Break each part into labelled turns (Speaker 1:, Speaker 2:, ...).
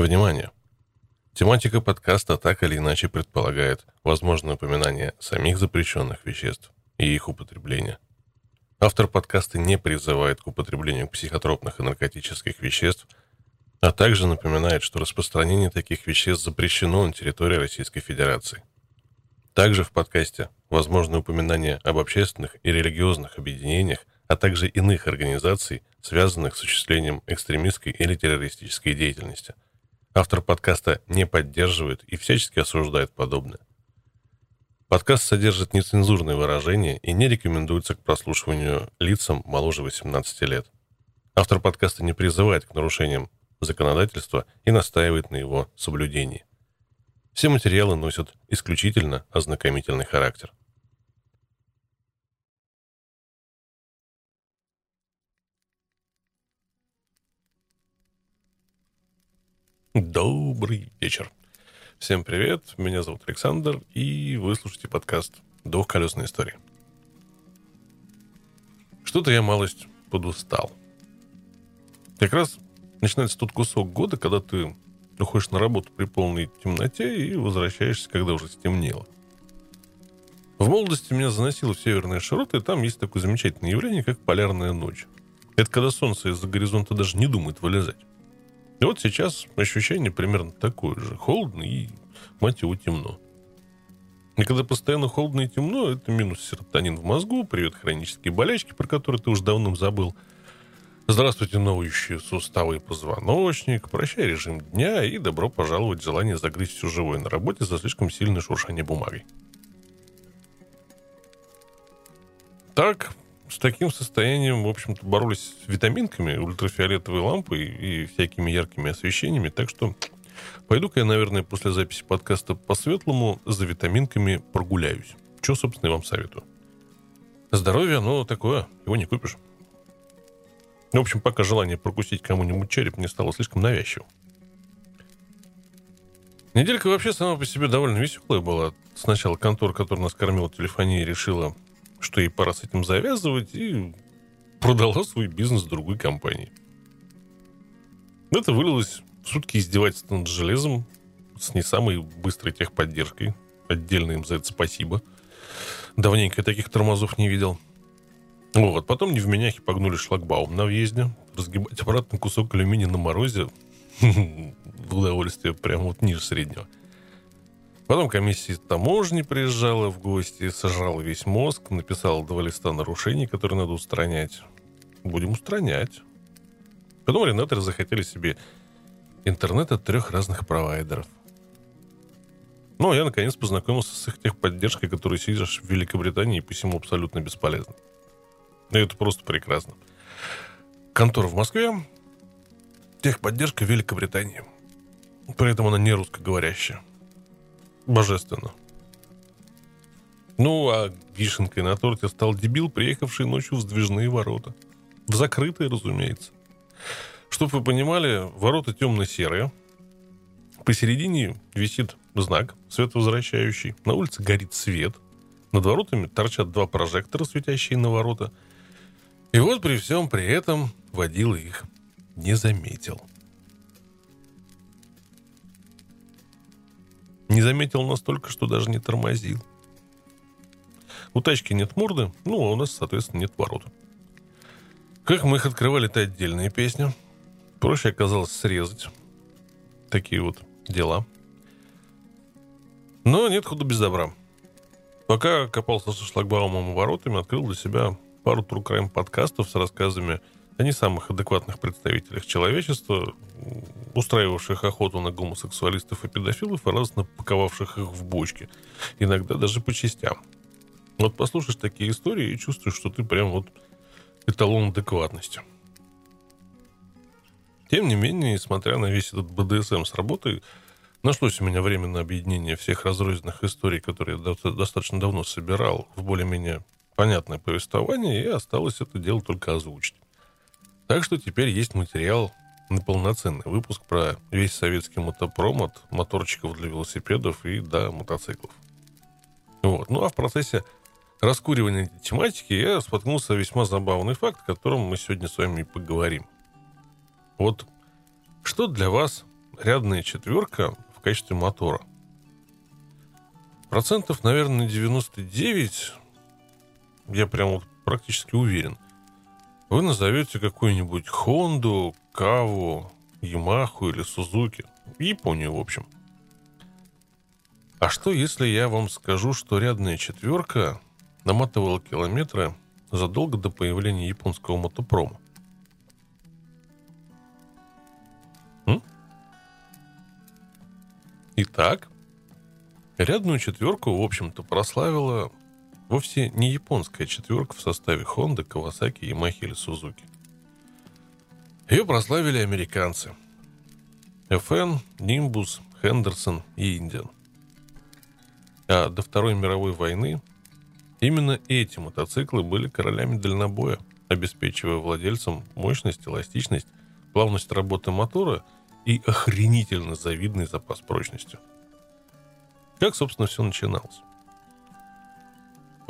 Speaker 1: Внимание! Тематика подкаста так или иначе предполагает возможное упоминание самих запрещенных веществ и их употребления. Автор подкаста не призывает к употреблению психотропных и наркотических веществ, а также напоминает, что распространение таких веществ запрещено на территории Российской Федерации. Также в подкасте возможно упоминание об общественных и религиозных объединениях, а также иных организаций, связанных с осуществлением экстремистской или террористической деятельности. Автор подкаста не поддерживает и всячески осуждает подобное. Подкаст содержит нецензурные выражения и не рекомендуется к прослушиванию лицам моложе 18 лет. Автор подкаста не призывает к нарушениям законодательства и настаивает на его соблюдении. Все материалы носят исключительно ознакомительный характер. Добрый вечер. Всем привет, меня зовут Александр, и вы слушаете подкаст «Двухколесная история». Что-то я малость подустал. Как раз начинается тот кусок года, когда ты уходишь на работу при полной темноте и возвращаешься, когда уже стемнело. В молодости меня заносило в северные широты, и там есть такое замечательное явление, как полярная ночь. Это когда солнце из-за горизонта даже не думает вылезать. И вот сейчас ощущение примерно такое же. Холодно и, мать его, темно. И когда постоянно холодно и темно, это минус серотонин в мозгу, привет хронические болячки, про которые ты уже давно забыл. Здравствуйте, ноющие суставы и позвоночник, прощай режим дня и добро пожаловать желание загрызть все живое на работе за слишком сильное шуршание бумаги. Так, с таким состоянием, в общем-то, боролись с витаминками, ультрафиолетовой лампой и всякими яркими освещениями. Так что пойду-ка я, наверное, после записи подкаста по-светлому за витаминками прогуляюсь. Что, собственно, я вам советую. Здоровье, оно такое, его не купишь. В общем, пока желание прокусить кому-нибудь череп не стало слишком навязчивым. Неделька вообще сама по себе довольно веселая была. Сначала контора, которая нас кормила телефонией, решила что ей пора с этим завязывать, и продала свой бизнес другой компании. Это вылилось в сутки издевательства над железом с не самой быстрой техподдержкой. Отдельно им за это спасибо. Давненько я таких тормозов не видел. Вот, потом не в меняхе погнули шлагбаум на въезде. Разгибать обратно кусок алюминия на морозе в удовольствие прямо вот ниже среднего. Потом комиссия таможни приезжала в гости, сожрала весь мозг, написала два листа нарушений, которые надо устранять. Будем устранять. Потом арендаторы захотели себе интернет от трех разных провайдеров. Ну, а я наконец познакомился с их техподдержкой, которую сидишь в Великобритании и посему абсолютно бесполезно. И это просто прекрасно. Контора в Москве, техподдержка в Великобритании. При этом она не русскоговорящая божественно. Ну, а вишенкой на торте стал дебил, приехавший ночью в сдвижные ворота. В закрытые, разумеется. Чтоб вы понимали, ворота темно-серые. Посередине висит знак, световозвращающий. На улице горит свет. Над воротами торчат два прожектора, светящие на ворота. И вот при всем при этом водила их не заметил. Не заметил настолько, что даже не тормозил. У тачки нет морды, ну, а у нас, соответственно, нет ворот. Как мы их открывали, это отдельная песня. Проще оказалось срезать. Такие вот дела. Но нет худа без добра. Пока копался со шлагбаумом и воротами, открыл для себя пару True Crime подкастов с рассказами не самых адекватных представителях человечества, устраивавших охоту на гомосексуалистов и педофилов и разно паковавших их в бочки. Иногда даже по частям. Вот послушаешь такие истории и чувствуешь, что ты прям вот эталон адекватности. Тем не менее, несмотря на весь этот БДСМ с работой, нашлось у меня время на объединение всех разрозненных историй, которые я достаточно давно собирал в более-менее понятное повествование, и осталось это дело только озвучить. Так что теперь есть материал на полноценный выпуск про весь советский мотопром от моторчиков для велосипедов и до мотоциклов. Вот. Ну а в процессе раскуривания этой тематики я споткнулся весьма забавный факт, о котором мы сегодня с вами и поговорим. Вот что для вас рядная четверка в качестве мотора. Процентов, наверное, 99, я прям вот практически уверен, вы назовете какую-нибудь Хонду, Каву, Ямаху или Сузуки. Японию, в общем. А что, если я вам скажу, что рядная четверка наматывала километры задолго до появления японского мотопрома? М? Итак, рядную четверку, в общем-то, прославила вовсе не японская четверка в составе Honda, Kawasaki, Yamaha или Suzuki. Ее прославили американцы. FN, Nimbus, Henderson и Indian. А до Второй мировой войны именно эти мотоциклы были королями дальнобоя, обеспечивая владельцам мощность, эластичность, плавность работы мотора и охренительно завидный запас прочности. Как, собственно, все начиналось.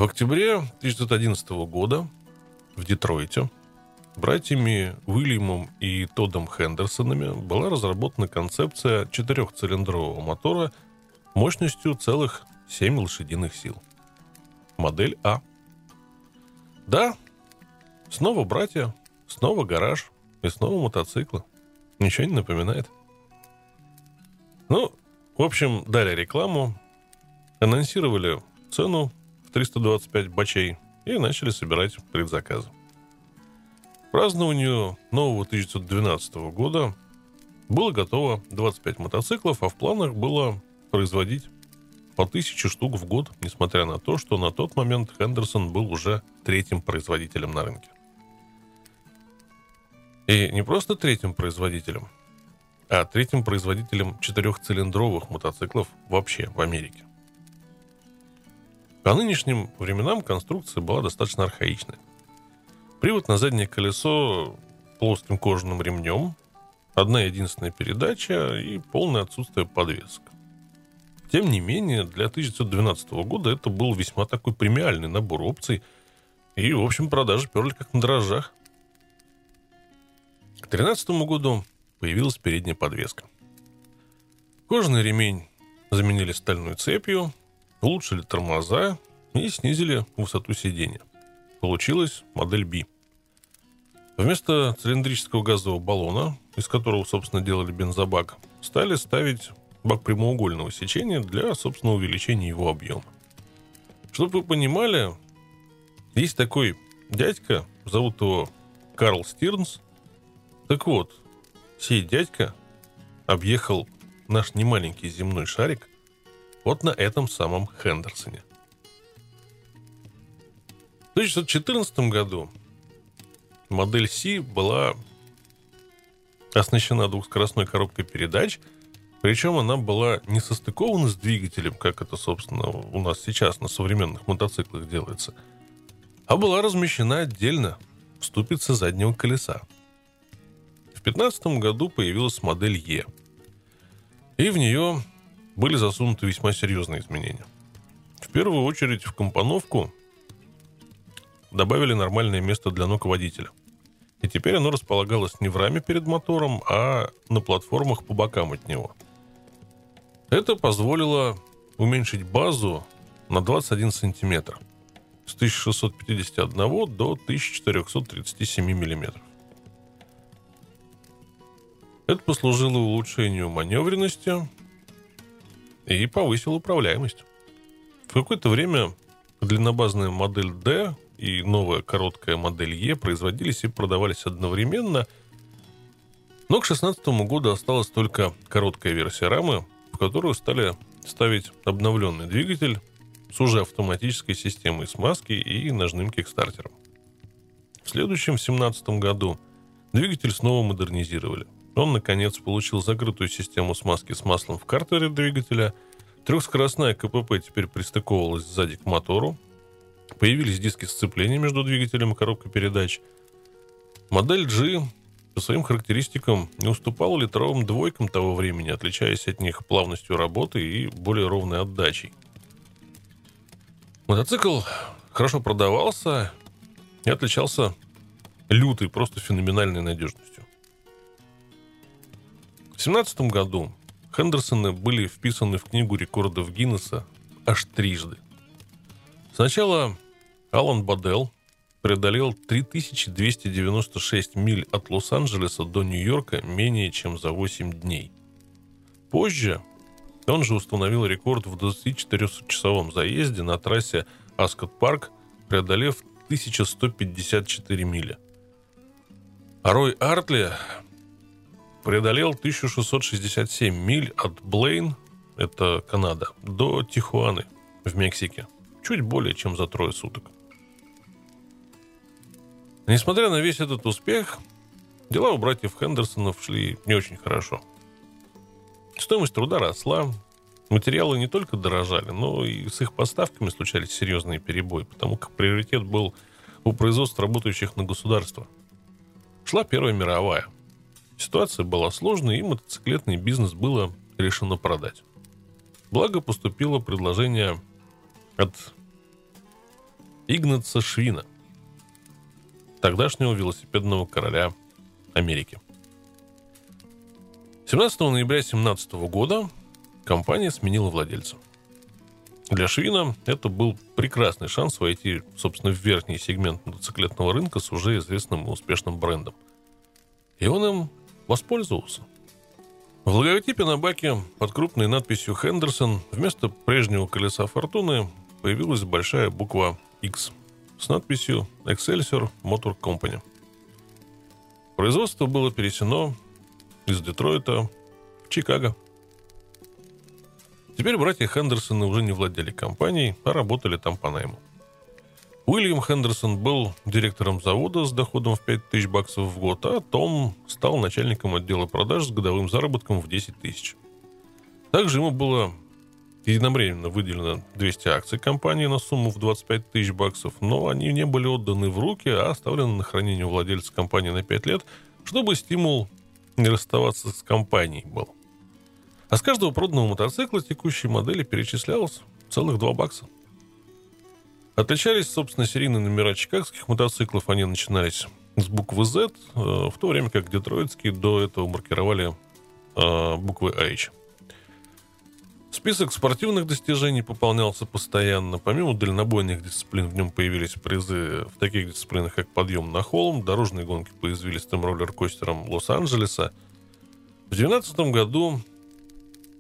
Speaker 1: В октябре 1911 года в Детройте братьями Уильямом и Тодом Хендерсонами была разработана концепция четырехцилиндрового мотора мощностью целых 7 лошадиных сил. Модель А. Да, снова братья, снова гараж и снова мотоциклы. Ничего не напоминает. Ну, в общем, дали рекламу, анонсировали цену 325 бачей и начали собирать предзаказы. Празднованию нового 1912 года было готово 25 мотоциклов, а в планах было производить по тысяче штук в год, несмотря на то, что на тот момент Хендерсон был уже третьим производителем на рынке. И не просто третьим производителем, а третьим производителем четырехцилиндровых мотоциклов вообще в Америке. По нынешним временам конструкция была достаточно архаичная. Привод на заднее колесо плоским кожаным ремнем, одна единственная передача и полное отсутствие подвесок. Тем не менее, для 1912 года это был весьма такой премиальный набор опций, и, в общем, продажи перли как на дрожжах. К 2013 году появилась передняя подвеска. Кожаный ремень заменили стальной цепью, улучшили тормоза и снизили высоту сидения. Получилась модель B. Вместо цилиндрического газового баллона, из которого, собственно, делали бензобак, стали ставить бак прямоугольного сечения для, собственно, увеличения его объема. Чтобы вы понимали, есть такой дядька, зовут его Карл Стирнс. Так вот, сей дядька объехал наш немаленький земной шарик вот на этом самом Хендерсоне. В 1914 году модель C была оснащена двухскоростной коробкой передач, причем она была не состыкована с двигателем, как это, собственно, у нас сейчас на современных мотоциклах делается, а была размещена отдельно в ступице заднего колеса. В 2015 году появилась модель E, и в нее были засунуты весьма серьезные изменения. В первую очередь в компоновку добавили нормальное место для ног водителя. И теперь оно располагалось не в раме перед мотором, а на платформах по бокам от него. Это позволило уменьшить базу на 21 сантиметр с 1651 до 1437 миллиметров. Это послужило улучшению маневренности, и повысил управляемость. В какое-то время длиннобазная модель D и новая короткая модель E производились и продавались одновременно, но к 2016 году осталась только короткая версия рамы, в которую стали ставить обновленный двигатель с уже автоматической системой смазки и ножным кикстартером. В следующем, в 2017 году, двигатель снова модернизировали – он, наконец, получил закрытую систему смазки с маслом в картере двигателя. Трехскоростная КПП теперь пристыковывалась сзади к мотору. Появились диски сцепления между двигателем и коробкой передач. Модель G по своим характеристикам не уступала литровым двойкам того времени, отличаясь от них плавностью работы и более ровной отдачей. Мотоцикл хорошо продавался и отличался лютой, просто феноменальной надежностью. В 17 году Хендерсоны были вписаны в книгу рекордов Гиннесса аж трижды. Сначала Алан Бадел преодолел 3296 миль от Лос-Анджелеса до Нью-Йорка менее чем за 8 дней. Позже он же установил рекорд в 24-часовом заезде на трассе Аскот-Парк, преодолев 1154 мили. А Рой Артли преодолел 1667 миль от Блейн, это Канада, до Тихуаны в Мексике. Чуть более чем за трое суток. Несмотря на весь этот успех, дела у братьев Хендерсонов шли не очень хорошо. Стоимость труда росла, материалы не только дорожали, но и с их поставками случались серьезные перебои, потому как приоритет был у производств, работающих на государство. Шла Первая мировая – Ситуация была сложной, и мотоциклетный бизнес было решено продать. Благо поступило предложение от Игнаца Швина, тогдашнего велосипедного короля Америки. 17 ноября 2017 года компания сменила владельца. Для Швина это был прекрасный шанс войти, собственно, в верхний сегмент мотоциклетного рынка с уже известным и успешным брендом. И он им воспользовался. В логотипе на баке под крупной надписью «Хендерсон» вместо прежнего колеса фортуны появилась большая буква X с надписью «Excelsior Motor Company». Производство было пересено из Детройта в Чикаго. Теперь братья Хендерсоны уже не владели компанией, а работали там по найму. Уильям Хендерсон был директором завода с доходом в 5 тысяч баксов в год, а Том стал начальником отдела продаж с годовым заработком в 10 тысяч. Также ему было единовременно выделено 200 акций компании на сумму в 25 тысяч баксов, но они не были отданы в руки, а оставлены на хранение у владельца компании на 5 лет, чтобы стимул не расставаться с компанией был. А с каждого проданного мотоцикла текущей модели перечислялось целых 2 бакса – Отличались, собственно, серийные номера чикагских мотоциклов. Они начинались с буквы Z, э, в то время как детройтские до этого маркировали э, буквы H. Список спортивных достижений пополнялся постоянно. Помимо дальнобойных дисциплин в нем появились призы в таких дисциплинах, как подъем на холм, дорожные гонки по извилистым роллер-костерам Лос-Анджелеса. В 2012 году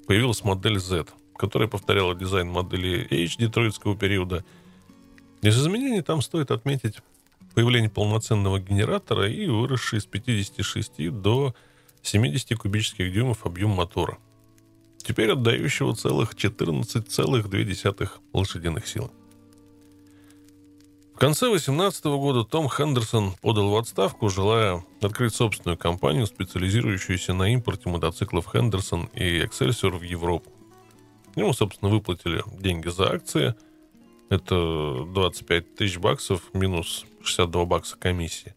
Speaker 1: появилась модель Z, которая повторяла дизайн модели H детройтского периода – из изменений там стоит отметить появление полноценного генератора и выросший с 56 до 70 кубических дюймов объем мотора. Теперь отдающего целых 14,2 лошадиных сил. В конце 2018 года Том Хендерсон подал в отставку, желая открыть собственную компанию, специализирующуюся на импорте мотоциклов Хендерсон и Excelsior в Европу. Ему, собственно, выплатили деньги за акции – это 25 тысяч баксов минус 62 бакса комиссии.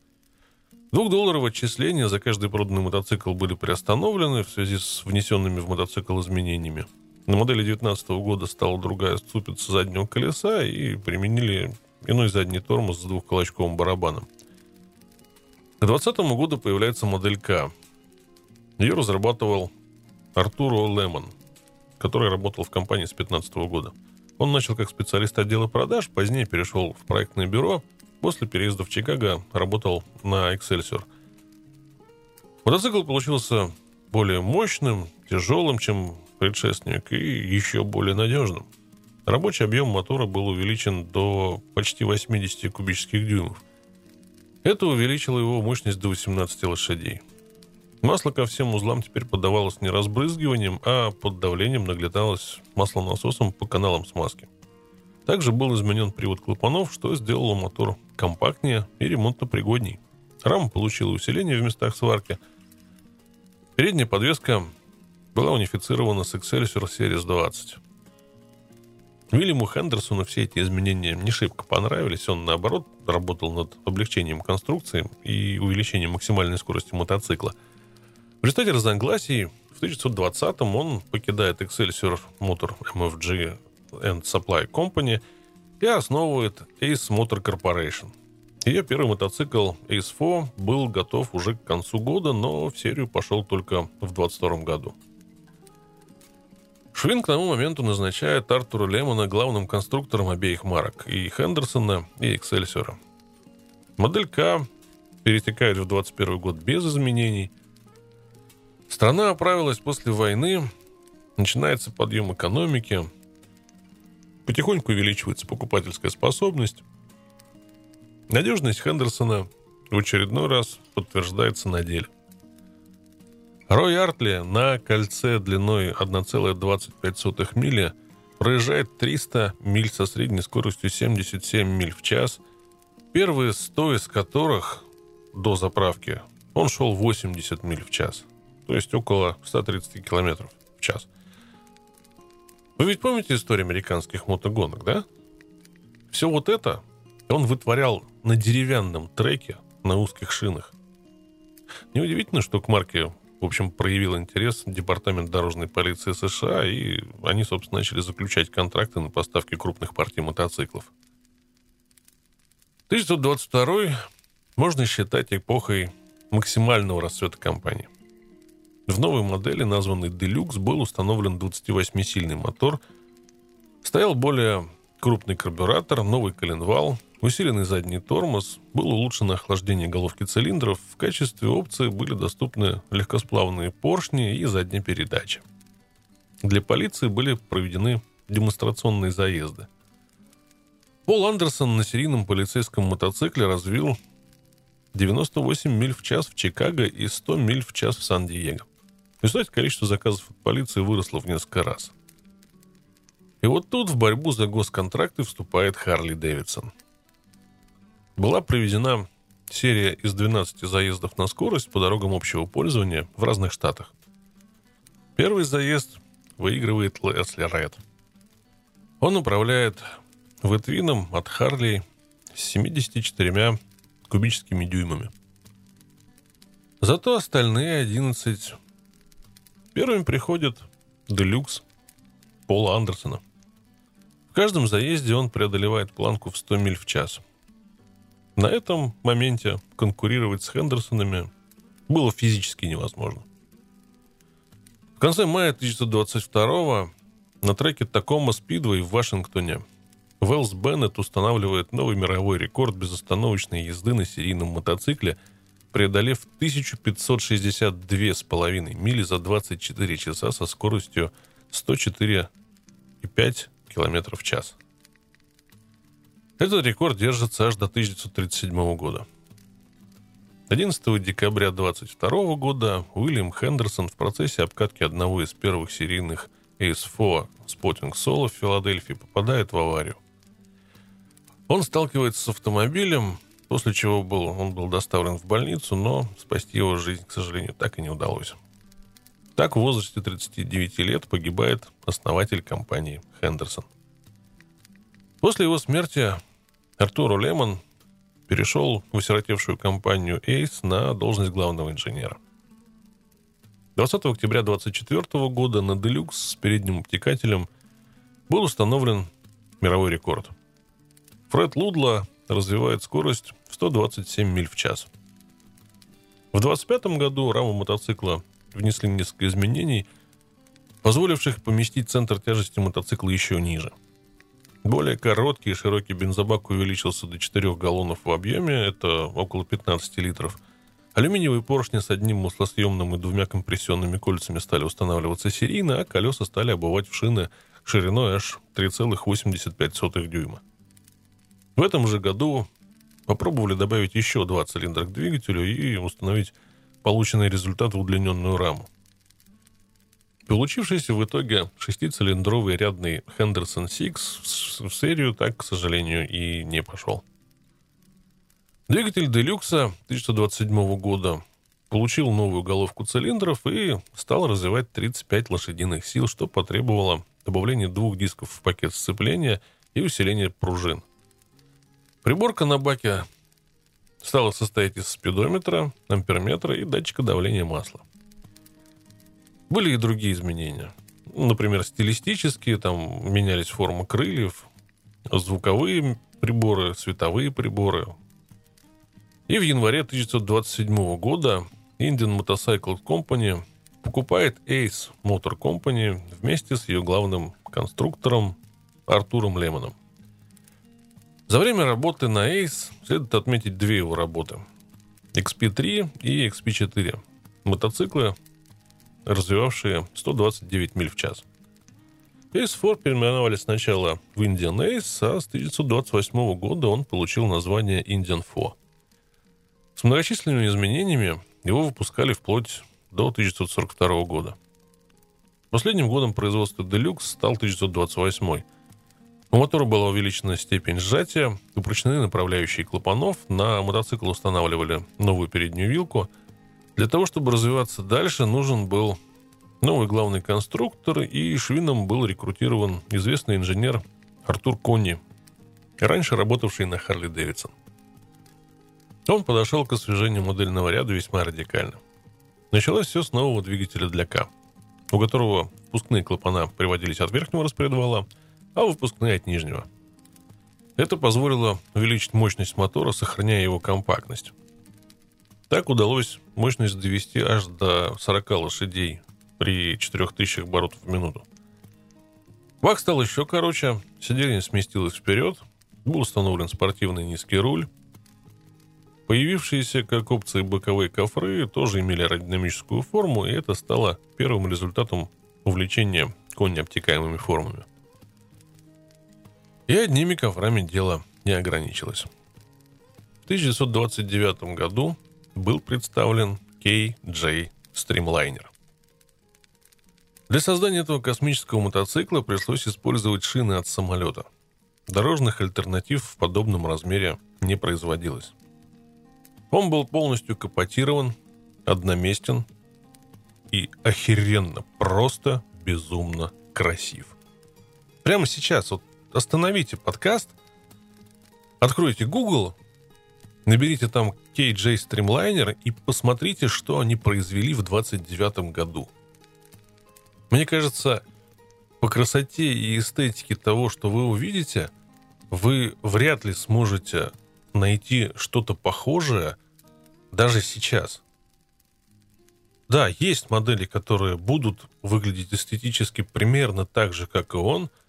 Speaker 1: Двухдолларовые отчисления за каждый проданный мотоцикл были приостановлены в связи с внесенными в мотоцикл изменениями. На модели 2019 года стала другая ступица заднего колеса и применили иной задний тормоз с двухколочковым барабаном. К 2020 году появляется модель К. Ее разрабатывал Артуро Лемон, который работал в компании с 2015 года. Он начал как специалист отдела продаж, позднее перешел в проектное бюро. После переезда в Чикаго работал на Excelsior. Мотоцикл получился более мощным, тяжелым, чем предшественник, и еще более надежным. Рабочий объем мотора был увеличен до почти 80 кубических дюймов. Это увеличило его мощность до 18 лошадей. Масло ко всем узлам теперь подавалось не разбрызгиванием, а под давлением наглеталось маслонасосом по каналам смазки. Также был изменен привод клапанов, что сделало мотор компактнее и ремонтопригодней. Рама получила усиление в местах сварки. Передняя подвеска была унифицирована с Excelsior Series 20. Вильяму Хендерсону все эти изменения не шибко понравились. Он, наоборот, работал над облегчением конструкции и увеличением максимальной скорости мотоцикла – в результате разногласий в 1920-м он покидает Excelsior Motor MFG and Supply Company и основывает Ace Motor Corporation. Ее первый мотоцикл Ace 4 был готов уже к концу года, но в серию пошел только в 22 году. Швин к тому моменту назначает Артура Лемона главным конструктором обеих марок, и Хендерсона, и Эксельсиора. Модель К перетекает в 21 год без изменений. Страна оправилась после войны, начинается подъем экономики, потихоньку увеличивается покупательская способность. Надежность Хендерсона в очередной раз подтверждается на деле – Рой Артли на кольце длиной 1,25 мили проезжает 300 миль со средней скоростью 77 миль в час, первые 100 из которых до заправки он шел 80 миль в час, то есть около 130 километров в час. Вы ведь помните историю американских мотогонок, да? Все вот это он вытворял на деревянном треке на узких шинах. Неудивительно, что к марке в общем, проявил интерес Департамент дорожной полиции США, и они, собственно, начали заключать контракты на поставки крупных партий мотоциклов. 1922 можно считать эпохой максимального расцвета компании. В новой модели, названной Deluxe, был установлен 28-сильный мотор, стоял более крупный карбюратор, новый коленвал – усиленный задний тормоз, было улучшено охлаждение головки цилиндров, в качестве опции были доступны легкосплавные поршни и задняя передача. Для полиции были проведены демонстрационные заезды. Пол Андерсон на серийном полицейском мотоцикле развил 98 миль в час в Чикаго и 100 миль в час в Сан-Диего. Кстати, количество заказов от полиции выросло в несколько раз. И вот тут в борьбу за госконтракты вступает Харли Дэвидсон – была проведена серия из 12 заездов на скорость по дорогам общего пользования в разных штатах. Первый заезд выигрывает Лесли Ред. Он управляет Ветвином от Харли с 74 кубическими дюймами. Зато остальные 11 первыми приходят Делюкс Пола Андерсона. В каждом заезде он преодолевает планку в 100 миль в час – на этом моменте конкурировать с Хендерсонами было физически невозможно. В конце мая 1922 на треке Такома Спидвей в Вашингтоне Велс Беннет устанавливает новый мировой рекорд безостановочной езды на серийном мотоцикле, преодолев 1562,5 мили за 24 часа со скоростью 104,5 км в час. Этот рекорд держится аж до 1937 года. 11 декабря 22 года Уильям Хендерсон в процессе обкатки одного из первых серийных AS4 Spotting Solo в Филадельфии попадает в аварию. Он сталкивается с автомобилем, после чего был, он был доставлен в больницу, но спасти его жизнь, к сожалению, так и не удалось. Так в возрасте 39 лет погибает основатель компании Хендерсон. После его смерти Артуру Лемон перешел в осиротевшую компанию Ace на должность главного инженера. 20 октября 24 года на Deluxe с передним обтекателем был установлен мировой рекорд. Фред Лудла развивает скорость в 127 миль в час. В 25 году раму мотоцикла внесли несколько изменений, позволивших поместить центр тяжести мотоцикла еще ниже – более короткий и широкий бензобак увеличился до 4 галлонов в объеме, это около 15 литров. Алюминиевые поршни с одним маслосъемным и двумя компрессионными кольцами стали устанавливаться серийно, а колеса стали обувать в шины шириной аж 3,85 дюйма. В этом же году попробовали добавить еще два цилиндра к двигателю и установить полученный результат в удлиненную раму. Получившийся в итоге шестицилиндровый рядный Henderson Six в серию так, к сожалению, и не пошел. Двигатель Делюкса 1927 года получил новую головку цилиндров и стал развивать 35 лошадиных сил, что потребовало добавления двух дисков в пакет сцепления и усиления пружин. Приборка на баке стала состоять из спидометра, амперметра и датчика давления масла – были и другие изменения. Например, стилистические, там менялись формы крыльев, звуковые приборы, световые приборы. И в январе 1927 года Indian Motorcycle Company покупает Ace Motor Company вместе с ее главным конструктором Артуром Лемоном. За время работы на Ace следует отметить две его работы. XP3 и XP4. Мотоциклы, развивавшие 129 миль в час. Ace4 переименовали сначала в Indian Ace, а с 1928 года он получил название Indian 4. С многочисленными изменениями его выпускали вплоть до 1942 года. Последним годом производства Deluxe стал 1928 у мотора была увеличена степень сжатия, упрочнены направляющие клапанов, на мотоцикл устанавливали новую переднюю вилку. Для того, чтобы развиваться дальше, нужен был новый главный конструктор, и швином был рекрутирован известный инженер Артур Конни, раньше работавший на Харли Дэвидсон. Он подошел к освежению модельного ряда весьма радикально. Началось все с нового двигателя для К, у которого впускные клапана приводились от верхнего распредвала – а выпускные от нижнего. Это позволило увеличить мощность мотора, сохраняя его компактность. Так удалось мощность довести аж до 40 лошадей при 4000 оборотов в минуту. Бак стал еще короче, сиденье сместилось вперед, был установлен спортивный низкий руль. Появившиеся как опции боковые кофры тоже имели аэродинамическую форму, и это стало первым результатом увлечения конь обтекаемыми формами. И одними коврами дело не ограничилось. В 1929 году был представлен KJ Streamliner. Для создания этого космического мотоцикла пришлось использовать шины от самолета. Дорожных альтернатив в подобном размере не производилось. Он был полностью капотирован, одноместен и охеренно, просто безумно красив. Прямо сейчас, вот остановите подкаст, откройте Google, наберите там KJ Streamliner и посмотрите, что они произвели в 29 году. Мне кажется, по красоте и эстетике того, что вы увидите, вы вряд ли сможете найти что-то похожее даже сейчас. Да, есть модели, которые будут выглядеть эстетически примерно так же, как и он –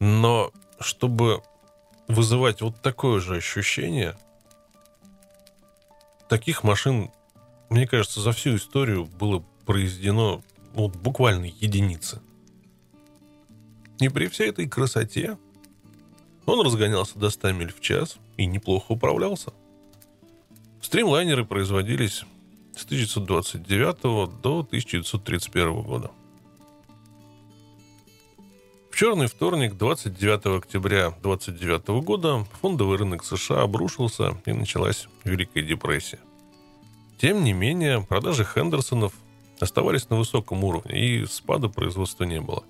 Speaker 1: но чтобы вызывать вот такое же ощущение, таких машин, мне кажется, за всю историю было произведено вот буквально единицы. И при всей этой красоте он разгонялся до 100 миль в час и неплохо управлялся. Стримлайнеры производились с 1929 до 1931 года черный вторник, 29 октября 29 года, фондовый рынок США обрушился и началась Великая депрессия. Тем не менее, продажи Хендерсонов оставались на высоком уровне, и спада производства не было.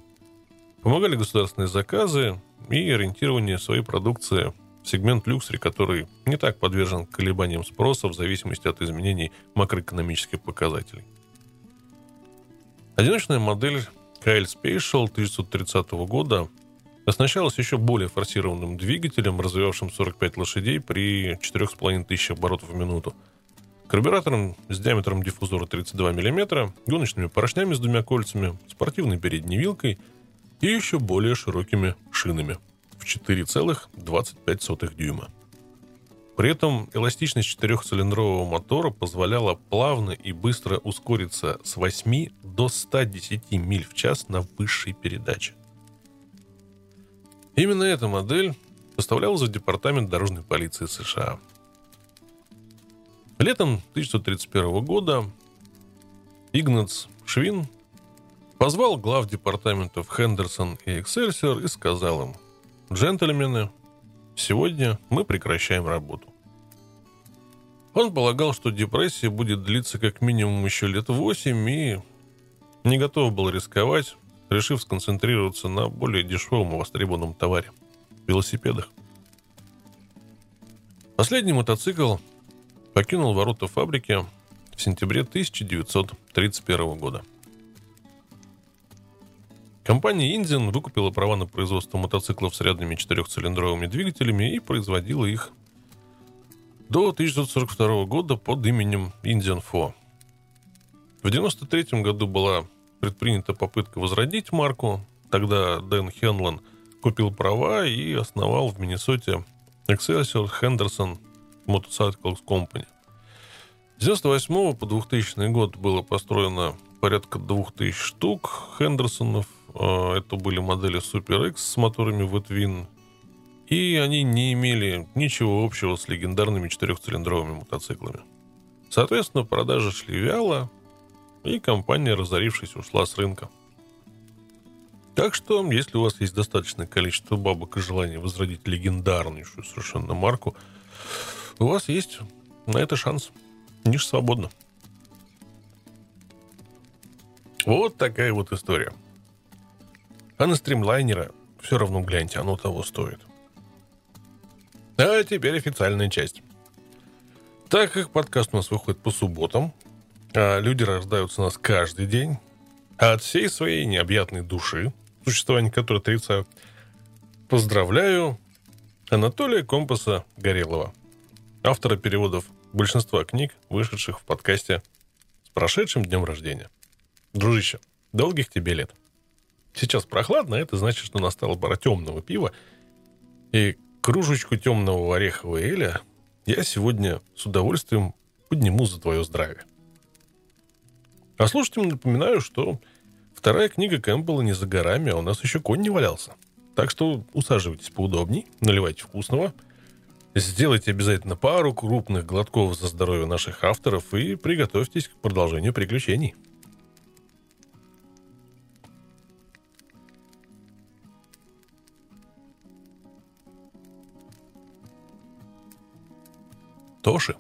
Speaker 1: Помогали государственные заказы и ориентирование своей продукции в сегмент люксери, который не так подвержен колебаниям спроса в зависимости от изменений макроэкономических показателей. Одиночная модель Kyle Spatial 1930 года оснащалась еще более форсированным двигателем, развивавшим 45 лошадей при 4500 оборотов в минуту. Карбюратором с диаметром диффузора 32 мм, гоночными поршнями с двумя кольцами, спортивной передней вилкой и еще более широкими шинами в 4,25 дюйма. При этом эластичность четырехцилиндрового мотора позволяла плавно и быстро ускориться с 8 до 110 миль в час на высшей передаче. Именно эта модель поставлялась в Департамент дорожной полиции США. Летом 1931 года Игнац Швин позвал глав департаментов Хендерсон и Эксельсиор и сказал им, «Джентльмены, сегодня мы прекращаем работу. Он полагал, что депрессия будет длиться как минимум еще лет восемь и не готов был рисковать, решив сконцентрироваться на более дешевом и востребованном товаре – велосипедах. Последний мотоцикл покинул ворота фабрики в сентябре 1931 года. Компания Indian выкупила права на производство мотоциклов с рядными четырехцилиндровыми двигателями и производила их до 1942 года под именем Indian Fo. В 1993 году была предпринята попытка возродить марку. Тогда Дэн Хенлон купил права и основал в Миннесоте Excelsior Henderson Motorcycle Company. С 1998 по 2000 год было построено порядка 2000 штук Хендерсонов. А, это были модели Super X с моторами V-Twin. И они не имели ничего общего с легендарными четырехцилиндровыми мотоциклами. Соответственно, продажи шли вяло, и компания, разорившись, ушла с рынка. Так что, если у вас есть достаточное количество бабок и желание возродить легендарнейшую совершенно марку, у вас есть на это шанс. Ниша свободна. Вот такая вот история. А на стримлайнера все равно гляньте, оно того стоит. А теперь официальная часть. Так как подкаст у нас выходит по субботам, а люди рождаются у нас каждый день, а от всей своей необъятной души, существование которой отрицаю, поздравляю Анатолия Компаса Горелова, автора переводов большинства книг, вышедших в подкасте с прошедшим днем рождения. Дружище, долгих тебе лет. Сейчас прохладно, это значит, что настала пора темного пива. И кружечку темного орехового эля я сегодня с удовольствием подниму за твое здравие. А слушателям напоминаю, что вторая книга Кэмпбелла не за горами, а у нас еще конь не валялся. Так что усаживайтесь поудобней, наливайте вкусного, сделайте обязательно пару крупных глотков за здоровье наших авторов и приготовьтесь к продолжению приключений. Тоши.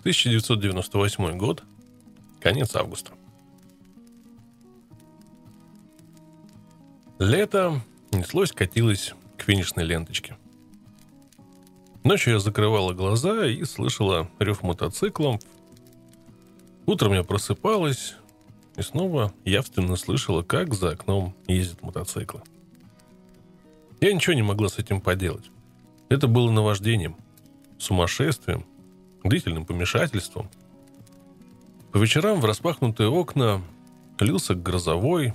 Speaker 1: 1998 год. Конец августа. Лето неслось, катилось к финишной ленточке. Ночью я закрывала глаза и слышала рев мотоциклом. Утром я просыпалась и снова явственно слышала, как за окном ездят мотоциклы. Я ничего не могла с этим поделать. Это было наваждением – сумасшествием, длительным помешательством. По вечерам в распахнутые окна лился грозовой,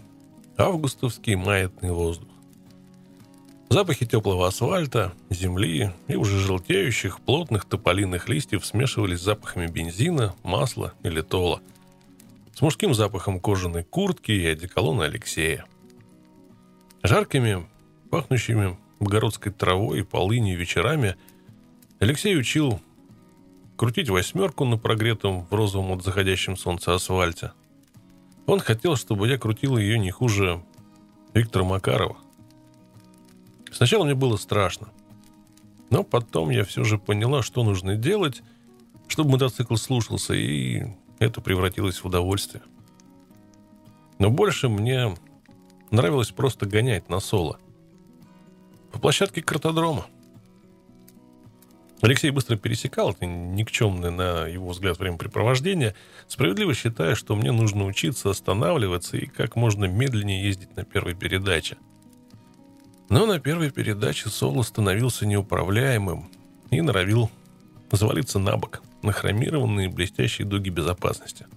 Speaker 1: августовский маятный воздух. Запахи теплого асфальта, земли и уже желтеющих плотных тополиных листьев смешивались с запахами бензина, масла или тола. С мужским запахом кожаной куртки и одеколона Алексея. Жаркими, пахнущими богородской травой и полынью вечерами – Алексей учил крутить восьмерку на прогретом в розовом от заходящем солнца асфальте. Он хотел, чтобы я крутил ее не хуже Виктора Макарова. Сначала мне было страшно. Но потом я все же поняла, что нужно делать, чтобы мотоцикл слушался, и это превратилось в удовольствие. Но больше мне нравилось просто гонять на соло. По площадке картодрома. Алексей быстро пересекал это никчемное, на его взгляд, времяпрепровождение, справедливо считая, что мне нужно учиться останавливаться и как можно медленнее ездить на первой передаче. Но на первой передаче Соло становился неуправляемым и норовил завалиться на бок, на хромированные блестящие дуги безопасности.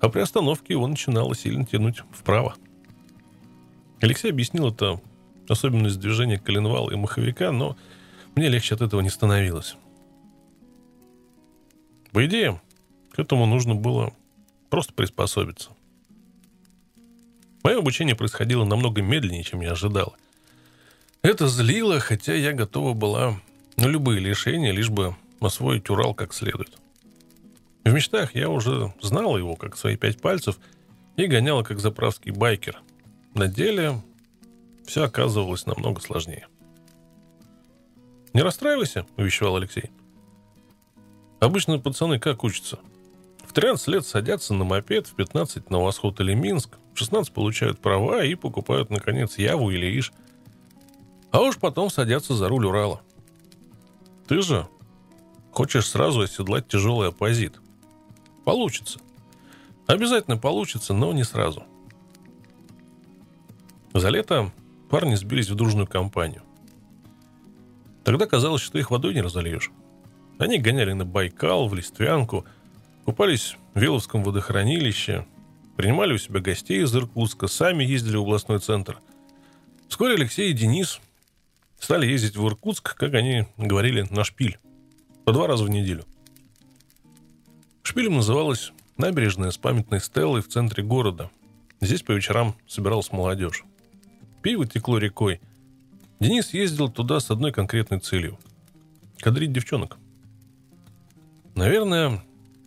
Speaker 1: А при остановке его начинало сильно тянуть вправо. Алексей объяснил это особенность движения коленвала и маховика, но мне легче от этого не становилось. По идее, к этому нужно было просто приспособиться. Мое обучение происходило намного медленнее, чем я ожидал. Это злило, хотя я готова была на любые лишения, лишь бы освоить Урал как следует. В мечтах я уже знала его как свои пять пальцев и гоняла как заправский байкер. На деле все оказывалось намного сложнее. «Не расстраивайся», — увещевал Алексей. «Обычно пацаны как учатся? В 13 лет садятся на мопед, в 15 на Восход или Минск, в 16 получают права и покупают, наконец, Яву или Иш. А уж потом садятся за руль Урала. Ты же хочешь сразу оседлать тяжелый оппозит. Получится. Обязательно получится, но не сразу. За лето парни сбились в дружную компанию. Тогда казалось, что их водой не разольешь. Они гоняли на Байкал, в Листвянку, купались в Веловском водохранилище, принимали у себя гостей из Иркутска, сами ездили в областной центр. Вскоре Алексей и Денис стали ездить в Иркутск, как они говорили, на шпиль. По два раза в неделю. Шпилем называлась набережная с памятной стеллой в центре города. Здесь по вечерам собиралась молодежь. Пиво текло рекой. Денис ездил туда с одной конкретной целью – кадрить девчонок. Наверное,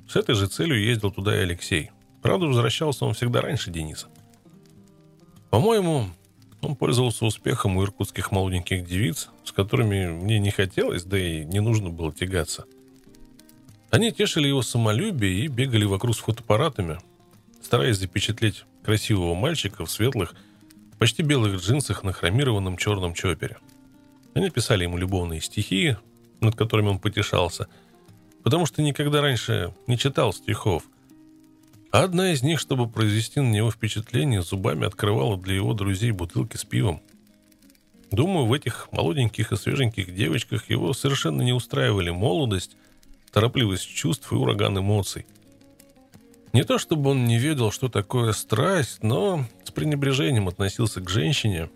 Speaker 1: с этой же целью ездил туда и Алексей. Правда, возвращался он всегда раньше Дениса. По-моему, он пользовался успехом у иркутских молоденьких девиц, с которыми мне не хотелось, да и не нужно было тягаться. Они тешили его самолюбие и бегали вокруг с фотоаппаратами, стараясь запечатлеть красивого мальчика в светлых, почти белых джинсах на хромированном черном чопере. Они писали ему любовные стихи, над которыми он потешался, потому что никогда раньше не читал стихов – а одна из них, чтобы произвести на него впечатление, зубами открывала для его друзей бутылки с пивом. Думаю, в этих молоденьких и свеженьких девочках его совершенно не устраивали молодость, торопливость чувств и ураган эмоций. Не то чтобы он не ведал, что такое страсть, но с пренебрежением относился к женщине,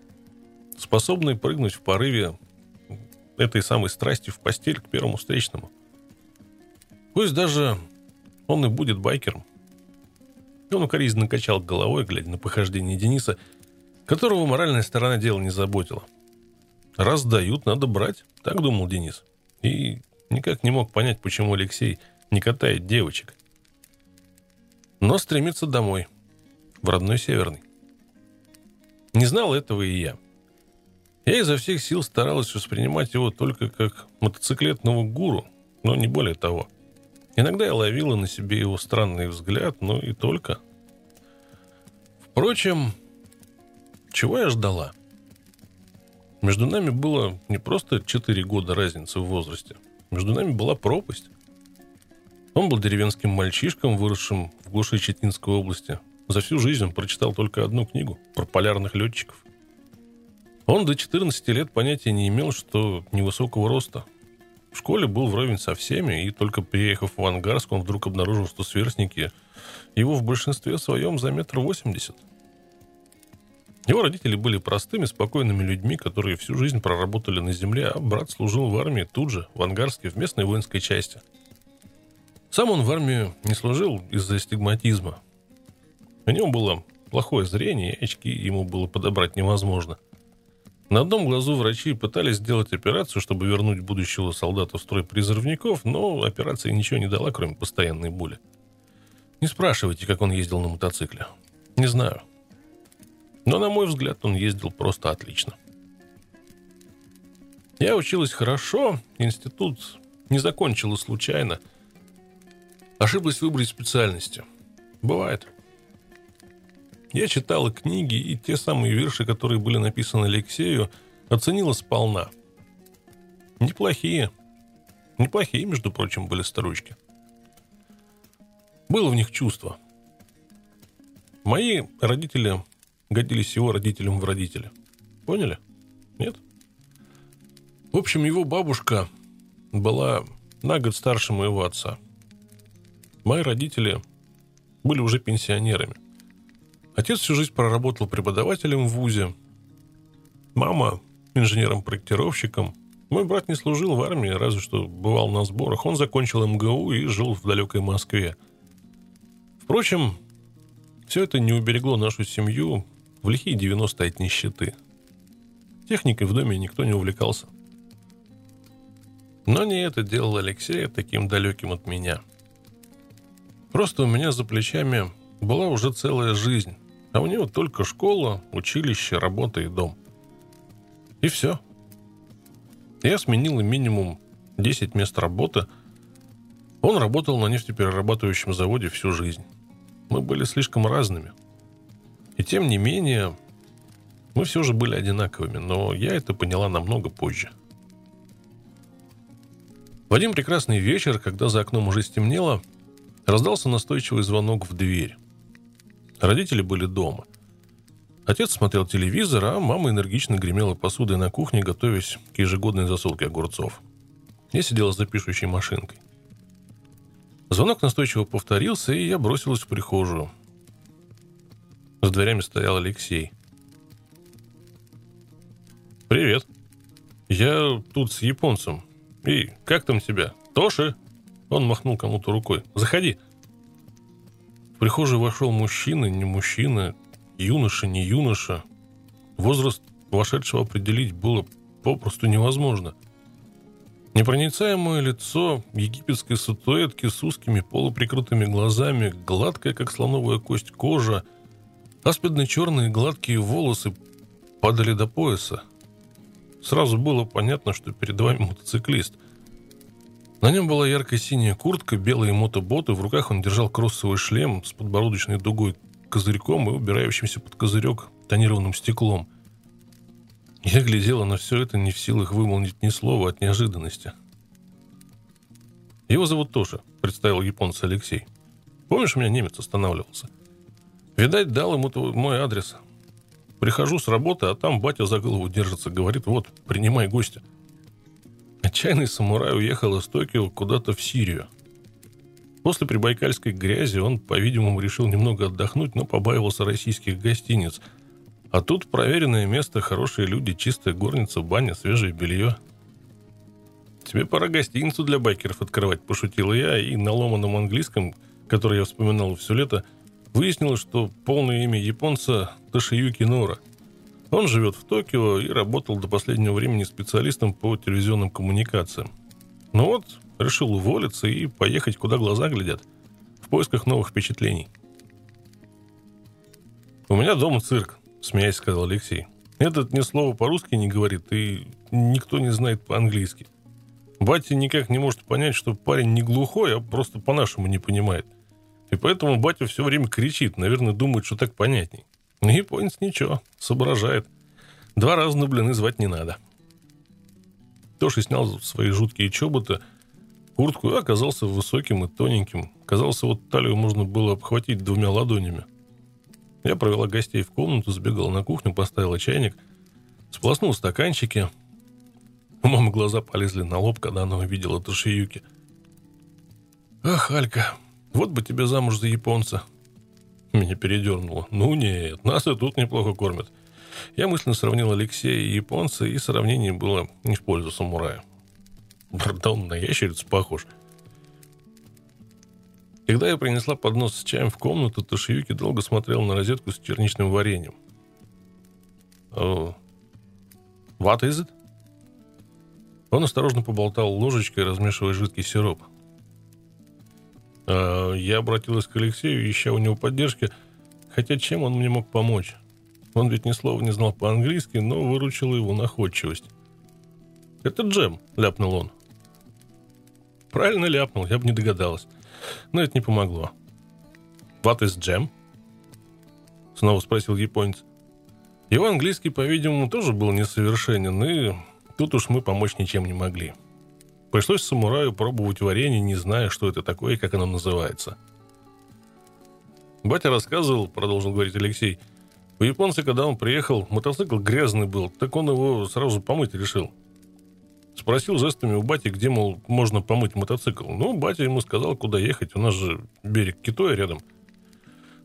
Speaker 1: способной прыгнуть в порыве этой самой страсти в постель к первому встречному. Пусть даже он и будет байкером. Он укоризненно качал головой, глядя на похождение Дениса, которого моральная сторона дела не заботила. «Раз дают, надо брать», — так думал Денис. И никак не мог понять, почему Алексей не катает девочек. Но стремится домой, в родной Северный. Не знал этого и я. Я изо всех сил старалась воспринимать его только как мотоциклетного гуру, но не более того — Иногда я ловила на себе его странный взгляд, но и только. Впрочем, чего я ждала? Между нами было не просто 4 года разницы в возрасте. Между нами была пропасть. Он был деревенским мальчишком, выросшим в глуши Четинской области. За всю жизнь он прочитал только одну книгу про полярных летчиков. Он до 14 лет понятия не имел, что невысокого роста, в школе был вровень со всеми, и только приехав в Ангарск, он вдруг обнаружил, что сверстники его в большинстве своем за метр восемьдесят. Его родители были простыми, спокойными людьми, которые всю жизнь проработали на земле, а брат служил в армии тут же, в Ангарске, в местной воинской части. Сам он в армию не служил из-за стигматизма. У него было плохое зрение, и очки ему было подобрать невозможно – на одном глазу врачи пытались сделать операцию, чтобы вернуть будущего солдата в строй призывников, но операция ничего не дала, кроме постоянной боли. Не спрашивайте, как он ездил на мотоцикле. Не знаю. Но, на мой взгляд, он ездил просто отлично. Я училась хорошо, институт не закончила случайно. Ошиблась выбрать специальности. Бывает. Я читала книги, и те самые вирши, которые были написаны Алексею, оценила сполна. Неплохие. Неплохие, между прочим, были строчки. Было в них чувство. Мои родители годились его родителям в родители. Поняли? Нет? В общем, его бабушка была на год старше моего отца. Мои родители были уже пенсионерами. Отец всю жизнь проработал преподавателем в ВУЗе. Мама инженером-проектировщиком. Мой брат не служил в армии, разве что бывал на сборах. Он закончил МГУ и жил в далекой Москве. Впрочем, все это не уберегло нашу семью в лихие 90 от нищеты. Техникой в доме никто не увлекался. Но не это делало Алексея таким далеким от меня. Просто у меня за плечами была уже целая жизнь, а у него только школа, училище, работа и дом. И все. Я сменил минимум 10 мест работы. Он работал на нефтеперерабатывающем заводе всю жизнь. Мы были слишком разными. И тем не менее, мы все же были одинаковыми, но я это поняла намного позже. В один прекрасный вечер, когда за окном уже стемнело, раздался настойчивый звонок в дверь. Родители были дома. Отец смотрел телевизор, а мама энергично гремела посудой на кухне, готовясь к ежегодной засолке огурцов. Я сидела за пишущей машинкой. Звонок настойчиво повторился, и я бросилась в прихожую. За дверями стоял Алексей. «Привет. Я тут с японцем. И как там тебя? Тоши?» Он махнул кому-то рукой. «Заходи». В прихожую вошел мужчина, не мужчина, юноша, не юноша. Возраст вошедшего определить было попросту невозможно. Непроницаемое лицо египетской сатуэтки с узкими полуприкрытыми глазами, гладкая, как слоновая кость, кожа, аспидные черные гладкие волосы падали до пояса. Сразу было понятно, что перед вами мотоциклист. На нем была яркая синяя куртка, белые мотоботы, в руках он держал кроссовый шлем с подбородочной дугой козырьком и убирающимся под козырек тонированным стеклом. Я глядела на все это, не в силах вымолнить ни слова от неожиданности. «Его зовут Тоша», — представил японца Алексей. «Помнишь, у меня немец останавливался? Видать, дал ему мой адрес. Прихожу с работы, а там батя за голову держится, говорит, вот, принимай гостя». Отчаянный самурай уехал из Токио куда-то в Сирию. После прибайкальской грязи он, по-видимому, решил немного отдохнуть, но побаивался российских гостиниц — а тут проверенное место, хорошие люди, чистая горница, баня, свежее белье. Тебе пора гостиницу для байкеров открывать, пошутил я, и на ломаном английском, который я вспоминал все лето, выяснилось, что полное имя японца Ташиюки Нора. Он живет в Токио и работал до последнего времени специалистом по телевизионным коммуникациям. Ну вот, решил уволиться и поехать, куда глаза глядят, в поисках новых впечатлений. У меня дома цирк смеясь, сказал Алексей. Этот ни слова по-русски не говорит, и никто не знает по-английски. Батя никак не может понять, что парень не глухой, а просто по-нашему не понимает. И поэтому батя все время кричит, наверное, думает, что так понятней. Японец ничего, соображает. Два раза на блины звать не надо. Тоша снял свои жуткие чоботы, куртку и оказался высоким и тоненьким. Казалось, вот талию можно было обхватить двумя ладонями. Я провела гостей в комнату, сбегала на кухню, поставила чайник, сполоснула стаканчики. У мамы глаза полезли на лоб, когда она увидела Тошиюки. «Ах, Алька, вот бы тебе замуж за японца!» Меня передернуло. «Ну нет, нас и тут неплохо кормят». Я мысленно сравнил Алексея и японца, и сравнение было не в пользу самурая. Да он на ящерицу похож – когда я принесла поднос с чаем в комнату, Тошиюки долго смотрел на розетку с черничным вареньем. Oh. What is it? Он осторожно поболтал ложечкой, размешивая жидкий сироп. Uh, я обратилась к Алексею, ища у него поддержки, хотя чем он мне мог помочь? Он ведь ни слова не знал по-английски, но выручила его находчивость. «Это джем», — ляпнул он. Правильно ляпнул, я бы не догадалась. Но это не помогло. «What is jam?» Снова спросил японец. Его английский, по-видимому, тоже был несовершенен, и тут уж мы помочь ничем не могли. Пришлось самураю пробовать варенье, не зная, что это такое и как оно называется. Батя рассказывал, продолжил говорить Алексей, у японца, когда он приехал, мотоцикл грязный был, так он его сразу помыть решил. Спросил жестами у бати, где, мол, можно помыть мотоцикл. Ну, батя ему сказал, куда ехать. У нас же берег Китоя рядом.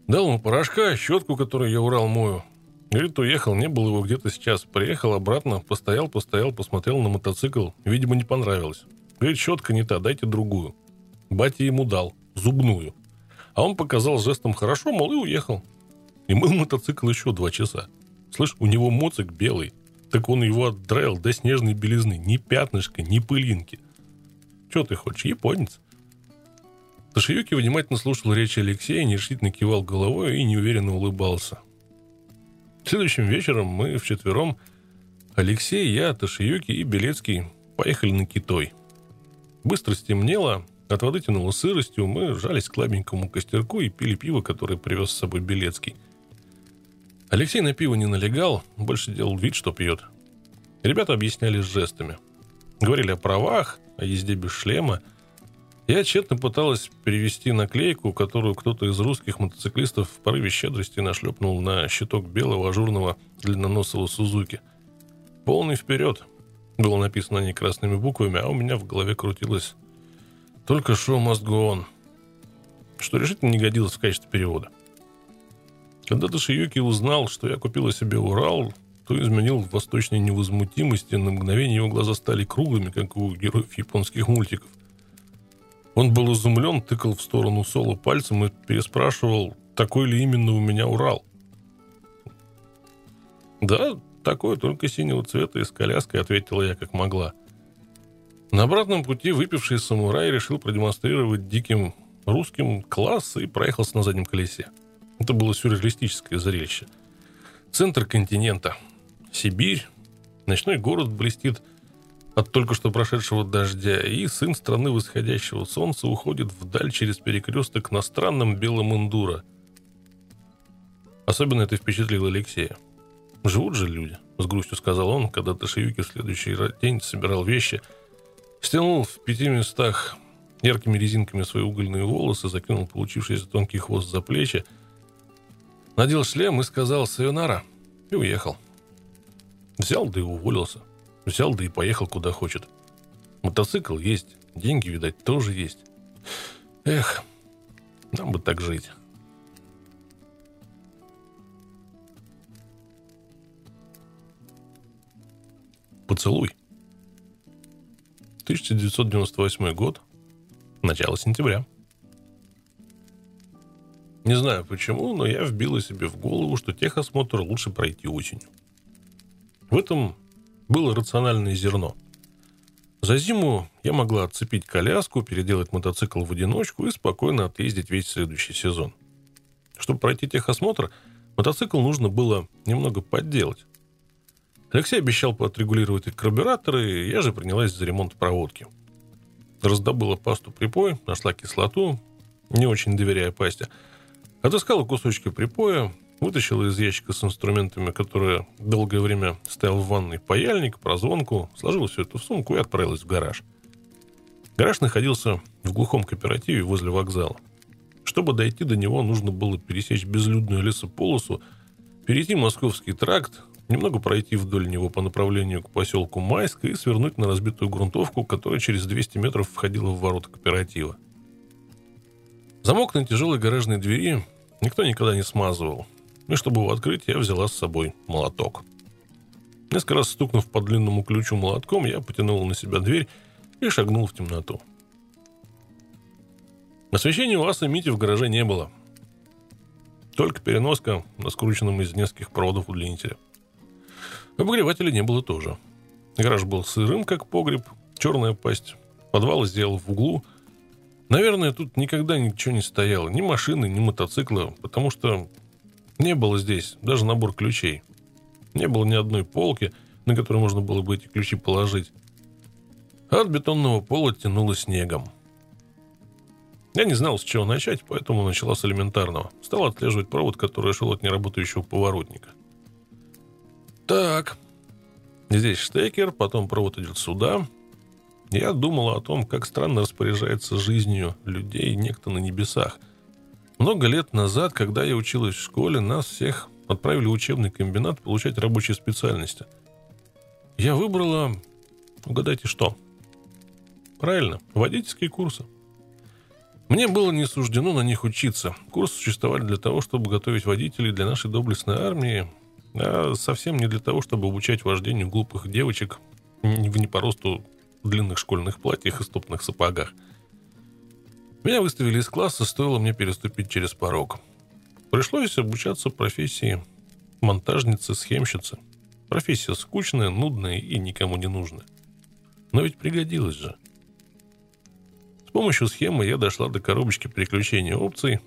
Speaker 1: Дал ему порошка, щетку, которую я Урал мою. Говорит, уехал, не было его где-то сейчас. Приехал обратно, постоял, постоял, посмотрел на мотоцикл. Видимо, не понравилось. Говорит, щетка не та, дайте другую. Батя ему дал, зубную. А он показал жестом хорошо, мол, и уехал. И мыл мотоцикл еще два часа. Слышь, у него моцик белый. Так он его отдраил до снежной белизны. Ни пятнышка, ни пылинки. Че ты хочешь, японец? Ташиюки внимательно слушал речь Алексея, нерешительно кивал головой и неуверенно улыбался. Следующим вечером мы вчетвером, Алексей, я, Ташиюки и Белецкий, поехали на Китой. Быстро стемнело, от воды тянуло сыростью, мы жались к слабенькому костерку и пили пиво, которое привез с собой Белецкий – Алексей на пиво не налегал, больше делал вид, что пьет. Ребята объясняли жестами. Говорили о правах, о езде без шлема. Я тщетно пыталась перевести наклейку, которую кто-то из русских мотоциклистов в порыве щедрости нашлепнул на щиток белого ажурного длинноносого Сузуки. Полный вперед. Было написано не красными буквами, а у меня в голове крутилось только шоу must go on, что решительно не годилось в качестве перевода. Когда Ташиюки узнал, что я купила себе Урал, то изменил в восточной невозмутимости, на мгновение его глаза стали круглыми, как у героев японских мультиков. Он был изумлен, тыкал в сторону Соло пальцем и переспрашивал, такой ли именно у меня Урал. «Да, такой, только синего цвета и с коляской», — ответила я как могла. На обратном пути выпивший самурай решил продемонстрировать диким русским класс и проехался на заднем колесе. Это было сюрреалистическое зрелище. Центр континента. Сибирь. Ночной город блестит от только что прошедшего дождя, и сын страны восходящего солнца уходит вдаль через перекресток на странном белом эндуро. Особенно это впечатлило Алексея. «Живут же люди», — с грустью сказал он, когда Ташиюки в следующий день собирал вещи, стянул в пяти местах яркими резинками свои угольные волосы, закинул получившийся тонкий хвост за плечи, надел шлем и сказал «Сайонара» и уехал. Взял, да и уволился. Взял, да и поехал куда хочет. Мотоцикл есть, деньги, видать, тоже есть. Эх, нам бы так жить. Поцелуй. 1998 год. Начало сентября. Не знаю почему, но я вбила себе в голову, что техосмотр лучше пройти осенью. В этом было рациональное зерно. За зиму я могла отцепить коляску, переделать мотоцикл в одиночку и спокойно отъездить весь следующий сезон. Чтобы пройти техосмотр, мотоцикл нужно было немного подделать. Алексей обещал поотрегулировать карбюраторы, и я же принялась за ремонт проводки. Раздобыла пасту припой, нашла кислоту, не очень доверяя пасте. Отыскала кусочки припоя, Вытащил из ящика с инструментами, которые долгое время стоял в ванной, паяльник, прозвонку, сложил все это в сумку и отправилась в гараж. Гараж находился в глухом кооперативе возле вокзала. Чтобы дойти до него, нужно было пересечь безлюдную лесополосу, перейти Московский тракт, немного пройти вдоль него по направлению к поселку Майск и свернуть на разбитую грунтовку, которая через 200 метров входила в ворота кооператива. Замок на тяжелой гаражной двери никто никогда не смазывал, и чтобы его открыть, я взяла с собой молоток. Несколько раз стукнув по длинному ключу молотком, я потянул на себя дверь и шагнул в темноту. Освещения у Аса Мити в гараже не было. Только переноска на скрученном из нескольких проводов удлинителя. Обогревателя не было тоже. Гараж был сырым, как погреб, черная пасть. Подвал сделал в углу. Наверное, тут никогда ничего не стояло. Ни машины, ни мотоцикла, потому что не было здесь даже набор ключей. Не было ни одной полки, на которой можно было бы эти ключи положить. От бетонного пола тянуло снегом. Я не знал, с чего начать, поэтому начала с элементарного. Стал отслеживать провод, который шел от неработающего поворотника. Так, здесь штекер, потом провод идет сюда. Я думал о том, как странно распоряжается жизнью людей некто на небесах. Много лет назад, когда я училась в школе, нас всех отправили в учебный комбинат получать рабочие специальности. Я выбрала, угадайте что? Правильно, водительские курсы. Мне было не суждено на них учиться. Курсы существовали для того, чтобы готовить водителей для нашей доблестной армии, а совсем не для того, чтобы обучать вождению глупых девочек в не по росту длинных школьных платьях и стопных сапогах – меня выставили из класса, стоило мне переступить через порог. Пришлось обучаться профессии монтажницы-схемщицы. Профессия скучная, нудная и никому не нужная. Но ведь пригодилась же. С помощью схемы я дошла до коробочки переключения опций,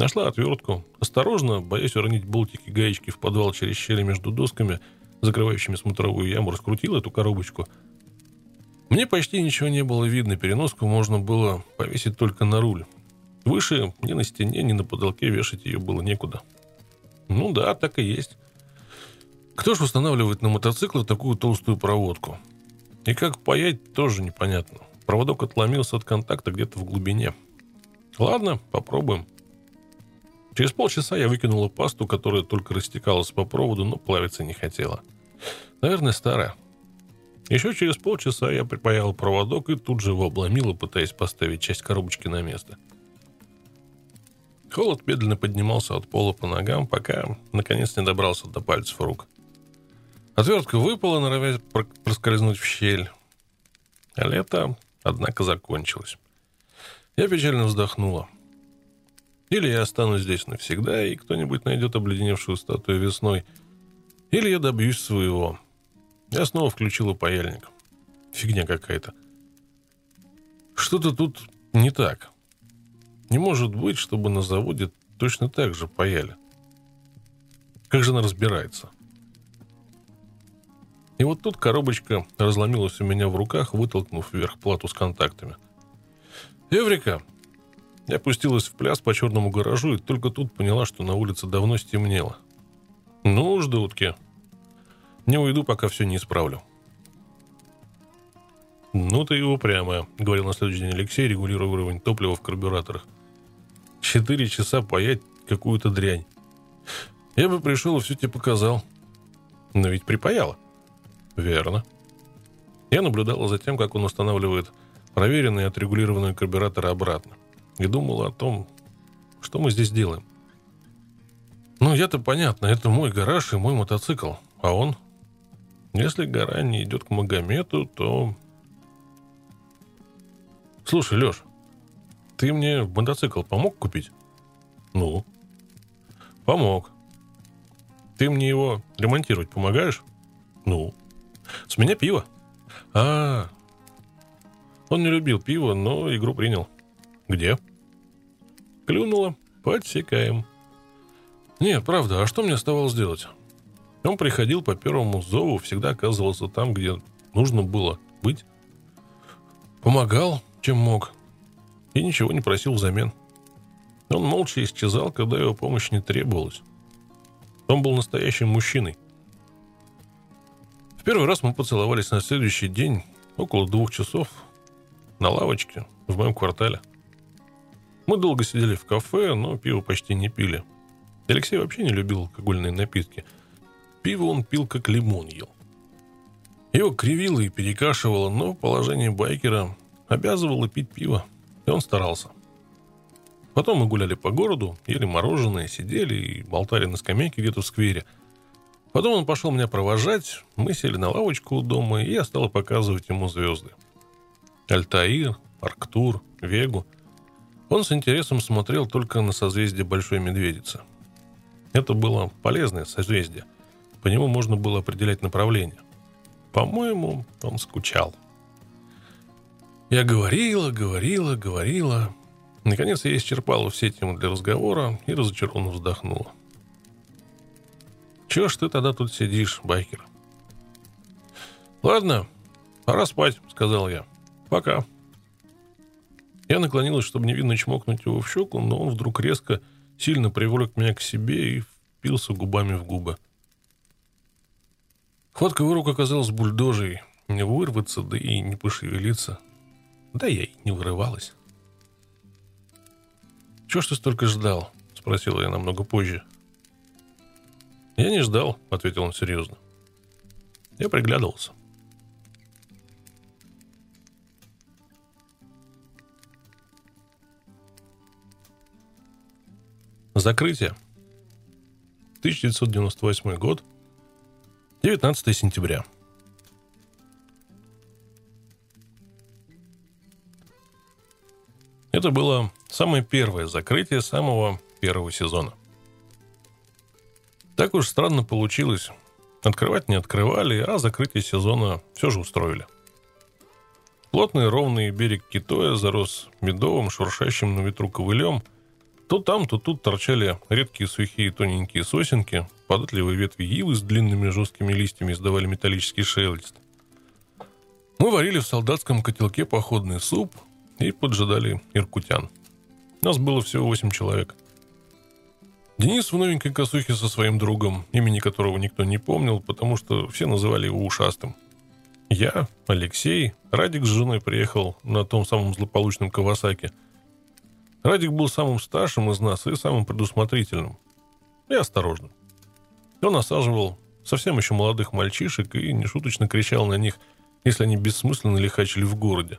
Speaker 1: нашла отвертку, осторожно, боясь уронить болтики гаечки в подвал через щели между досками, закрывающими смотровую яму, раскрутила эту коробочку – мне почти ничего не было видно, переноску можно было повесить только на руль. Выше ни на стене, ни на потолке вешать ее было некуда. Ну да, так и есть. Кто ж устанавливает на мотоциклы такую толстую проводку? И как паять, тоже непонятно. Проводок отломился от контакта где-то в глубине. Ладно, попробуем. Через полчаса я выкинула пасту, которая только растекалась по проводу, но плавиться не хотела. Наверное, старая. Еще через полчаса я припаял проводок и тут же его обломил, пытаясь поставить часть коробочки на место. Холод медленно поднимался от пола по ногам, пока, наконец, не добрался до пальцев рук. Отвертка выпала, норовясь проскользнуть в щель. А лето, однако, закончилось. Я печально вздохнула. Или я останусь здесь навсегда, и кто-нибудь найдет обледеневшую статую весной, или я добьюсь своего — я снова включила паяльник. Фигня какая-то. Что-то тут не так. Не может быть, чтобы на заводе точно так же паяли. Как же она разбирается? И вот тут коробочка разломилась у меня в руках, вытолкнув вверх плату с контактами. «Эврика!» Я опустилась в пляс по черному гаражу и только тут поняла, что на улице давно стемнело. «Ну, ждутки!» Не уйду, пока все не исправлю. «Ну ты его прямо», — говорил на следующий день Алексей, регулируя уровень топлива в карбюраторах. «Четыре часа паять какую-то дрянь. Я бы пришел и все тебе показал. Но ведь припаяло». «Верно». Я наблюдала за тем, как он устанавливает проверенные и отрегулированные карбюраторы обратно. И думала о том, что мы здесь делаем. Ну, я-то понятно, это мой гараж и мой мотоцикл. А он если гора не идет к Магомету, то... Слушай, Леш, ты мне мотоцикл помог купить? Ну? Помог. Ты мне его ремонтировать помогаешь? Ну? С меня пиво. А, он не любил пиво, но игру принял. Где? Клюнуло. Подсекаем. Не, правда, а что мне оставалось делать? Он приходил по первому зову, всегда оказывался там, где нужно было быть. Помогал, чем мог. И ничего не просил взамен. Он молча исчезал, когда его помощь не требовалась. Он был настоящим мужчиной. В первый раз мы поцеловались на следующий день, около двух часов, на лавочке в моем квартале. Мы долго сидели в кафе, но пиво почти не пили. Алексей вообще не любил алкогольные напитки – Пиво он пил, как лимон ел. Его кривило и перекашивало, но положение байкера обязывало пить пиво, и он старался. Потом мы гуляли по городу, ели мороженое, сидели и болтали на скамейке где-то в сквере. Потом он пошел меня провожать, мы сели на лавочку у дома, и я стала показывать ему звезды. Альтаир, Арктур, Вегу. Он с интересом смотрел только на созвездие Большой Медведицы. Это было полезное созвездие – по нему можно было определять направление. По-моему, он скучал. Я говорила, говорила, говорила. Наконец я исчерпала все темы для разговора и разочарованно вздохнула. Чего ж ты тогда тут сидишь, байкер? Ладно, пора спать, сказал я. Пока. Я наклонилась, чтобы невинно чмокнуть его в щеку, но он вдруг резко, сильно привлек меня к себе и впился губами в губы. Хватка его рук оказалась бульдожей. Не вырваться, да и не пошевелиться. Да я и не вырывалась. «Чего ж ты столько ждал?» — спросила я намного позже. «Я не ждал», — ответил он серьезно. Я приглядывался. Закрытие. 1998 год. 19 сентября. Это было самое первое закрытие самого первого сезона. Так уж странно получилось. Открывать не открывали, а закрытие сезона все же устроили. Плотный ровный берег Китоя зарос медовым, шуршащим на ветру ковылем – то там, то тут торчали редкие сухие тоненькие сосенки, податливые ветви ивы с длинными жесткими листьями издавали металлический шелест. Мы варили в солдатском котелке походный суп и поджидали иркутян. Нас было всего восемь человек. Денис в новенькой косухе со своим другом, имени которого никто не помнил, потому что все называли его ушастым. Я, Алексей, Радик с женой приехал на том самом злополучном Кавасаке – Радик был самым старшим из нас и самым предусмотрительным. И осторожным. Он осаживал совсем еще молодых мальчишек и нешуточно кричал на них если они бессмысленно лихачили в городе.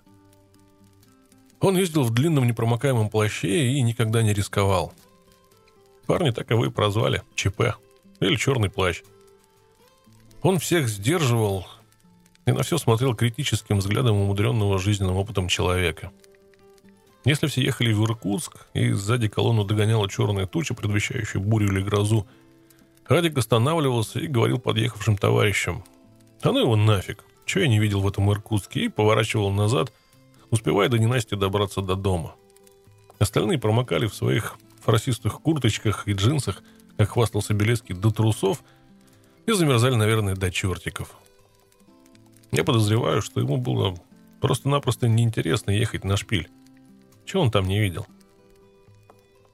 Speaker 1: Он ездил в длинном непромокаемом плаще и никогда не рисковал. Парни так его и прозвали – ЧП или черный плащ. Он всех сдерживал и на все смотрел критическим взглядом умудренного жизненным опытом человека. Если все ехали в Иркутск, и сзади колонну догоняла черная туча, предвещающая бурю или грозу, Радик останавливался и говорил подъехавшим товарищам. «А ну его нафиг! Чего я не видел в этом Иркутске?» И поворачивал назад, успевая до ненасти добраться до дома. Остальные промокали в своих фарсистых курточках и джинсах, как хвастался Белецкий, до трусов, и замерзали, наверное, до чертиков. Я подозреваю, что ему было просто-напросто неинтересно ехать на шпиль. Чего он там не видел?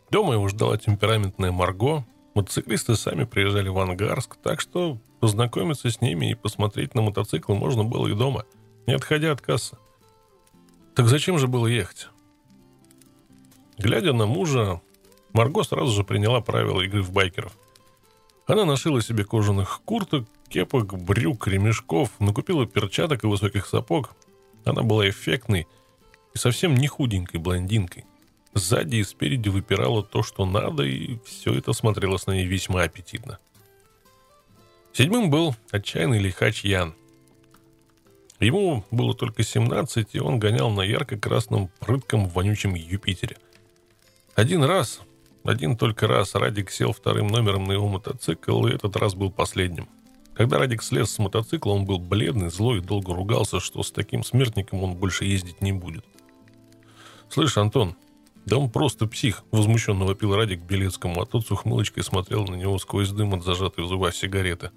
Speaker 1: Дома его ждала темпераментная Марго. Мотоциклисты сами приезжали в Ангарск, так что познакомиться с ними и посмотреть на мотоциклы можно было и дома, не отходя от кассы. Так зачем же было ехать? Глядя на мужа, Марго сразу же приняла правила игры в байкеров. Она нашила себе кожаных курток, кепок, брюк, ремешков, накупила перчаток и высоких сапог. Она была эффектной и совсем не худенькой блондинкой. Сзади и спереди выпирало то, что надо, и все это смотрелось на ней весьма аппетитно. Седьмым был отчаянный лихач Ян. Ему было только 17, и он гонял на ярко-красном прытком вонючем Юпитере. Один раз, один только раз Радик сел вторым номером на его мотоцикл, и этот раз был последним. Когда Радик слез с мотоцикла, он был бледный, злой и долго ругался, что с таким смертником он больше ездить не будет. «Слышь, Антон, да он просто псих!» – возмущенно вопил Радик Белецкому, а тот с ухмылочкой смотрел на него сквозь дым от зажатой в зубах сигареты.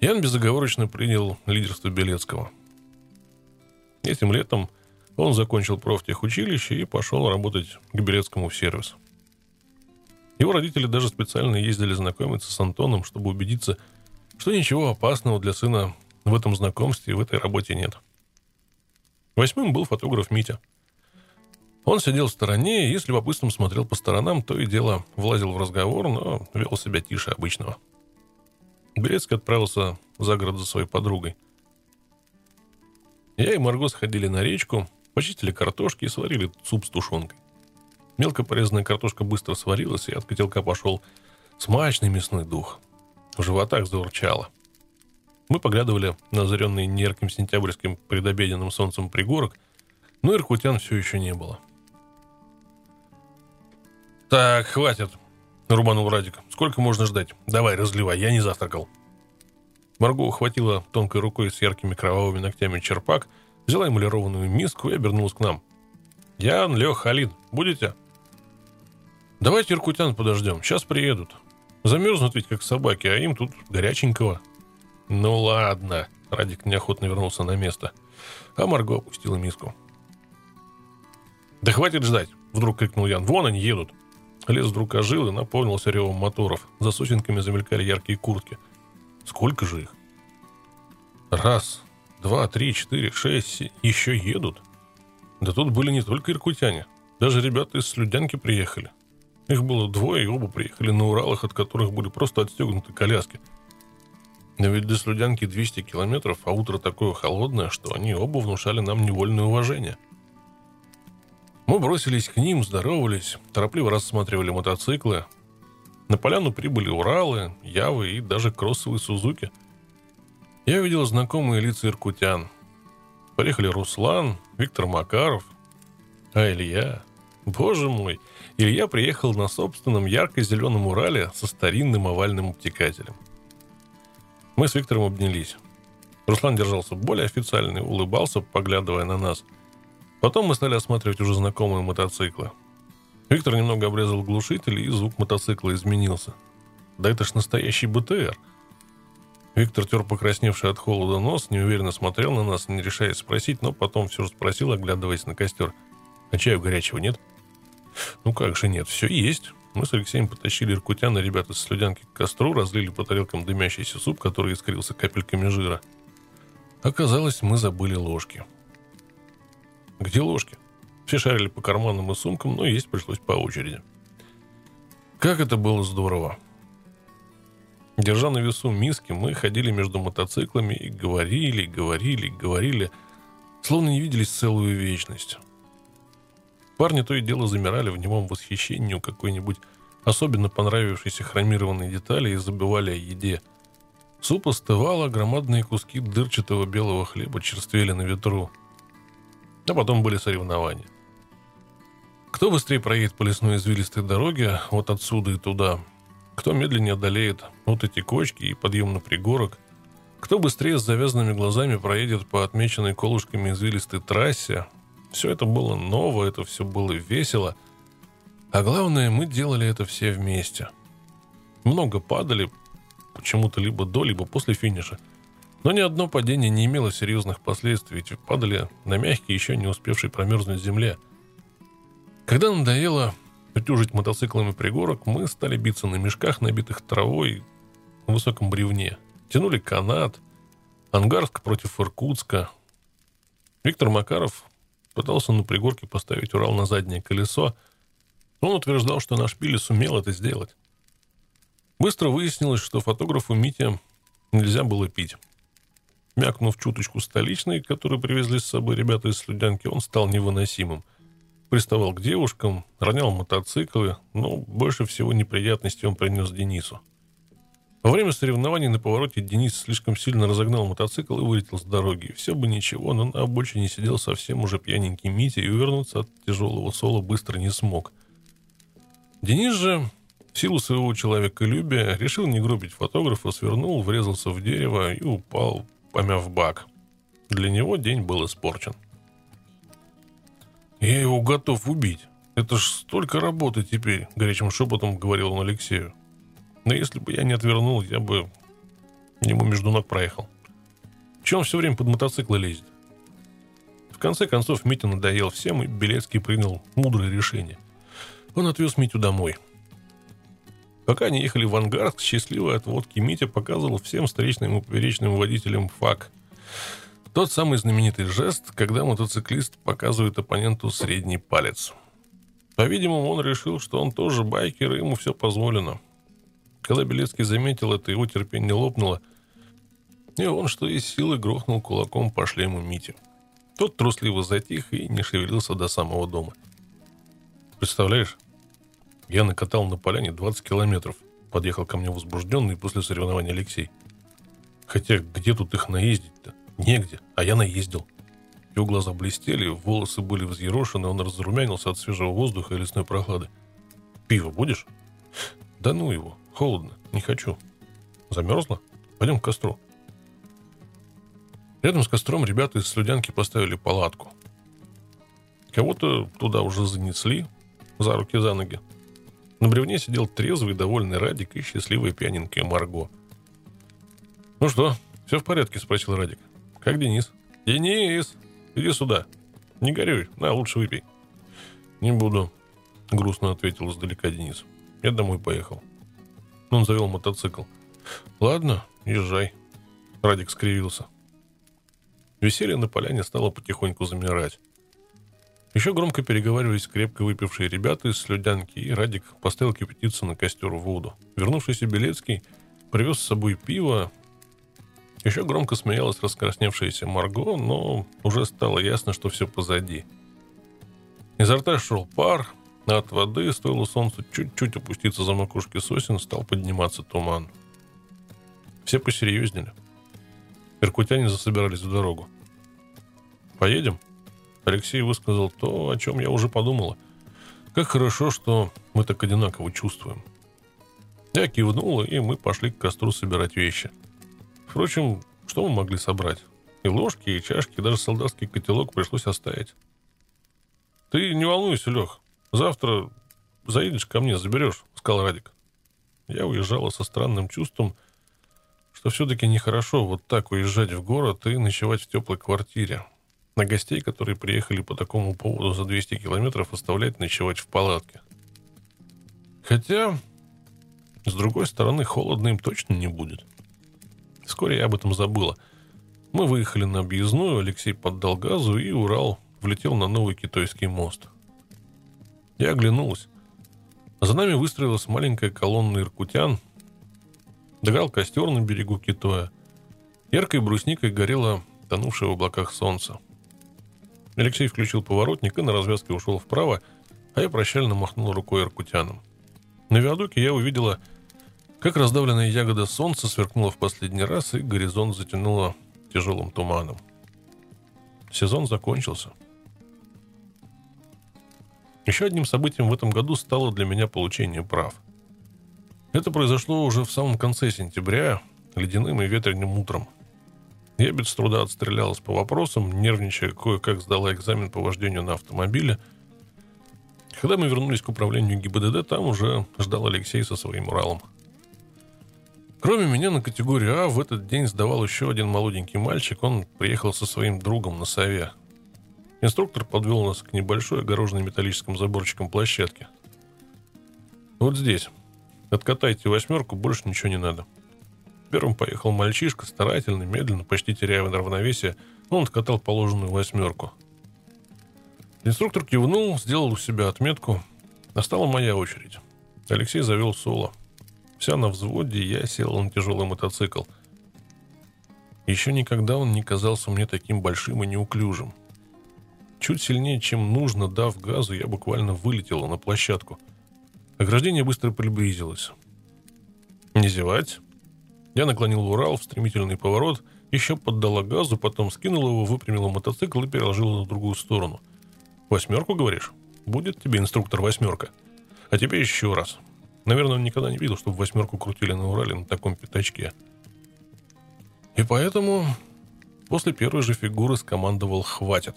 Speaker 1: Ян безоговорочно принял лидерство Белецкого. Этим летом он закончил профтехучилище и пошел работать к Белецкому в сервис – его родители даже специально ездили знакомиться с Антоном, чтобы убедиться, что ничего опасного для сына в этом знакомстве и в этой работе нет. Восьмым был фотограф Митя. Он сидел в стороне и с любопытством смотрел по сторонам, то и дело влазил в разговор, но вел себя тише обычного. Берецкий отправился за город за своей подругой. Я и Марго сходили на речку, почистили картошки и сварили суп с тушенкой. Мелко порезанная картошка быстро сварилась, и от котелка пошел смачный мясной дух. В животах заурчало. Мы поглядывали на озаренный неярким сентябрьским предобеденным солнцем пригорок, но иркутян все еще не было. «Так, хватит», — рубанул Радик. «Сколько можно ждать? Давай, разливай, я не завтракал». Марго ухватила тонкой рукой с яркими кровавыми ногтями черпак, взяла эмалированную миску и обернулась к нам. «Ян, Лех, Халид, будете?» Давайте иркутян подождем, сейчас приедут. Замерзнут ведь как собаки, а им тут горяченького. Ну ладно, Радик неохотно вернулся на место. А Марго опустила миску. Да хватит ждать, вдруг крикнул Ян. Вон они едут. Лес вдруг ожил и наполнился ревом моторов. За сосенками замелькали яркие куртки. Сколько же их? Раз, два, три, четыре, шесть. Еще едут. Да тут были не только иркутяне. Даже ребята из Слюдянки приехали. Их было двое, и оба приехали на Уралах, от которых были просто отстегнуты коляски. Но ведь до Слюдянки 200 километров, а утро такое холодное, что они оба внушали нам невольное уважение. Мы бросились к ним, здоровались, торопливо рассматривали мотоциклы. На поляну прибыли Уралы, Явы и даже кроссовые Сузуки. Я видел знакомые лица иркутян. Поехали Руслан, Виктор Макаров, а Илья... Боже мой, Илья приехал на собственном ярко-зеленом Урале со старинным овальным обтекателем. Мы с Виктором обнялись. Руслан держался более официально и улыбался, поглядывая на нас. Потом мы стали осматривать уже знакомые мотоциклы. Виктор немного обрезал глушитель, и звук мотоцикла изменился. Да это ж настоящий БТР. Виктор тер покрасневший от холода нос, неуверенно смотрел на нас, не решаясь спросить, но потом все же спросил, оглядываясь на костер. «А чаю горячего нет?» Ну как же нет, все есть. Мы с Алексеем потащили иркутяна ребята с слюдянки к костру, разлили по тарелкам дымящийся суп, который искрился капельками жира. Оказалось, мы забыли ложки. Где ложки? Все шарили по карманам и сумкам, но есть пришлось по очереди. Как это было здорово. Держа на весу миски, мы ходили между мотоциклами и говорили, говорили, говорили, словно не виделись целую вечность. Парни то и дело замирали в немом восхищении у какой-нибудь особенно понравившейся хромированной детали и забывали о еде. Суп остывал, а громадные куски дырчатого белого хлеба черствели на ветру. А потом были соревнования. Кто быстрее проедет по лесной извилистой дороге вот отсюда и туда – кто медленнее одолеет вот эти кочки и подъем на пригорок, кто быстрее с завязанными глазами проедет по отмеченной колышками извилистой трассе. Все это было ново, это все было весело. А главное, мы делали это все вместе. Много падали, почему-то либо до, либо после финиша. Но ни одно падение не имело серьезных последствий, ведь падали на мягкие, еще не успевшей промерзнуть земле. Когда надоело утюжить мотоциклами пригорок, мы стали биться на мешках, набитых травой в высоком бревне. Тянули канат. Ангарск против Иркутска. Виктор Макаров пытался на пригорке поставить Урал на заднее колесо. Он утверждал, что наш Пили сумел это сделать. Быстро выяснилось, что фотографу Мите нельзя было пить. Мякнув чуточку столичной, которую привезли с собой ребята из Слюдянки, он стал невыносимым – приставал к девушкам, ронял мотоциклы, но больше всего неприятностей он принес Денису. Во время соревнований на повороте Денис слишком сильно разогнал мотоцикл и вылетел с дороги. Все бы ничего, но на обочине сидел совсем уже пьяненький Митя и увернуться от тяжелого сола быстро не смог. Денис же, в силу своего человеколюбия, решил не грубить фотографа, свернул, врезался в дерево и упал, помяв бак. Для него день был испорчен. «Я его готов убить. Это ж столько работы теперь», — горячим шепотом говорил он Алексею. «Но если бы я не отвернул, я бы ему между ног проехал. Чем он все время под мотоциклы лезет?» В конце концов, Митя надоел всем, и Белецкий принял мудрое решение. Он отвез Митю домой. Пока они ехали в Ангарск, счастливый от водки Митя показывал всем встречным и поперечным водителям факт. Тот самый знаменитый жест, когда мотоциклист показывает оппоненту средний палец. По-видимому, он решил, что он тоже байкер, и ему все позволено. Когда Белецкий заметил это, его терпение лопнуло, и он, что из силы, грохнул кулаком по шлему Мити. Тот трусливо затих и не шевелился до самого дома. Представляешь, я накатал на поляне 20 километров. Подъехал ко мне возбужденный после соревнований Алексей. Хотя где тут их наездить-то? Негде, а я наездил. Его глаза блестели, волосы были взъерошены, он разрумянился от свежего воздуха и лесной прохлады. «Пиво будешь?» «Да ну его, холодно, не хочу». «Замерзла? Пойдем к костру». Рядом с костром ребята из Слюдянки поставили палатку. Кого-то туда уже занесли, за руки, за ноги. На бревне сидел трезвый, довольный Радик и счастливая пьяненькая Марго. «Ну что, все в порядке?» – спросил Радик. Как Денис? Денис, иди сюда. Не горюй, на, лучше выпей. Не буду, грустно ответил издалека Денис. Я домой поехал. Он завел мотоцикл. Ладно, езжай. Радик скривился. Веселье на поляне стало потихоньку замирать. Еще громко переговаривались крепко выпившие ребята из слюдянки, и Радик поставил кипятиться на костер в воду. Вернувшийся Белецкий привез с собой пиво, еще громко смеялась раскрасневшаяся Марго, но уже стало ясно, что все позади. Изо рта шел пар, а от воды, стоило солнцу чуть-чуть опуститься за макушки сосен, стал подниматься туман. Все посерьезнели. Иркутяне засобирались в дорогу. «Поедем?» Алексей высказал то, о чем я уже подумала. Как хорошо, что мы так одинаково чувствуем. Я кивнула, и мы пошли к костру собирать вещи – Впрочем, что мы могли собрать? И ложки, и чашки, и даже солдатский котелок пришлось оставить. «Ты не волнуйся, Лех. Завтра заедешь ко мне, заберешь», — сказал Радик. Я уезжала со странным чувством, что все-таки нехорошо вот так уезжать в город и ночевать в теплой квартире. На гостей, которые приехали по такому поводу за 200 километров, оставлять ночевать в палатке. Хотя, с другой стороны, холодно им точно не будет. — Вскоре я об этом забыла. Мы выехали на объездную, Алексей поддал газу, и Урал влетел на новый китайский мост. Я оглянулась. За нами выстроилась маленькая колонна иркутян. Догорал костер на берегу Китоя. Яркой брусникой горело тонувшее в облаках солнце. Алексей включил поворотник и на развязке ушел вправо, а я прощально махнул рукой иркутянам. На виадуке я увидела, как раздавленная ягода солнца сверкнула в последний раз, и горизонт затянуло тяжелым туманом. Сезон закончился. Еще одним событием в этом году стало для меня получение прав. Это произошло уже в самом конце сентября, ледяным и ветреным утром – я без труда отстрелялась по вопросам, нервничая, кое-как сдала экзамен по вождению на автомобиле. Когда мы вернулись к управлению ГИБДД, там уже ждал Алексей со своим Уралом. Кроме меня на категорию А в этот день сдавал еще один молоденький мальчик. Он приехал со своим другом на сове. Инструктор подвел нас к небольшой огороженной металлическим заборчиком площадке. Вот здесь. Откатайте восьмерку, больше ничего не надо. Первым поехал мальчишка, старательно, медленно, почти теряя равновесие, он откатал положенную восьмерку. Инструктор кивнул, сделал у себя отметку. Настала моя очередь. Алексей завел соло. Вся на взводе, я сел на тяжелый мотоцикл. Еще никогда он не казался мне таким большим и неуклюжим. Чуть сильнее, чем нужно, дав газу, я буквально вылетела на площадку. Ограждение быстро приблизилось. «Не зевать», я наклонил Урал в стремительный поворот, еще поддала газу, потом скинула его, выпрямила мотоцикл и переложила на другую сторону. «Восьмерку, говоришь? Будет тебе инструктор восьмерка. А тебе еще раз. Наверное, он никогда не видел, чтобы восьмерку крутили на Урале на таком пятачке. И поэтому после первой же фигуры скомандовал «хватит».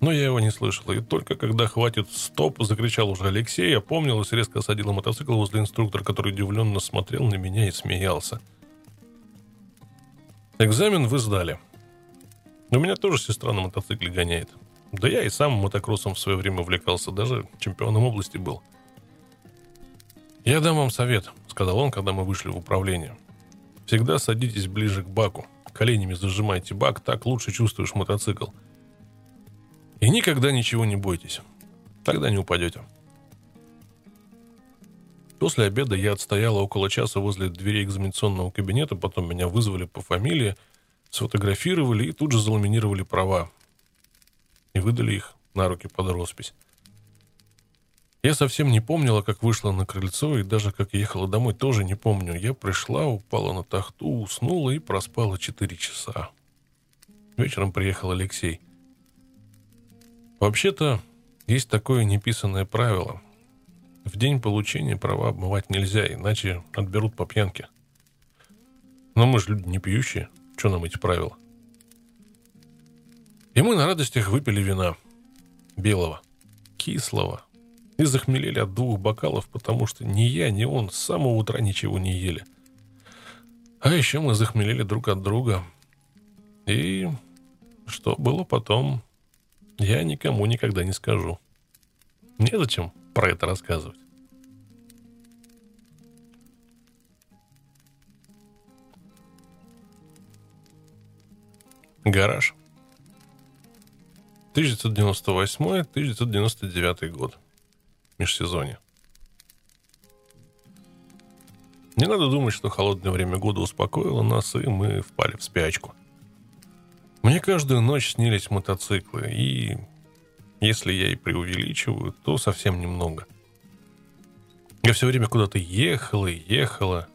Speaker 1: Но я его не слышал, и только когда «хватит, стоп!» закричал уже Алексей, опомнилась, резко осадила мотоцикл возле инструктора, который удивленно смотрел на меня и смеялся. Экзамен вы сдали. У меня тоже сестра на мотоцикле гоняет. Да я и сам мотокроссом в свое время увлекался, даже чемпионом области был. «Я дам вам совет», — сказал он, когда мы вышли в управление. «Всегда садитесь ближе к баку. Коленями зажимайте бак, так лучше чувствуешь мотоцикл. И никогда ничего не бойтесь. Тогда не упадете. После обеда я отстояла около часа возле дверей экзаменационного кабинета, потом меня вызвали по фамилии, сфотографировали и тут же заламинировали права. И выдали их на руки под роспись. Я совсем не помнила, как вышла на крыльцо, и даже как ехала домой, тоже не помню. Я пришла, упала на тахту, уснула и проспала 4 часа. Вечером приехал Алексей. Вообще-то, есть такое неписанное правило. В день получения права обмывать нельзя, иначе отберут по пьянке. Но мы же люди не пьющие. Что нам эти правила? И мы на радостях выпили вина. Белого. Кислого. И захмелели от двух бокалов, потому что ни я, ни он с самого утра ничего не ели. А еще мы захмелели друг от друга. И что было потом, я никому никогда не скажу. Незачем про это рассказывать. Гараж. 1998-1999 год. Межсезонье. Не надо думать, что холодное время года успокоило нас, и мы впали в спячку. Мне каждую ночь снились мотоциклы, и если я и преувеличиваю, то совсем немного. Я все время куда-то ехала и ехала.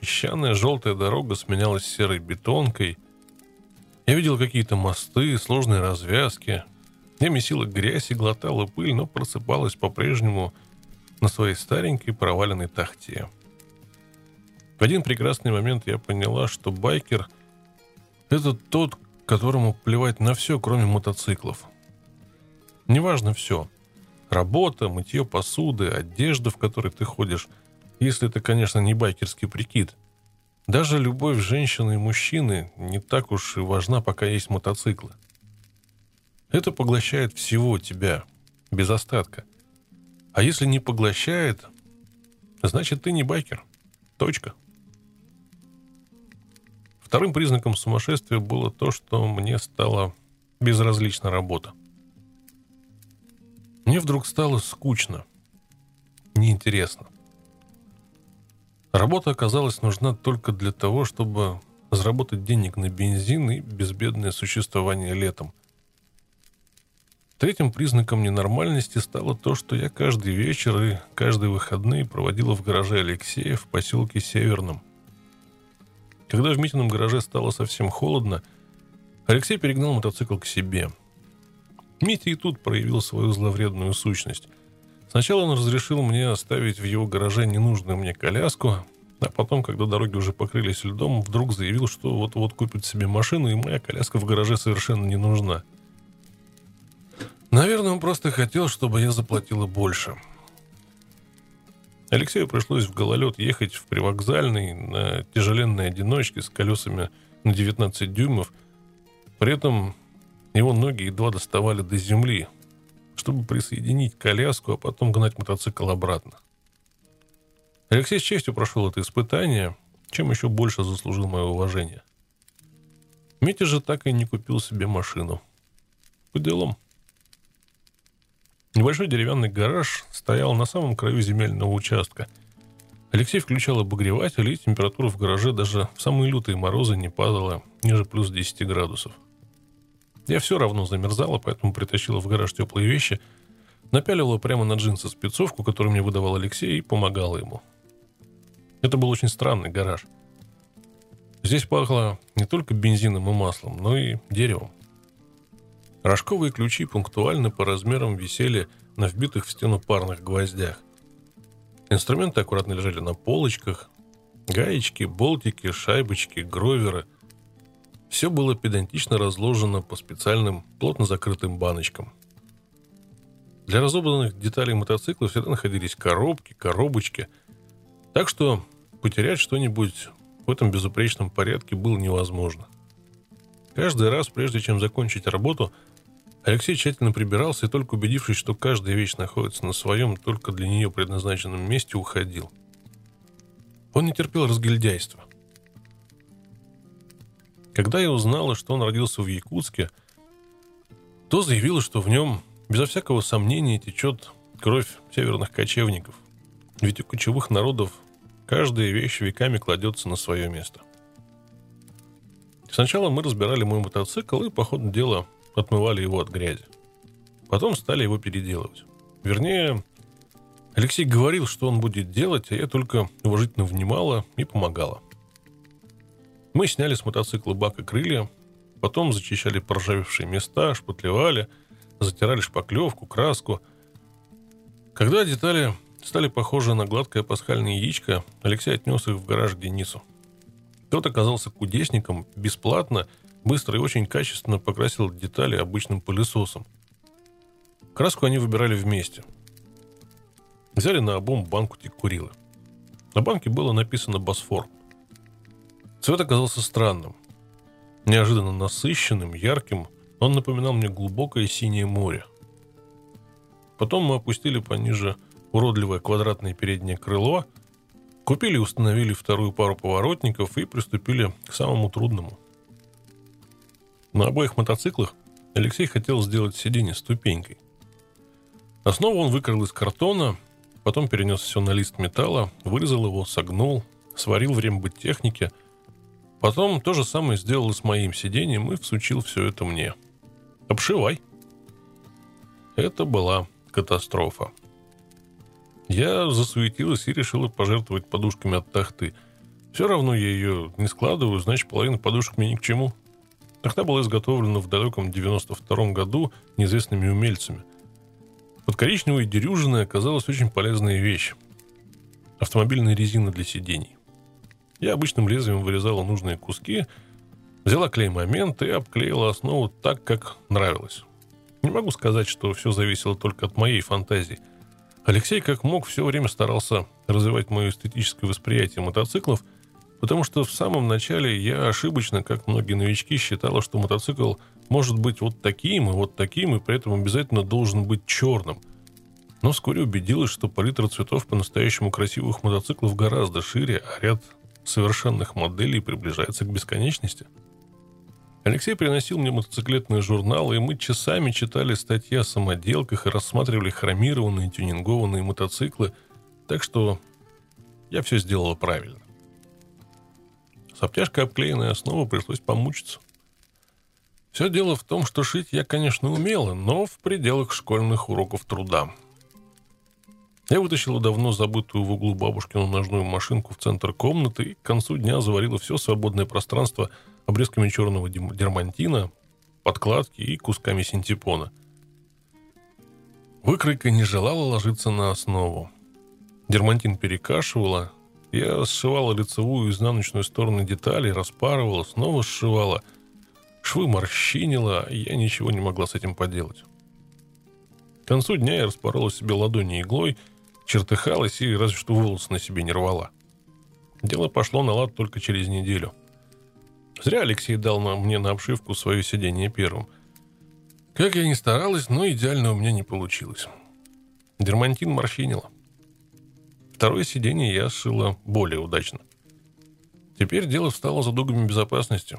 Speaker 1: Песчаная желтая дорога сменялась серой бетонкой. Я видел какие-то мосты, сложные развязки. Я месила грязь и глотала пыль, но просыпалась по-прежнему на своей старенькой проваленной тахте. В один прекрасный момент я поняла, что байкер — это тот, которому плевать на все, кроме мотоциклов. Неважно все. Работа, мытье посуды, одежда, в которой ты ходишь. Если это, конечно, не байкерский прикид. Даже любовь женщины и мужчины не так уж и важна, пока есть мотоциклы. Это поглощает всего тебя, без остатка. А если не поглощает, значит ты не байкер. Точка. Вторым признаком сумасшествия было то, что мне стала безразлична работа. Мне вдруг стало скучно, неинтересно. Работа оказалась нужна только для того, чтобы заработать денег на бензин и безбедное существование летом. Третьим признаком ненормальности стало то, что я каждый вечер и каждые выходные проводила в гараже Алексея в поселке Северном. Когда в Митином гараже стало совсем холодно, Алексей перегнал мотоцикл к себе. Митя и тут проявил свою зловредную сущность. Сначала он разрешил мне оставить в его гараже ненужную мне коляску, а потом, когда дороги уже покрылись льдом, вдруг заявил, что вот-вот купит себе машину, и моя коляска в гараже совершенно не нужна. Наверное, он просто хотел, чтобы я заплатила больше. Алексею пришлось в гололед ехать в привокзальный на тяжеленной одиночке с колесами на 19 дюймов. При этом его ноги едва доставали до земли, чтобы присоединить коляску, а потом гнать мотоцикл обратно. Алексей с честью прошел это испытание, чем еще больше заслужил мое уважение. Митя же так и не купил себе машину. По делам. Небольшой деревянный гараж стоял на самом краю земельного участка. Алексей включал обогреватель, и температура в гараже даже в самые лютые морозы не падала ниже плюс 10 градусов. Я все равно замерзала, поэтому притащила в гараж теплые вещи, напялила прямо на джинсы спецовку, которую мне выдавал Алексей, и помогала ему. Это был очень странный гараж. Здесь пахло не только бензином и маслом, но и деревом. Рожковые ключи пунктуально по размерам висели на вбитых в стену парных гвоздях. Инструменты аккуратно лежали на полочках. Гаечки, болтики, шайбочки, гроверы. Все было педантично разложено по специальным, плотно закрытым баночкам. Для разобранных деталей мотоцикла всегда находились коробки, коробочки. Так что потерять что-нибудь в этом безупречном порядке было невозможно. Каждый раз, прежде чем закончить работу – Алексей тщательно прибирался и только убедившись, что каждая вещь находится на своем, только для нее предназначенном месте, уходил. Он не терпел разгильдяйства. Когда я узнала, что он родился в Якутске, то заявила, что в нем безо всякого сомнения течет кровь северных кочевников. Ведь у кочевых народов каждая вещь веками кладется на свое место. Сначала мы разбирали мой мотоцикл и, по ходу дела, отмывали его от грязи. Потом стали его переделывать. Вернее, Алексей говорил, что он будет делать, а я только уважительно внимала и помогала. Мы сняли с мотоцикла бак и крылья, потом зачищали поржавевшие места, шпатлевали, затирали шпаклевку, краску. Когда детали стали похожи на гладкое пасхальное яичко, Алексей отнес их в гараж к Денису. Тот оказался кудесником, бесплатно – быстро и очень качественно покрасил детали обычным пылесосом. Краску они выбирали вместе. Взяли на обум банку текурилы. На банке было написано «Босфор». Цвет оказался странным. Неожиданно насыщенным, ярким, он напоминал мне глубокое синее море. Потом мы опустили пониже уродливое квадратное переднее крыло, купили и установили вторую пару поворотников и приступили к самому трудному – на обоих мотоциклах Алексей хотел сделать сиденье ступенькой. Основу он выкрал из картона, потом перенес все на лист металла, вырезал его, согнул, сварил в рембытехнике. Потом то же самое сделал и с моим сиденьем и всучил все это мне. Обшивай. Это была катастрофа. Я засуетилась и решила пожертвовать подушками от тахты. Все равно я ее не складываю, значит, половина подушек мне ни к чему. Тахта была изготовлена в далеком 92 году неизвестными умельцами. Под коричневой дерюжиной оказалась очень полезная вещь – автомобильная резина для сидений. Я обычным лезвием вырезала нужные куски, взяла клей-момент и обклеила основу так, как нравилось. Не могу сказать, что все зависело только от моей фантазии. Алексей как мог все время старался развивать мое эстетическое восприятие мотоциклов – Потому что в самом начале я ошибочно, как многие новички, считала, что мотоцикл может быть вот таким и вот таким, и при этом обязательно должен быть черным. Но вскоре убедилась, что палитра цветов по-настоящему красивых мотоциклов гораздо шире, а ряд совершенных моделей приближается к бесконечности. Алексей приносил мне мотоциклетные журналы, и мы часами читали статьи о самоделках и рассматривали хромированные тюнингованные мотоциклы, так что я все сделала правильно. С обтяжкой обклеенной основы пришлось помучиться. Все дело в том, что шить я, конечно, умела, но в пределах школьных уроков труда. Я вытащила давно забытую в углу бабушкину ножную машинку в центр комнаты и к концу дня заварила все свободное пространство обрезками черного дермантина, подкладки и кусками синтепона. Выкройка не желала ложиться на основу. Дермантин перекашивала, я сшивала лицевую и изнаночную стороны деталей, распарывала, снова сшивала. Швы морщинила, и я ничего не могла с этим поделать. К концу дня я распорола себе ладони иглой, чертыхалась и разве что волосы на себе не рвала. Дело пошло на лад только через неделю. Зря Алексей дал мне на обшивку свое сиденье первым. Как я ни старалась, но идеально у меня не получилось. Дермантин морщинила. Второе сиденье я сшила более удачно. Теперь дело встало за дугами безопасности.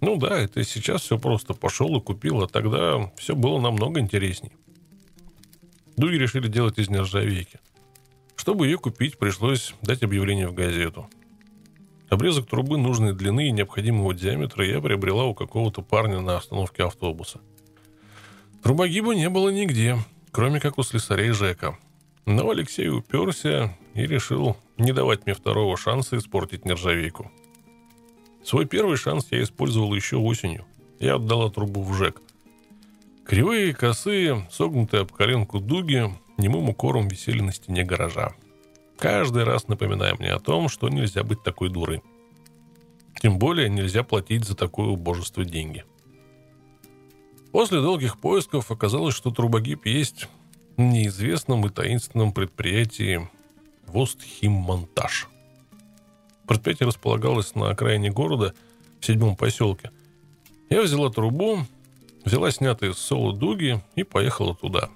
Speaker 1: Ну да, это сейчас все просто пошел и купил, а тогда все было намного интересней. Дуги решили делать из нержавейки. Чтобы ее купить, пришлось дать объявление в газету. Обрезок трубы нужной длины и необходимого диаметра я приобрела у какого-то парня на остановке автобуса. Трубогиба не было нигде, кроме как у слесарей Жека – но Алексей уперся и решил не давать мне второго шанса испортить нержавейку. Свой первый шанс я использовал еще осенью. Я отдала трубу в ЖЭК. Кривые, косые, согнутые об коленку дуги немым укором висели на стене гаража. Каждый раз напоминая мне о том, что нельзя быть такой дурой. Тем более нельзя платить за такое убожество деньги. После долгих поисков оказалось, что трубогиб есть неизвестном и таинственном предприятии Востхиммонтаж. Предприятие располагалось на окраине города, в седьмом поселке. Я взяла трубу, взяла снятые с соло дуги и поехала туда.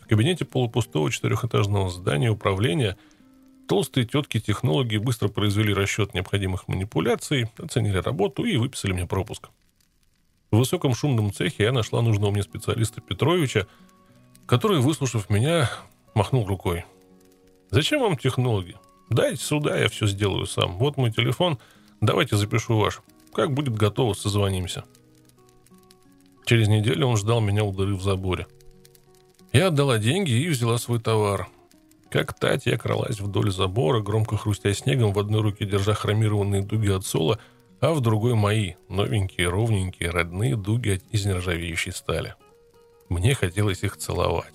Speaker 1: В кабинете полупустого четырехэтажного здания управления толстые тетки-технологи быстро произвели расчет необходимых манипуляций, оценили работу и выписали мне пропуск. В высоком шумном цехе я нашла нужного мне специалиста Петровича, который, выслушав меня, махнул рукой. «Зачем вам технологи? Дайте сюда, я все сделаю сам. Вот мой телефон, давайте запишу ваш. Как будет готово, созвонимся». Через неделю он ждал меня у дыры в заборе. Я отдала деньги и взяла свой товар. Как тать, я кралась вдоль забора, громко хрустя снегом, в одной руке держа хромированные дуги от сола, а в другой мои, новенькие, ровненькие, родные дуги из нержавеющей стали. Мне хотелось их целовать.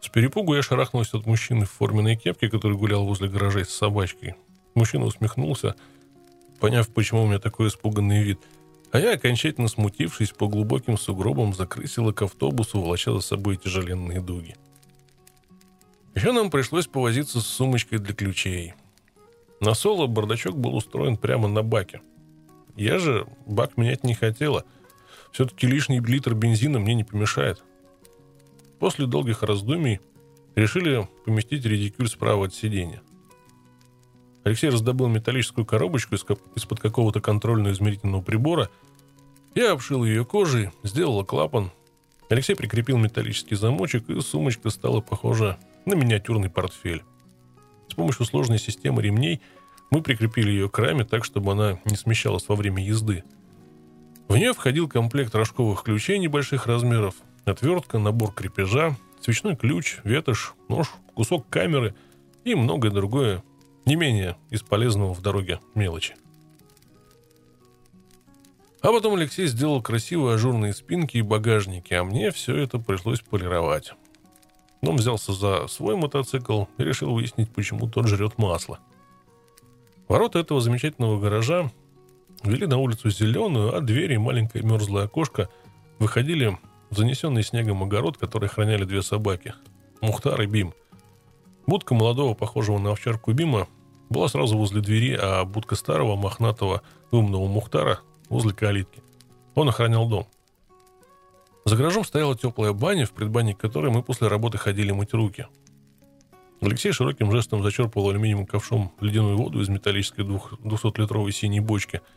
Speaker 1: С перепугу я шарахнулась от мужчины в форменной кепке, который гулял возле гаражей с собачкой. Мужчина усмехнулся, поняв, почему у меня такой испуганный вид. А я, окончательно смутившись, по глубоким сугробам закрысила к автобусу, волоча за собой тяжеленные дуги. Еще нам пришлось повозиться с сумочкой для ключей. На соло бардачок был устроен прямо на баке. Я же бак менять не хотела — все-таки лишний литр бензина мне не помешает. После долгих раздумий решили поместить редикюль справа от сиденья. Алексей раздобыл металлическую коробочку из-под какого-то контрольно-измерительного прибора. Я обшил ее кожей, сделала клапан. Алексей прикрепил металлический замочек, и сумочка стала похожа на миниатюрный портфель. С помощью сложной системы ремней мы прикрепили ее к раме так, чтобы она не смещалась во время езды – в нее входил комплект рожковых ключей небольших размеров, отвертка, набор крепежа, свечной ключ, ветошь, нож, кусок камеры и многое другое, не менее из полезного в дороге мелочи. А потом Алексей сделал красивые ажурные спинки и багажники, а мне все это пришлось полировать. Он взялся за свой мотоцикл и решил выяснить, почему тот жрет масло. Ворота этого замечательного гаража Вели на улицу зеленую, а двери и маленькое мерзлое окошко выходили в занесенный снегом огород, который охраняли две собаки – Мухтар и Бим. Будка молодого, похожего на овчарку Бима, была сразу возле двери, а будка старого, мохнатого, умного Мухтара возле калитки. Он охранял дом. За гаражом стояла теплая баня, в предбанник которой мы после работы ходили мыть руки. Алексей широким жестом зачерпывал алюминиевым ковшом ледяную воду из металлической 200-литровой синей бочки –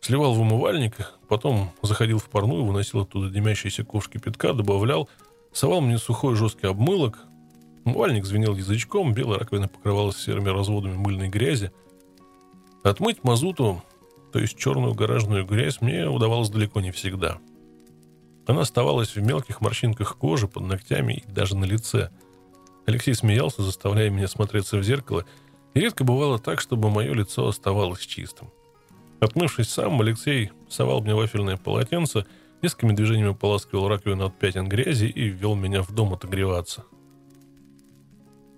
Speaker 1: Сливал в умывальник, потом заходил в парную, выносил оттуда дымящиеся ковш кипятка, добавлял, совал мне сухой жесткий обмылок. Умывальник звенел язычком, белая раковина покрывалась серыми разводами мыльной грязи. Отмыть мазуту, то есть черную гаражную грязь, мне удавалось далеко не всегда. Она оставалась в мелких морщинках кожи, под ногтями и даже на лице. Алексей смеялся, заставляя меня смотреться в зеркало, и редко бывало так, чтобы мое лицо оставалось чистым. Отмывшись сам, Алексей совал мне вафельное полотенце, несколькими движениями поласкивал раковину от пятен грязи и ввел меня в дом отогреваться.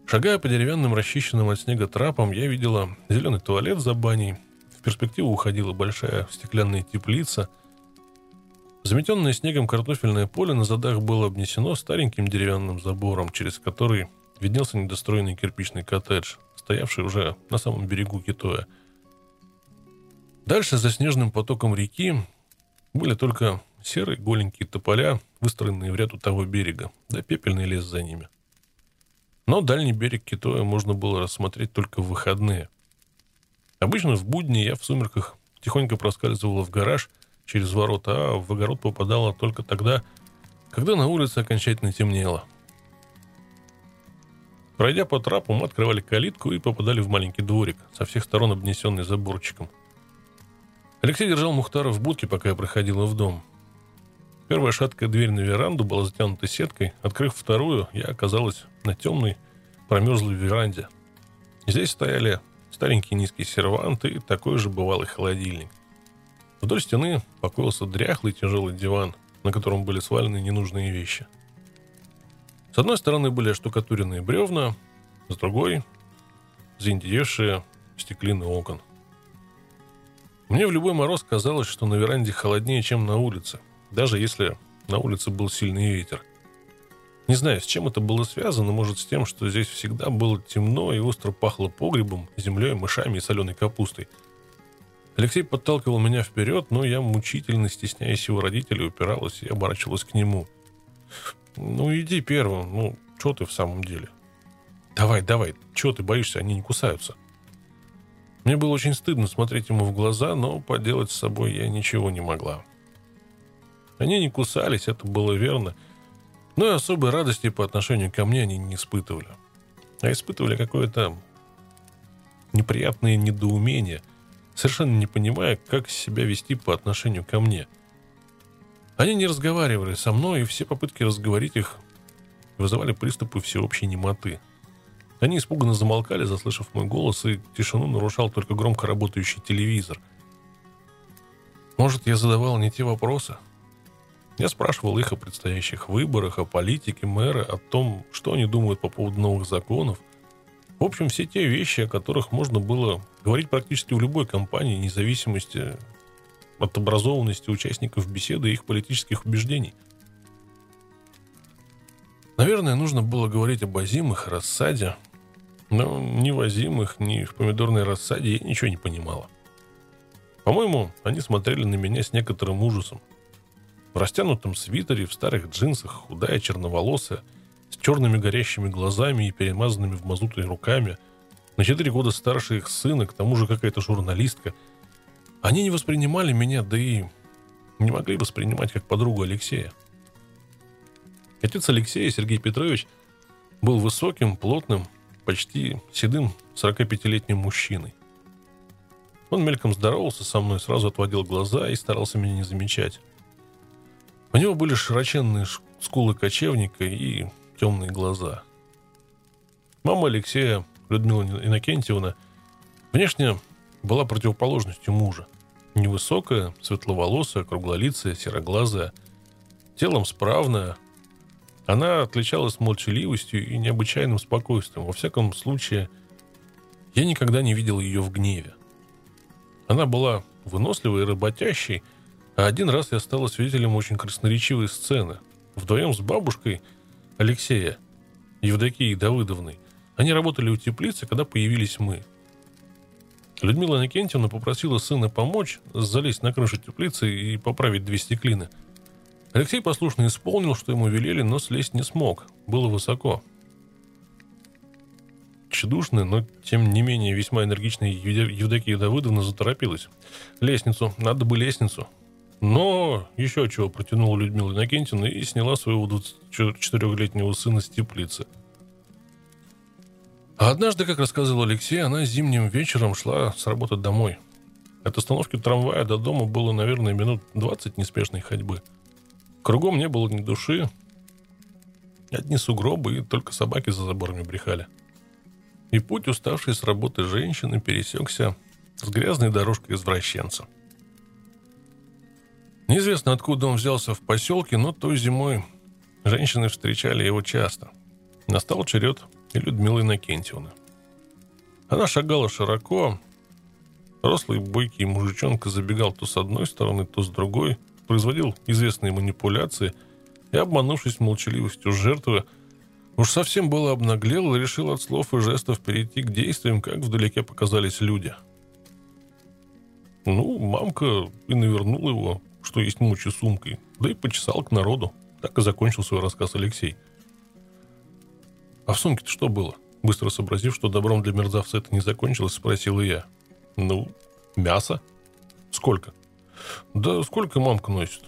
Speaker 1: Шагая по деревянным расчищенным от снега трапам, я видела зеленый туалет за баней, в перспективу уходила большая стеклянная теплица. Заметенное снегом картофельное поле на задах было обнесено стареньким деревянным забором, через который виднелся недостроенный кирпичный коттедж, стоявший уже на самом берегу Китоя – Дальше за снежным потоком реки были только серые голенькие тополя, выстроенные в ряд у того берега, да пепельный лес за ними. Но дальний берег Китоя можно было рассмотреть только в выходные. Обычно в будни я в сумерках тихонько проскальзывала в гараж через ворота, а в огород попадала только тогда, когда на улице окончательно темнело. Пройдя по трапу, мы открывали калитку и попадали в маленький дворик, со всех сторон обнесенный заборчиком – Алексей держал Мухтара в будке, пока я проходила в дом. Первая шаткая дверь на веранду была затянута сеткой. Открыв вторую, я оказалась на темной, промерзлой веранде. Здесь стояли старенький низкий сервант и такой же бывалый холодильник. Вдоль стены покоился дряхлый тяжелый диван, на котором были свалены ненужные вещи. С одной стороны были штукатуренные бревна, с другой – заиндевевшие стеклины окон – мне в любой мороз казалось, что на веранде холоднее, чем на улице, даже если на улице был сильный ветер. Не знаю, с чем это было связано, может, с тем, что здесь всегда было темно и остро пахло погребом, землей, мышами и соленой капустой. Алексей подталкивал меня вперед, но я, мучительно стесняясь его родителей, упиралась и оборачивалась к нему. «Ну, иди первым, ну, что ты в самом деле?» «Давай, давай, чего ты боишься, они не кусаются?» Мне было очень стыдно смотреть ему в глаза, но поделать с собой я ничего не могла. Они не кусались, это было верно, но и особой радости по отношению ко мне они не испытывали. А испытывали какое-то неприятное недоумение, совершенно не понимая, как себя вести по отношению ко мне. Они не разговаривали со мной, и все попытки разговорить их вызывали приступы всеобщей немоты – они испуганно замолкали, заслышав мой голос, и тишину нарушал только громко работающий телевизор. Может, я задавал не те вопросы? Я спрашивал их о предстоящих выборах, о политике мэра, о том, что они думают по поводу новых законов. В общем, все те вещи, о которых можно было говорить практически в любой компании, независимости от образованности участников беседы и их политических убеждений. Наверное, нужно было говорить об озимых, рассаде, но ни в озимых, ни в помидорной рассаде я ничего не понимала. По-моему, они смотрели на меня с некоторым ужасом. В растянутом свитере, в старых джинсах, худая, черноволосая, с черными горящими глазами и перемазанными в мазутой руками, на четыре года старше их сына, к тому же какая-то журналистка. Они не воспринимали меня, да и не могли воспринимать как подругу Алексея. Отец Алексея, Сергей Петрович, был высоким, плотным, почти седым 45-летним мужчиной. Он мельком здоровался со мной, сразу отводил глаза и старался меня не замечать. У него были широченные скулы кочевника и темные глаза. Мама Алексея, Людмила Иннокентьевна, внешне была противоположностью мужа. Невысокая, светловолосая, круглолицая, сероглазая, телом справная, она отличалась молчаливостью и необычайным спокойствием. Во всяком случае, я никогда не видел ее в гневе. Она была выносливой и работящей, а один раз я стала свидетелем очень красноречивой сцены. Вдвоем с бабушкой Алексея, Евдокией Давыдовной, они работали у теплицы, когда появились мы. Людмила Никентьевна попросила сына помочь залезть на крышу теплицы и поправить две стеклины – Алексей послушно исполнил, что ему велели, но слезть не смог. Было высоко. Тщедушная, но тем не менее весьма энергичная Евдокия Давыдовна заторопилась. «Лестницу! Надо бы лестницу!» Но еще чего протянула Людмила Иннокентьевна и сняла своего 24-летнего сына с теплицы. А однажды, как рассказывал Алексей, она зимним вечером шла с работы домой. От остановки трамвая до дома было, наверное, минут 20 неспешной ходьбы. Кругом не было ни души, одни сугробы, и только собаки за заборами брехали. И путь, уставший с работы женщины, пересекся с грязной дорожкой извращенца. Неизвестно, откуда он взялся в поселке, но той зимой женщины встречали его часто. Настал черед и Людмилы Иннокентьевны. Она шагала широко, рослый бойкий мужичонка забегал то с одной стороны, то с другой, производил известные манипуляции и, обманувшись молчаливостью жертвы, уж совсем было обнаглел и решил от слов и жестов перейти к действиям, как вдалеке показались люди. Ну, мамка и навернула его, что есть мучи сумкой, да и почесал к народу. Так и закончил свой рассказ Алексей. «А в сумке-то что было?» Быстро сообразив, что добром для мерзавца это не закончилось, спросил и я. «Ну, мясо». «Сколько?» «Да сколько мамка носит?»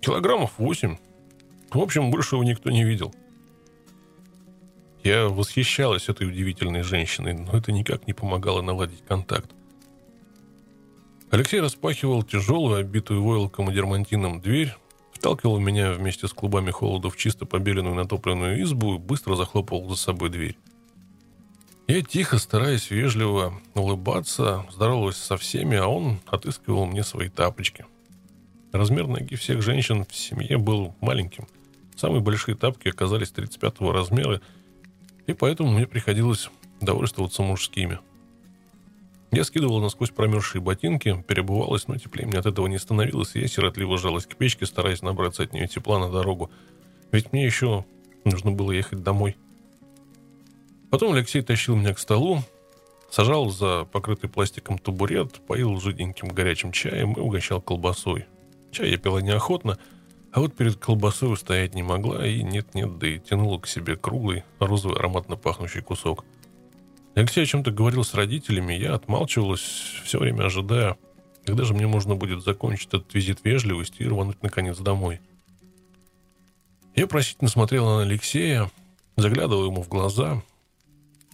Speaker 1: «Килограммов восемь. В общем, больше его никто не видел». Я восхищалась этой удивительной женщиной, но это никак не помогало наладить контакт. Алексей распахивал тяжелую, обитую войлоком и дермантином дверь, вталкивал меня вместе с клубами холода в чисто побеленную натопленную избу и быстро захлопывал за собой дверь. Я тихо, стараясь вежливо улыбаться, здоровалась со всеми, а он отыскивал мне свои тапочки. Размер ноги всех женщин в семье был маленьким. Самые большие тапки оказались 35 размера, и поэтому мне приходилось довольствоваться мужскими – я скидывала насквозь промерзшие ботинки, перебывалась, но теплее мне от этого не становилось, и я сиротливо жалась к печке, стараясь набраться от нее тепла на дорогу. Ведь мне еще нужно было ехать домой. Потом Алексей тащил меня к столу, сажал за покрытый пластиком табурет, поил жиденьким горячим чаем и угощал колбасой. Чай я пила неохотно, а вот перед колбасой устоять не могла, и нет-нет, да и тянула к себе круглый, розовый ароматно пахнущий кусок – Алексей о чем-то говорил с родителями, я отмалчивалась, все время ожидая, когда же мне можно будет закончить этот визит вежливости и рвануть наконец домой. Я просительно смотрела на Алексея, заглядывала ему в глаза.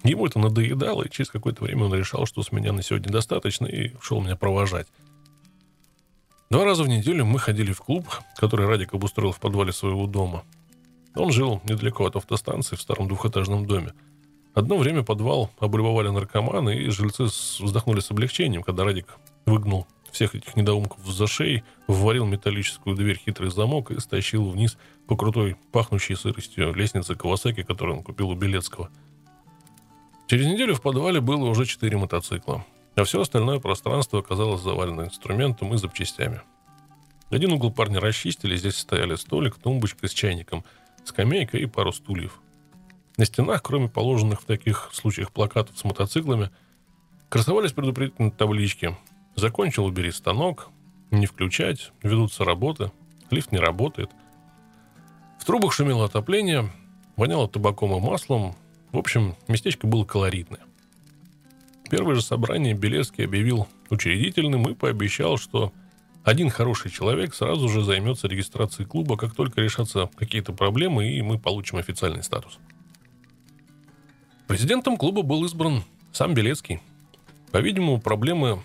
Speaker 1: Ему это надоедало, и через какое-то время он решал, что с меня на сегодня достаточно, и шел меня провожать. Два раза в неделю мы ходили в клуб, который Радик обустроил в подвале своего дома. Он жил недалеко от автостанции в старом двухэтажном доме – Одно время подвал облюбовали наркоманы, и жильцы вздохнули с облегчением, когда Радик выгнул всех этих недоумков за шеи, вварил металлическую дверь хитрый замок и стащил вниз по крутой, пахнущей сыростью лестнице Кавасаки, которую он купил у Белецкого. Через неделю в подвале было уже четыре мотоцикла, а все остальное пространство оказалось завалено инструментом и запчастями. Один угол парни расчистили, здесь стояли столик, тумбочка с чайником, скамейка и пару стульев – на стенах, кроме положенных в таких случаях плакатов с мотоциклами, красовались предупредительные таблички «Закончил, убери станок», «Не включать», «Ведутся работы», «Лифт не работает». В трубах шумело отопление, воняло табаком и маслом. В общем, местечко было колоритное. Первое же собрание Белецкий объявил учредительным и пообещал, что один хороший человек сразу же займется регистрацией клуба, как только решатся какие-то проблемы, и мы получим официальный статус. Президентом клуба был избран сам Белецкий. По-видимому, проблемы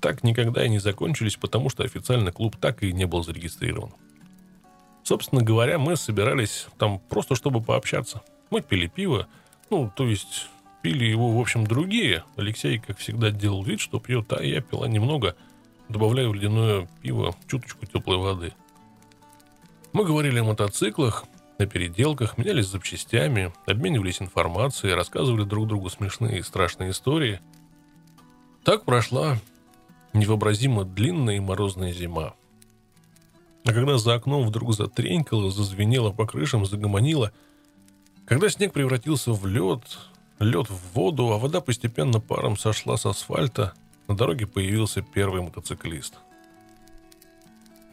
Speaker 1: так никогда и не закончились, потому что официально клуб так и не был зарегистрирован. Собственно говоря, мы собирались там просто чтобы пообщаться. Мы пили пиво, ну, то есть пили его, в общем, другие. Алексей, как всегда, делал вид, что пьет, а я пила немного, добавляя в ледяное пиво чуточку теплой воды. Мы говорили о мотоциклах, на переделках, менялись запчастями, обменивались информацией, рассказывали друг другу смешные и страшные истории. Так прошла невообразимо длинная и морозная зима. А когда за окном вдруг затренькало, зазвенело по крышам, загомонило, когда снег превратился в лед, лед в воду, а вода постепенно паром сошла с асфальта, на дороге появился первый мотоциклист.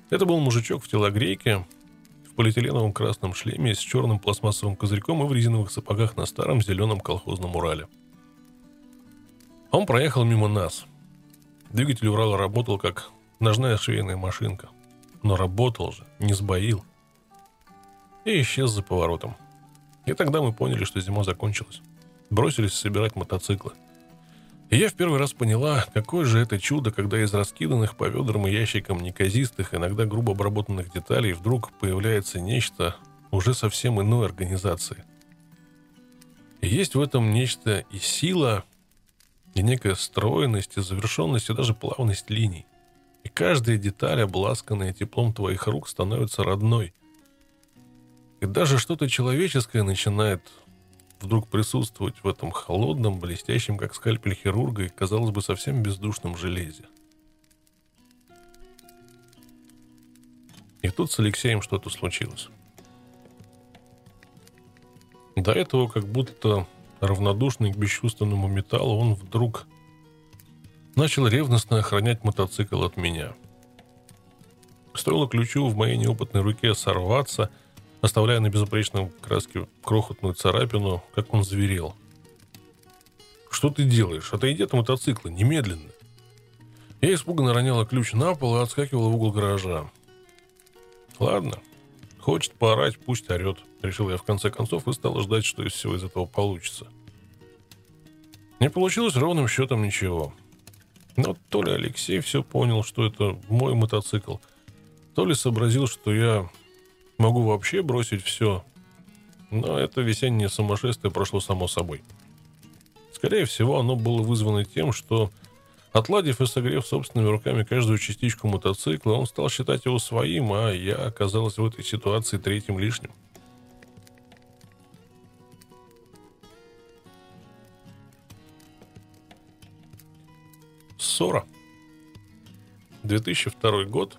Speaker 1: Это был мужичок в телогрейке, полиэтиленовом красном шлеме с черным пластмассовым козырьком и в резиновых сапогах на старом зеленом колхозном Урале. Он проехал мимо нас. Двигатель Урала работал как ножная швейная машинка. Но работал же, не сбоил. И исчез за поворотом. И тогда мы поняли, что зима закончилась. бросились собирать мотоциклы. И я в первый раз поняла, какое же это чудо, когда из раскиданных по ведрам и ящикам неказистых, иногда грубо обработанных деталей вдруг появляется нечто уже совсем иной организации. И есть в этом нечто и сила, и некая стройность, и завершенность, и даже плавность линий. И каждая деталь, обласканная теплом твоих рук, становится родной. И даже что-то человеческое начинает вдруг присутствовать в этом холодном, блестящем, как скальпель хирурга, и, казалось бы, совсем бездушном железе. И тут с Алексеем что-то случилось. До этого, как будто равнодушный к бесчувственному металлу, он вдруг начал ревностно охранять мотоцикл от меня. Стоило ключу в моей неопытной руке сорваться, оставляя на безупречном краске крохотную царапину, как он зверел. «Что ты делаешь? Отойди от мотоцикла, немедленно!» Я испуганно роняла ключ на пол и отскакивала в угол гаража. «Ладно, хочет поорать, пусть орет», — решил я в конце концов и стал ждать, что из всего из этого получится. Не получилось ровным счетом ничего — но то ли Алексей все понял, что это мой мотоцикл, то ли сообразил, что я могу вообще бросить все. Но это весеннее сумасшествие прошло само собой. Скорее всего, оно было вызвано тем, что, отладив и согрев собственными руками каждую частичку мотоцикла, он стал считать его своим, а я оказалась в этой ситуации третьим лишним. Ссора. 2002 год,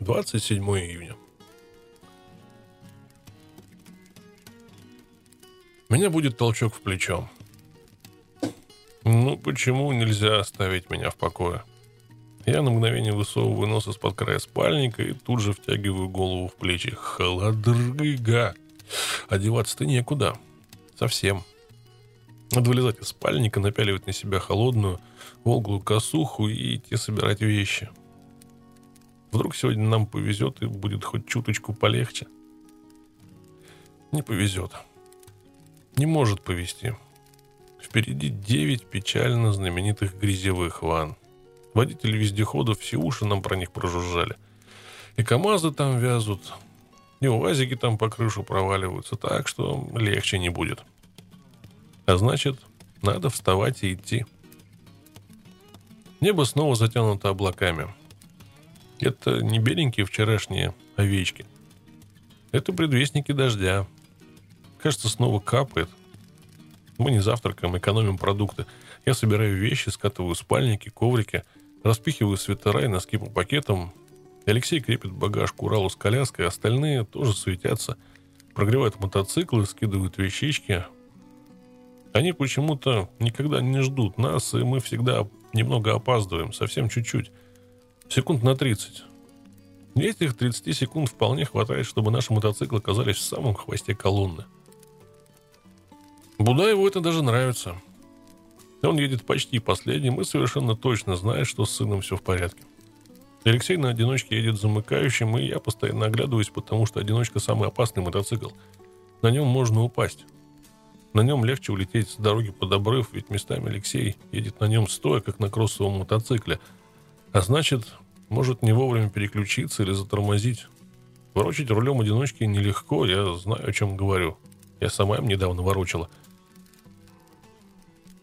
Speaker 1: 27 июня. Меня будет толчок в плечо. Ну, почему нельзя оставить меня в покое? Я на мгновение высовываю нос из-под края спальника и тут же втягиваю голову в плечи. Холодрыга! Одеваться-то некуда. Совсем. Надо вылезать из спальника, напяливать на себя холодную, волглую косуху и идти собирать вещи. Вдруг сегодня нам повезет и будет хоть чуточку полегче. Не повезет. Не может повезти. Впереди девять печально знаменитых грязевых ван. Водители вездеходов все уши нам про них прожужжали. И КАМАЗы там вязут, и УАЗики там по крышу проваливаются, так что легче не будет. А значит, надо вставать и идти. Небо снова затянуто облаками. Это не беленькие вчерашние овечки. Это предвестники дождя. Кажется, снова капает. Мы не завтракаем, экономим продукты. Я собираю вещи, скатываю спальники, коврики, распихиваю свитера и носки по пакетам. Алексей крепит багаж к Уралу с коляской, остальные тоже суетятся. Прогревают мотоциклы, скидывают вещички, они почему-то никогда не ждут нас, и мы всегда немного опаздываем, совсем чуть-чуть. Секунд на 30. И этих 30 секунд вполне хватает, чтобы наши мотоциклы оказались в самом хвосте колонны. Будаеву это даже нравится. Он едет почти последним и совершенно точно знает, что с сыном все в порядке. Алексей на одиночке едет замыкающим, и я постоянно оглядываюсь, потому что одиночка самый опасный мотоцикл. На нем можно упасть. На нем легче улететь с дороги под обрыв, ведь местами Алексей едет на нем стоя, как на кроссовом мотоцикле. А значит, может не вовремя переключиться или затормозить. Ворочать рулем одиночки нелегко, я знаю, о чем говорю. Я сама им недавно ворочала.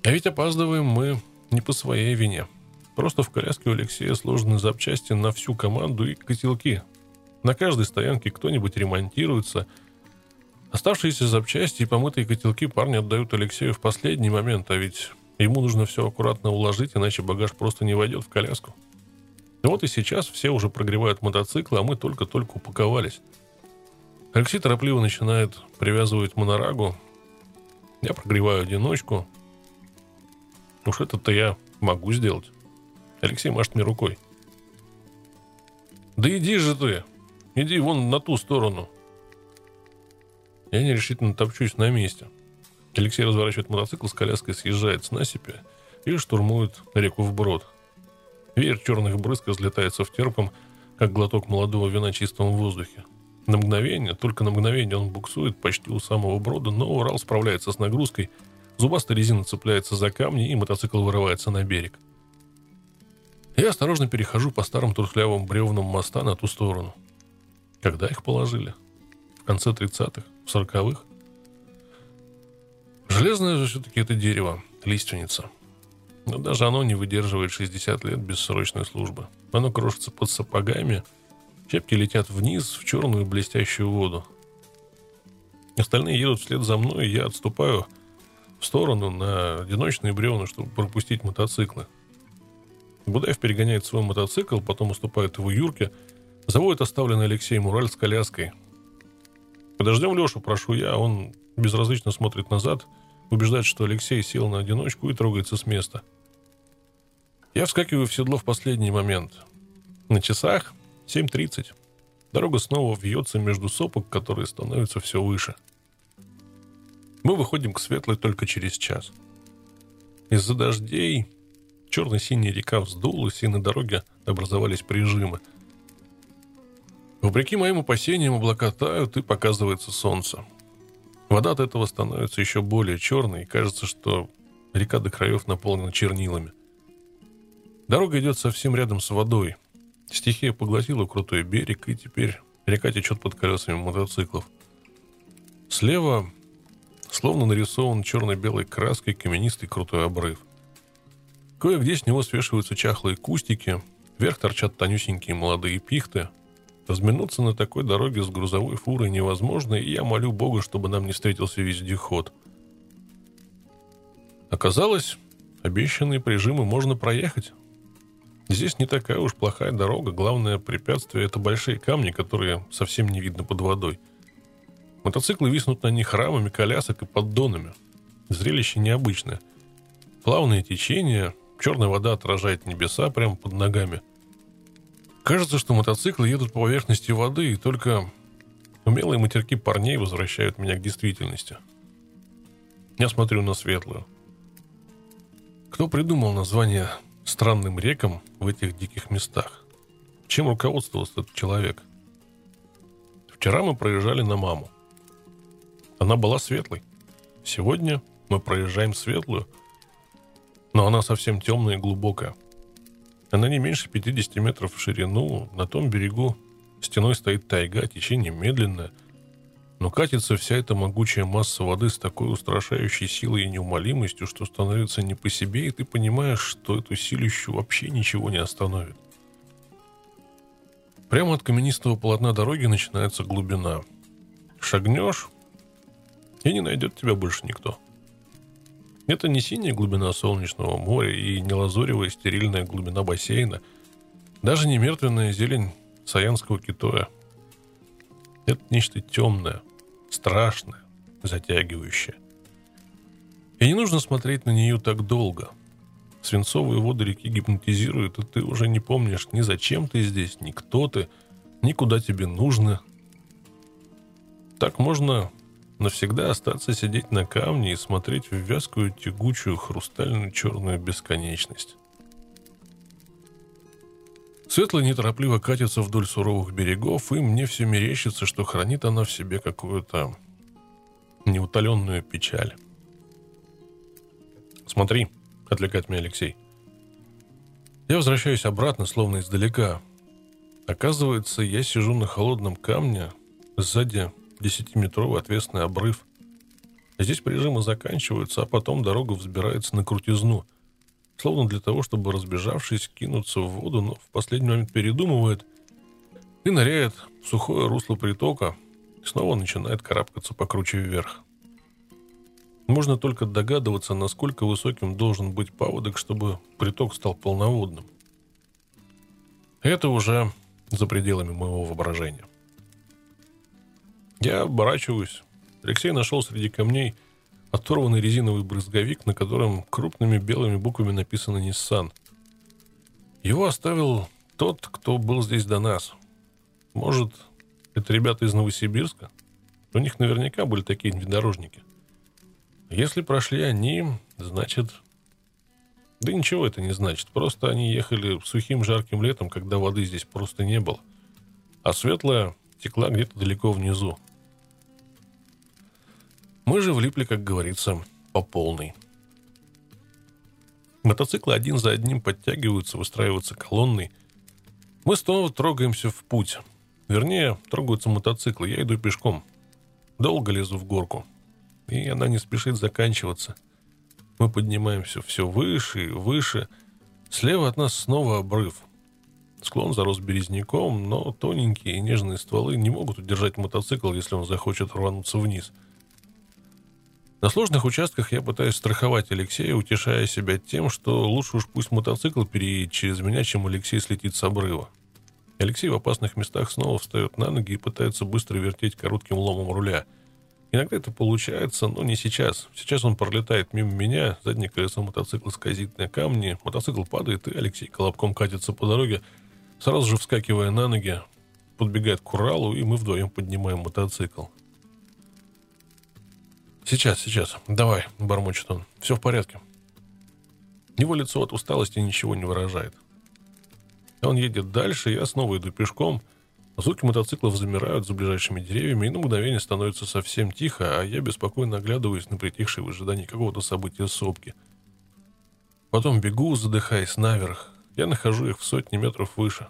Speaker 1: А ведь опаздываем мы не по своей вине. Просто в коляске у Алексея сложены запчасти на всю команду и котелки. На каждой стоянке кто-нибудь ремонтируется – Оставшиеся запчасти и помытые котелки парни отдают Алексею в последний момент, а ведь ему нужно все аккуратно уложить, иначе багаж просто не войдет в коляску. Вот и сейчас все уже прогревают мотоциклы, а мы только-только упаковались. Алексей торопливо начинает привязывать монорагу. Я прогреваю одиночку. Уж это-то я могу сделать. Алексей машет мне рукой. Да иди же ты! Иди вон на ту сторону. Я нерешительно топчусь на месте. Алексей разворачивает мотоцикл с коляской, съезжает с насыпи и штурмует реку вброд. Веер черных брызг разлетается в терпом, как глоток молодого вина чистом воздухе. На мгновение, только на мгновение он буксует почти у самого брода, но Урал справляется с нагрузкой, Зубастая резина цепляется за камни, и мотоцикл вырывается на берег. Я осторожно перехожу по старым трухлявым бревнам моста на ту сторону. Когда их положили? В конце 30-х? В 40-х? Железное же все-таки это дерево, лиственница. Но даже оно не выдерживает 60 лет бессрочной службы. Оно крошится под сапогами, щепки летят вниз в черную блестящую воду. Остальные едут вслед за мной, и я отступаю сторону на одиночные бревна, чтобы пропустить мотоциклы. Будаев перегоняет свой мотоцикл, потом уступает его Юрке, заводит оставленный Алексей Мураль с коляской. Подождем Лешу, прошу я, он безразлично смотрит назад, убеждает, что Алексей сел на одиночку и трогается с места. Я вскакиваю в седло в последний момент. На часах 7.30. Дорога снова вьется между сопок, которые становятся все выше. Мы выходим к Светлой только через час. Из-за дождей черно-синяя река вздулась, и на дороге образовались прижимы. Вопреки моим опасениям, облака тают, и показывается солнце. Вода от этого становится еще более черной, и кажется, что река до краев наполнена чернилами. Дорога идет совсем рядом с водой. Стихия поглотила крутой берег, и теперь река течет под колесами мотоциклов. Слева словно нарисован черно-белой краской каменистый крутой обрыв. Кое-где с него свешиваются чахлые кустики, вверх торчат тонюсенькие молодые пихты. Разминуться на такой дороге с грузовой фурой невозможно, и я молю Бога, чтобы нам не встретился вездеход. Оказалось, обещанные прижимы можно проехать. Здесь не такая уж плохая дорога, главное препятствие – это большие камни, которые совсем не видно под водой. Мотоциклы виснут на них рамами колясок и поддонами. Зрелище необычное. Плавные течения, черная вода отражает небеса прямо под ногами. Кажется, что мотоциклы едут по поверхности воды, и только умелые матерки парней возвращают меня к действительности. Я смотрю на светлую. Кто придумал название странным рекам в этих диких местах? Чем руководствовался этот человек? Вчера мы проезжали на маму. Она была светлой. Сегодня мы проезжаем светлую – но она совсем темная и глубокая. Она не меньше 50 метров в ширину. На том берегу стеной стоит тайга, течение медленное. Но катится вся эта могучая масса воды с такой устрашающей силой и неумолимостью, что становится не по себе, и ты понимаешь, что эту силищу вообще ничего не остановит. Прямо от каменистого полотна дороги начинается глубина. Шагнешь, и не найдет тебя больше никто. Это не синяя глубина солнечного моря и не лазуревая стерильная глубина бассейна, даже не мертвенная зелень саянского китоя. Это нечто темное, страшное, затягивающее. И не нужно смотреть на нее так долго. Свинцовые воды реки гипнотизируют, и ты уже не помнишь ни зачем ты здесь, ни кто ты, ни куда тебе нужно. Так можно навсегда остаться сидеть на камне и смотреть в вязкую, тягучую, хрустальную черную бесконечность. Светлая неторопливо катится вдоль суровых берегов, и мне все мерещится, что хранит она в себе какую-то неутоленную печаль. «Смотри», — отвлекает меня Алексей. Я возвращаюсь обратно, словно издалека. Оказывается, я сижу на холодном камне, сзади десятиметровый отвесный обрыв. Здесь прижимы заканчиваются, а потом дорога взбирается на крутизну. Словно для того, чтобы, разбежавшись, кинуться в воду, но в последний момент передумывает и ныряет в сухое русло притока и снова начинает карабкаться покруче вверх. Можно только догадываться, насколько высоким должен быть паводок, чтобы приток стал полноводным. Это уже за пределами моего воображения. Я оборачиваюсь. Алексей нашел среди камней оторванный резиновый брызговик, на котором крупными белыми буквами написано «Ниссан». Его оставил тот, кто был здесь до нас. Может, это ребята из Новосибирска? У них наверняка были такие внедорожники. Если прошли они, значит... Да ничего это не значит. Просто они ехали сухим жарким летом, когда воды здесь просто не было. А светлая текла где-то далеко внизу. Мы же влипли, как говорится, по полной. Мотоциклы один за одним подтягиваются, выстраиваются колонной. Мы снова трогаемся в путь. Вернее, трогаются мотоциклы, я иду пешком. Долго лезу в горку. И она не спешит заканчиваться. Мы поднимаемся все выше и выше. Слева от нас снова обрыв. Склон зарос березняком, но тоненькие и нежные стволы не могут удержать мотоцикл, если он захочет рвануться вниз. На сложных участках я пытаюсь страховать Алексея, утешая себя тем, что лучше уж пусть мотоцикл переедет через меня, чем Алексей слетит с обрыва. Алексей в опасных местах снова встает на ноги и пытается быстро вертеть коротким ломом руля. Иногда это получается, но не сейчас. Сейчас он пролетает мимо меня, заднее колесо мотоцикла скользит на камни, мотоцикл падает, и Алексей колобком катится по дороге, сразу же вскакивая на ноги, подбегает к Уралу, и мы вдвоем поднимаем мотоцикл. «Сейчас, сейчас. Давай», — бормочет он. «Все в порядке». Его лицо от усталости ничего не выражает. Он едет дальше, я снова иду пешком. Звуки мотоциклов замирают за ближайшими деревьями, и на мгновение становится совсем тихо, а я беспокойно оглядываюсь на притихший в ожидании какого-то события сопки. Потом бегу, задыхаясь наверх. Я нахожу их в сотни метров выше.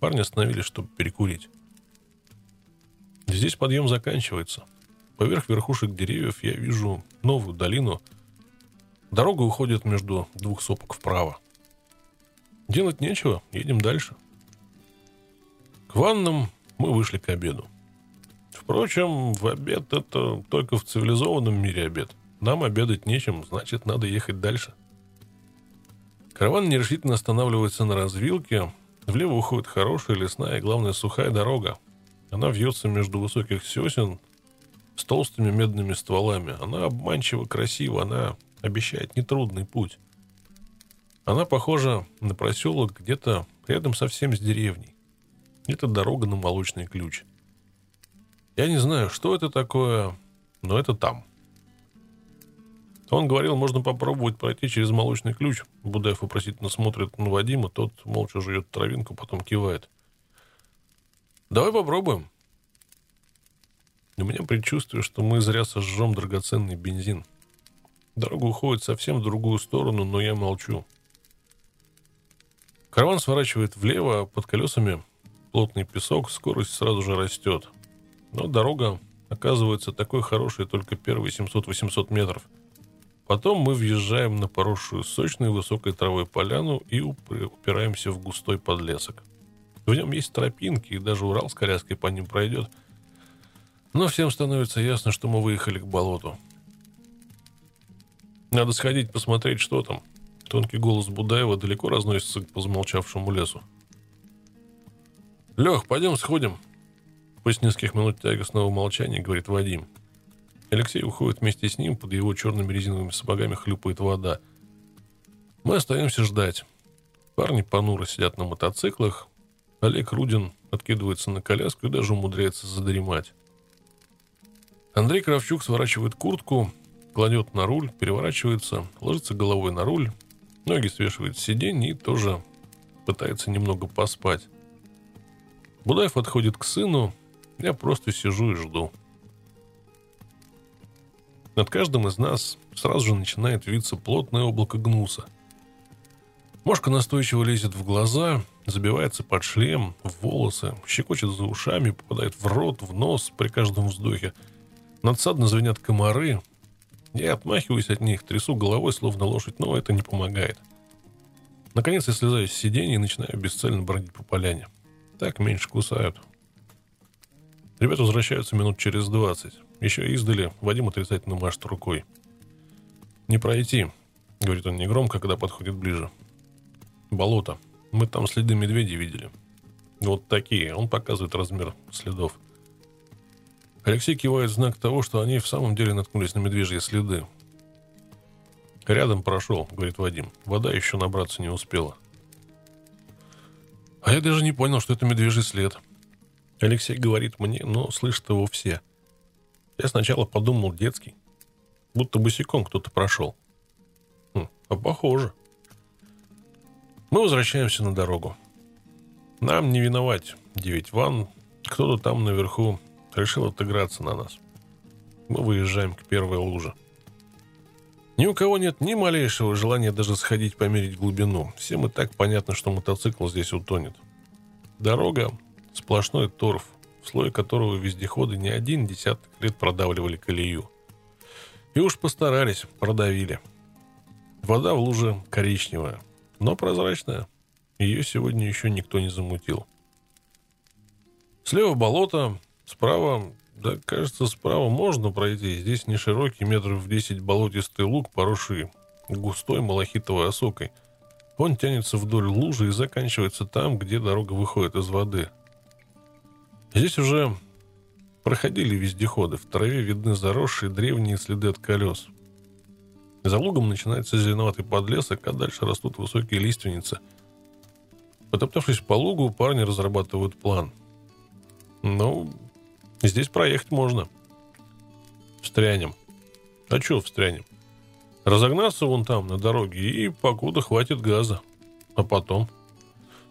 Speaker 1: Парни остановились, чтобы перекурить. Здесь подъем заканчивается. Поверх верхушек деревьев я вижу новую долину. Дорога уходит между двух сопок вправо. Делать нечего, едем дальше. К ваннам мы вышли к обеду. Впрочем, в обед это только в цивилизованном мире обед. Нам обедать нечем, значит, надо ехать дальше. Караван нерешительно останавливается на развилке. Влево уходит хорошая лесная и, главное, сухая дорога. Она вьется между высоких сосен с толстыми медными стволами. Она обманчиво красива, она обещает нетрудный путь. Она похожа на проселок где-то рядом совсем с деревней. Это дорога на молочный ключ. Я не знаю, что это такое, но это там. Он говорил, можно попробовать пройти через молочный ключ. Будаев вопросительно смотрит на Вадима, тот молча жует травинку, потом кивает. Давай попробуем. У меня предчувствие, что мы зря сожжем драгоценный бензин. Дорога уходит совсем в другую сторону, но я молчу. Караван сворачивает влево, под колесами плотный песок, скорость сразу же растет. Но дорога оказывается такой хорошей только первые 700-800 метров. Потом мы въезжаем на поросшую сочной высокой травой поляну и упираемся в густой подлесок. В нем есть тропинки, и даже Урал с коляской по ним пройдет. Но всем становится ясно, что мы выехали к болоту. Надо сходить посмотреть, что там, Тонкий голос Будаева далеко разносится по замолчавшему лесу. «Лех, пойдем сходим!» После нескольких минут тягостного молчания говорит Вадим. Алексей уходит вместе с ним, под его черными резиновыми сапогами хлюпает вода. Мы остаемся ждать. Парни понуро сидят на мотоциклах. Олег Рудин откидывается на коляску и даже умудряется задремать. Андрей Кравчук сворачивает куртку, кладет на руль, переворачивается, ложится головой на руль Ноги свешивает с сиденья и тоже пытается немного поспать. Будаев отходит к сыну, я просто сижу и жду. Над каждым из нас сразу же начинает виться плотное облако гнуса. Мошка настойчиво лезет в глаза, забивается под шлем, в волосы, щекочет за ушами, попадает в рот, в нос при каждом вздохе. Надсадно звенят комары, я отмахиваюсь от них, трясу головой, словно лошадь, но это не помогает. Наконец я слезаю с сиденья и начинаю бесцельно бродить по поляне. Так меньше кусают. Ребята возвращаются минут через двадцать. Еще издали Вадим отрицательно машет рукой. «Не пройти», — говорит он негромко, когда подходит ближе. «Болото. Мы там следы медведей видели. Вот такие. Он показывает размер следов. Алексей кивает знак того, что они в самом деле наткнулись на медвежьи следы. «Рядом прошел», — говорит Вадим. «Вода еще набраться не успела». А я даже не понял, что это медвежий след. Алексей говорит мне, но слышат его все. Я сначала подумал детский. Будто босиком кто-то прошел. Хм, а похоже. Мы возвращаемся на дорогу. Нам не виновать девять ванн. Кто-то там наверху решил отыграться на нас. Мы выезжаем к первой луже. Ни у кого нет ни малейшего желания даже сходить померить глубину. Всем и так понятно, что мотоцикл здесь утонет. Дорога – сплошной торф, в слое которого вездеходы не один десяток лет продавливали колею. И уж постарались, продавили. Вода в луже коричневая, но прозрачная. Ее сегодня еще никто не замутил. Слева болото, справа да, кажется, справа можно пройти. Здесь не широкий, метров в 10 болотистый луг, поросший густой малахитовой осокой. Он тянется вдоль лужи и заканчивается там, где дорога выходит из воды. Здесь уже проходили вездеходы. В траве видны заросшие древние следы от колес. За лугом начинается зеленоватый подлесок, а дальше растут высокие лиственницы. Потоптавшись по лугу, парни разрабатывают план. Ну, Здесь проехать можно. Встрянем. А что встрянем? Разогнаться вон там, на дороге, и покуда хватит газа. А потом?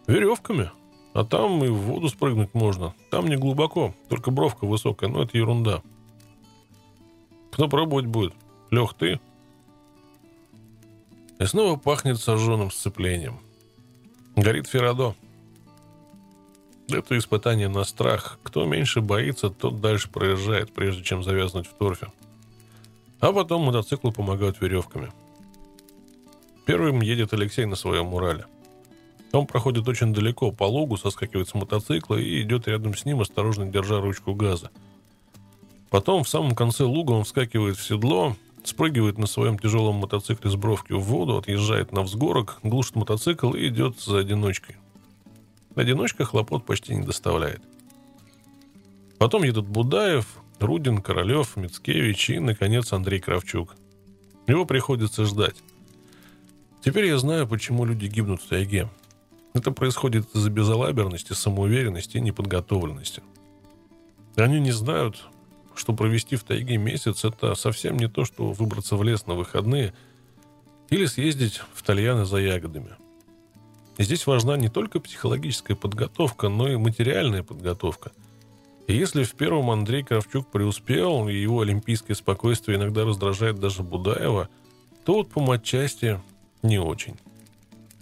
Speaker 1: Веревками. А там и в воду спрыгнуть можно. Там не глубоко, только бровка высокая, но это ерунда. Кто пробовать будет? Лех, ты? И снова пахнет сожженным сцеплением. Горит Ферадо. Это испытание на страх. Кто меньше боится, тот дальше проезжает, прежде чем завязнуть в торфе. А потом мотоциклу помогают веревками. Первым едет Алексей на своем Урале. Он проходит очень далеко по лугу, соскакивает с мотоцикла и идет рядом с ним, осторожно держа ручку газа. Потом в самом конце луга он вскакивает в седло, спрыгивает на своем тяжелом мотоцикле с бровки в воду, отъезжает на взгорок, глушит мотоцикл и идет за одиночкой. Одиночка хлопот почти не доставляет. Потом едут Будаев, Рудин, Королев, Мицкевич и, наконец, Андрей Кравчук. Его приходится ждать. Теперь я знаю, почему люди гибнут в тайге. Это происходит из-за безалаберности, самоуверенности и неподготовленности. Они не знают, что провести в тайге месяц – это совсем не то, что выбраться в лес на выходные или съездить в Тальяны за ягодами – Здесь важна не только психологическая подготовка, но и материальная подготовка. И если в первом Андрей Кравчук преуспел, и его олимпийское спокойствие иногда раздражает даже Будаева, то вот по матчасти не очень.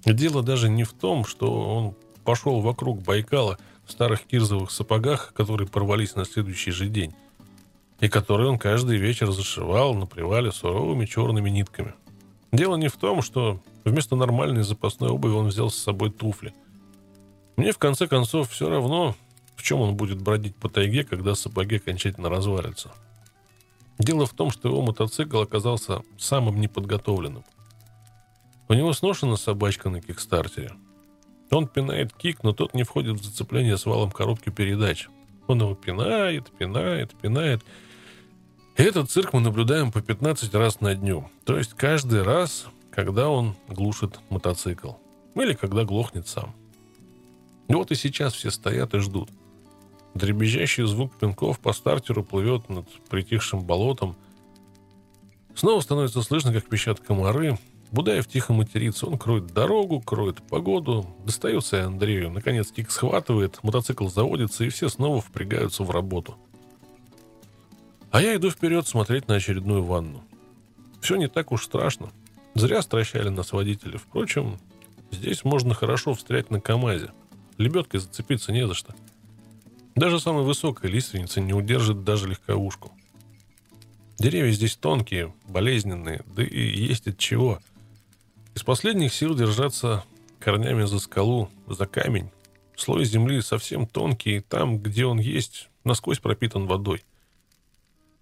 Speaker 1: Дело даже не в том, что он пошел вокруг Байкала в старых кирзовых сапогах, которые порвались на следующий же день, и которые он каждый вечер зашивал на привале суровыми черными нитками. Дело не в том, что Вместо нормальной запасной обуви он взял с собой туфли. Мне, в конце концов, все равно, в чем он будет бродить по тайге, когда сапоги окончательно развалятся. Дело в том, что его мотоцикл оказался самым неподготовленным. У него сношена собачка на кикстартере. Он пинает кик, но тот не входит в зацепление с валом коробки передач. Он его пинает, пинает, пинает. И этот цирк мы наблюдаем по 15 раз на дню. То есть каждый раз когда он глушит мотоцикл. Или когда глохнет сам. Вот и сейчас все стоят и ждут. Дребезжащий звук пинков по стартеру плывет над притихшим болотом. Снова становится слышно, как пищат комары. Будаев тихо матерится. Он кроет дорогу, кроет погоду. Достается Андрею. Наконец кик схватывает, мотоцикл заводится, и все снова впрягаются в работу. А я иду вперед смотреть на очередную ванну. Все не так уж страшно. Зря стращали нас водители. Впрочем, здесь можно хорошо встрять на КАМАЗе. Лебедкой зацепиться не за что. Даже самая высокая лиственница не удержит даже легковушку. Деревья здесь тонкие, болезненные, да и есть от чего. Из последних сил держаться корнями за скалу, за камень. Слой земли совсем тонкий, и там, где он есть, насквозь пропитан водой.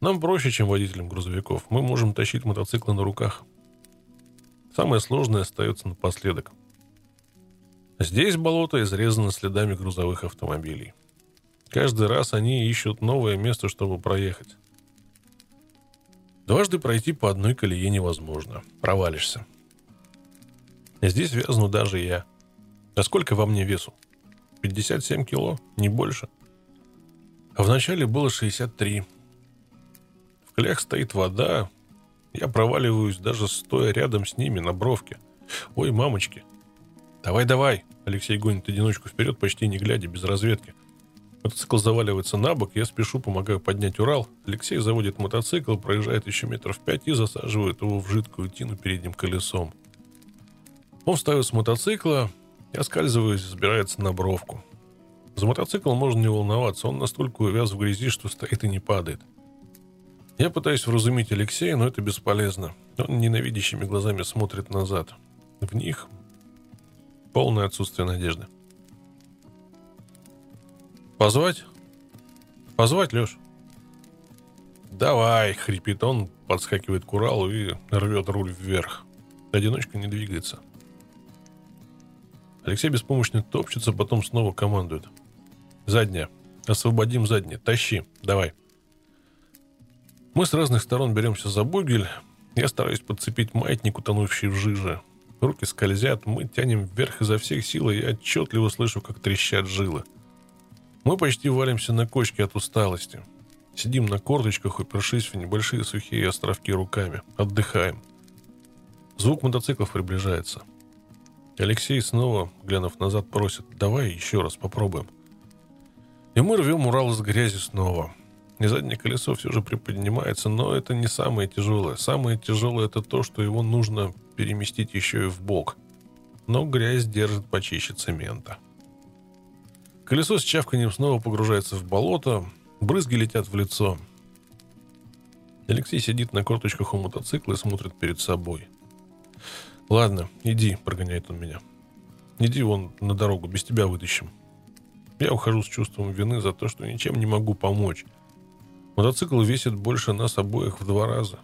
Speaker 1: Нам проще, чем водителям грузовиков. Мы можем тащить мотоциклы на руках. Самое сложное остается напоследок. Здесь болото изрезано следами грузовых автомобилей. Каждый раз они ищут новое место, чтобы проехать. Дважды пройти по одной колее невозможно. Провалишься. Здесь вязну даже я. А сколько во мне весу? 57 кило, не больше. А вначале было 63. В клях стоит вода, я проваливаюсь даже стоя рядом с ними на бровке. Ой, мамочки. Давай-давай. Алексей гонит одиночку вперед, почти не глядя, без разведки. Мотоцикл заваливается на бок, я спешу, помогаю поднять Урал. Алексей заводит мотоцикл, проезжает еще метров пять и засаживает его в жидкую тину передним колесом. Он встает с мотоцикла и, оскальзываясь, забирается на бровку. За мотоцикл можно не волноваться, он настолько увяз в грязи, что стоит и не падает. Я пытаюсь вразумить Алексея, но это бесполезно. Он ненавидящими глазами смотрит назад. В них полное отсутствие надежды. Позвать? Позвать, Леш? Давай, хрипит он, подскакивает к Уралу и рвет руль вверх. Одиночка не двигается. Алексей беспомощно топчется, потом снова командует. Задняя. Освободим заднее. Тащи. Давай. Мы с разных сторон беремся за бугель. Я стараюсь подцепить маятник, утонувший в жиже. Руки скользят, мы тянем вверх изо всех сил, и я отчетливо слышу, как трещат жилы. Мы почти валимся на кочке от усталости. Сидим на корточках, упершись в небольшие сухие островки руками. Отдыхаем. Звук мотоциклов приближается. Алексей снова, глянув назад, просит «давай еще раз попробуем». И мы рвем Урал из грязи снова. И заднее колесо все же приподнимается, но это не самое тяжелое. Самое тяжелое это то, что его нужно переместить еще и в бок. Но грязь держит почище цемента. Колесо с чавканием снова погружается в болото, брызги летят в лицо. Алексей сидит на корточках у мотоцикла и смотрит перед собой. «Ладно, иди», — прогоняет он меня. «Иди вон на дорогу, без тебя вытащим». Я ухожу с чувством вины за то, что ничем не могу помочь. Мотоцикл весит больше нас обоих в два раза.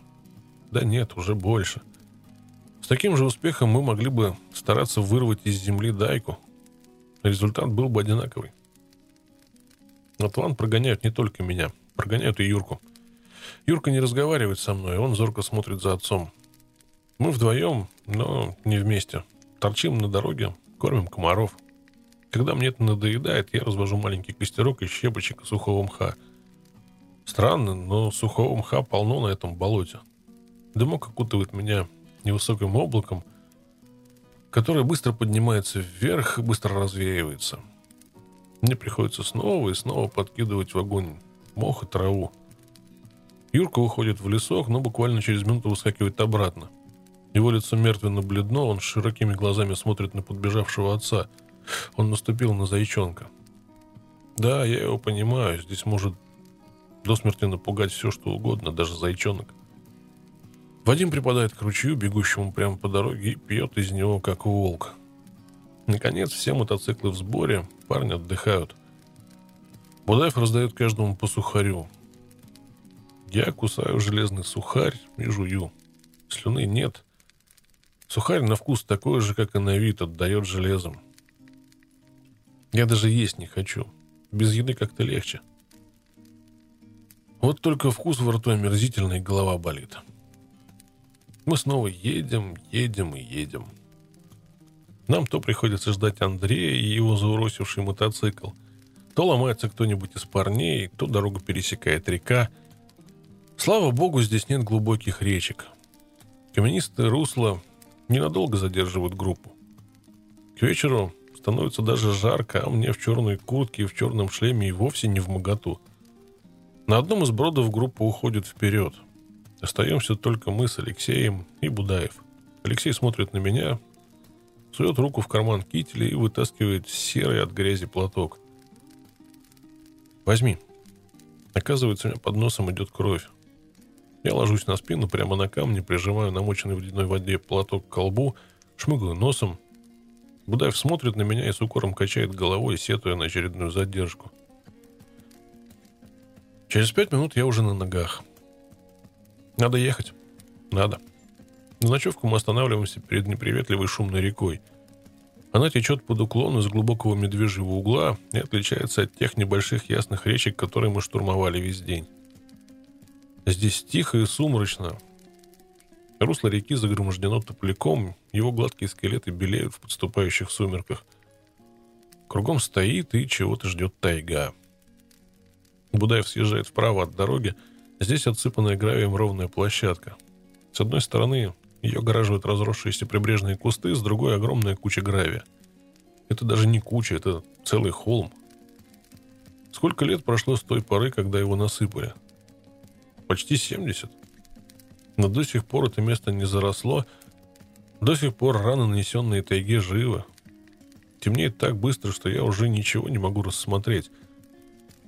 Speaker 1: Да нет, уже больше. С таким же успехом мы могли бы стараться вырвать из земли дайку, результат был бы одинаковый. Атлан прогоняют не только меня, прогоняют и Юрку. Юрка не разговаривает со мной, он зорко смотрит за отцом. Мы вдвоем, но не вместе. Торчим на дороге, кормим комаров. Когда мне это надоедает, я развожу маленький костерок из щепочек сухого мха. Странно, но сухого мха полно на этом болоте. Дымок окутывает меня невысоким облаком, которая быстро поднимается вверх и быстро развеивается. Мне приходится снова и снова подкидывать в огонь мох и траву. Юрка уходит в лесок, но буквально через минуту выскакивает обратно. Его лицо мертвенно-бледно, он с широкими глазами смотрит на подбежавшего отца. Он наступил на зайчонка. Да, я его понимаю, здесь может до смерти напугать все, что угодно, даже зайчонок. Вадим припадает к ручью, бегущему прямо по дороге, и пьет из него, как волк. Наконец, все мотоциклы в сборе, парни отдыхают. Будаев раздает каждому по сухарю. Я кусаю железный сухарь и жую. Слюны нет. Сухарь на вкус такой же, как и на вид, отдает железом. Я даже есть не хочу. Без еды как-то легче. Вот только вкус во рту омерзительный, голова болит. — мы снова едем, едем и едем. Нам то приходится ждать Андрея и его зауросивший мотоцикл, то ломается кто-нибудь из парней, то дорогу пересекает река. Слава богу, здесь нет глубоких речек. Каменистые русла ненадолго задерживают группу. К вечеру становится даже жарко, а мне в черной куртке и в черном шлеме и вовсе не в моготу. На одном из бродов группа уходит вперед – Остаемся только мы с Алексеем и Будаев. Алексей смотрит на меня, сует руку в карман кителя и вытаскивает серый от грязи платок. «Возьми». Оказывается, у меня под носом идет кровь. Я ложусь на спину прямо на камне, прижимаю намоченный в ледяной воде платок к колбу, шмыгаю носом. Будаев смотрит на меня и с укором качает головой, сетуя на очередную задержку. Через пять минут я уже на ногах. Надо ехать. Надо. На ночевку мы останавливаемся перед неприветливой шумной рекой. Она течет под уклон из глубокого медвежьего угла и отличается от тех небольших ясных речек, которые мы штурмовали весь день. Здесь тихо и сумрачно. Русло реки загромождено тополяком, его гладкие скелеты белеют в подступающих сумерках. Кругом стоит и чего-то ждет тайга. Будаев съезжает вправо от дороги – Здесь отсыпанная гравием ровная площадка. С одной стороны ее огораживают разросшиеся прибрежные кусты, с другой огромная куча гравия. Это даже не куча, это целый холм. Сколько лет прошло с той поры, когда его насыпали? Почти 70. Но до сих пор это место не заросло, до сих пор раны, нанесенные тайге, живы. Темнеет так быстро, что я уже ничего не могу рассмотреть.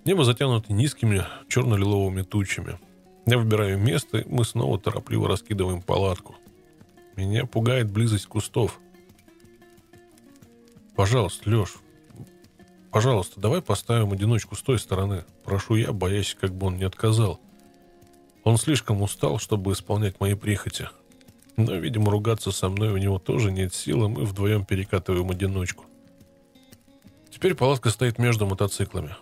Speaker 1: Небо затянуто низкими черно-лиловыми тучами. Я выбираю место, и мы снова торопливо раскидываем палатку. Меня пугает близость кустов. Пожалуйста, Леш, пожалуйста, давай поставим одиночку с той стороны. Прошу я, боясь, как бы он не отказал. Он слишком устал, чтобы исполнять мои прихоти. Но, видимо, ругаться со мной у него тоже нет сил, и мы вдвоем перекатываем одиночку. Теперь палатка стоит между мотоциклами.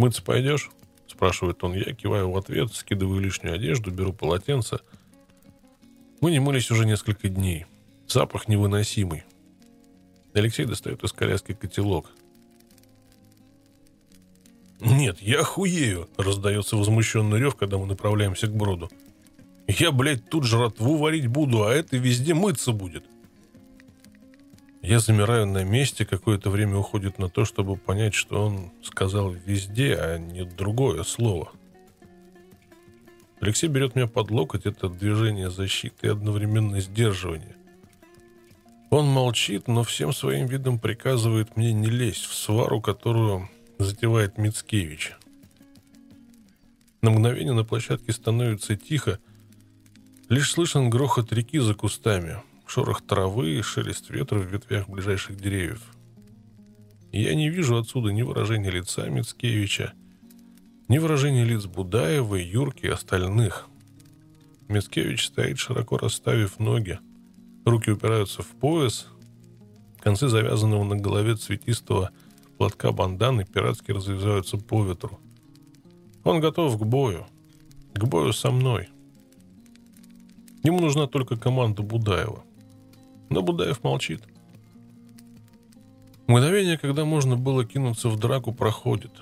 Speaker 1: «Мыться пойдешь?» – спрашивает он. Я киваю в ответ, скидываю лишнюю одежду, беру полотенце. Мы не мылись уже несколько дней. Запах невыносимый. Алексей достает из коляски котелок. «Нет, я хуею!» – раздается возмущенный рев, когда мы направляемся к броду. «Я, блядь, тут жратву варить буду, а это везде мыться будет!» Я замираю на месте, какое-то время уходит на то, чтобы понять, что он сказал везде, а не другое слово. Алексей берет меня под локоть, это движение защиты и одновременно сдерживание. Он молчит, но всем своим видом приказывает мне не лезть в свару, которую затевает Мицкевич. На мгновение на площадке становится тихо, лишь слышен грохот реки за кустами – шорох травы шелест ветра в ветвях ближайших деревьев. Я не вижу отсюда ни выражения лица Мицкевича, ни выражения лиц Будаева, Юрки и остальных. Мицкевич стоит, широко расставив ноги. Руки упираются в пояс, концы завязанного на голове цветистого платка банданы пиратски развязаются по ветру. Он готов к бою. К бою со мной. Ему нужна только команда Будаева. Но Будаев молчит. Мгновение, когда можно было кинуться в драку, проходит.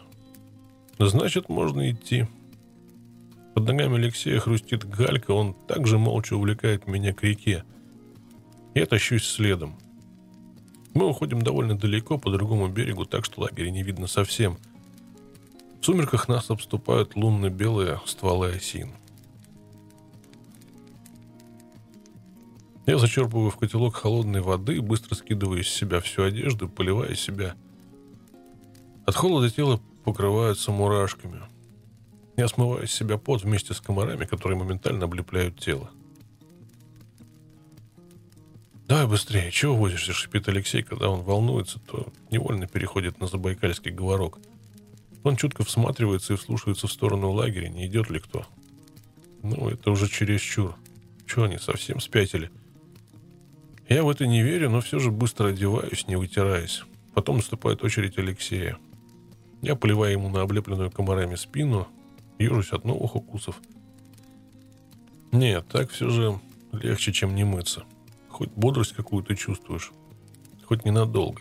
Speaker 1: Значит, можно идти. Под ногами Алексея хрустит галька, он также молча увлекает меня к реке. Я тащусь следом. Мы уходим довольно далеко по другому берегу, так что лагеря не видно совсем. В сумерках нас обступают лунно-белые стволы осин. Я зачерпываю в котелок холодной воды, быстро скидываю из себя всю одежду, поливая себя. От холода тело покрывается мурашками. Я смываю с себя пот вместе с комарами, которые моментально облепляют тело. «Давай быстрее, чего возишься?» — шипит Алексей, когда он волнуется, то невольно переходит на забайкальский говорок. Он чутко всматривается и вслушивается в сторону лагеря, не идет ли кто. Ну, это уже чересчур. Чего они, совсем спятили?» Я в это не верю, но все же быстро одеваюсь, не вытираясь. Потом наступает очередь Алексея. Я поливаю ему на облепленную комарами спину, ежусь от новых укусов. Нет, так все же легче, чем не мыться. Хоть бодрость какую-то чувствуешь, хоть ненадолго.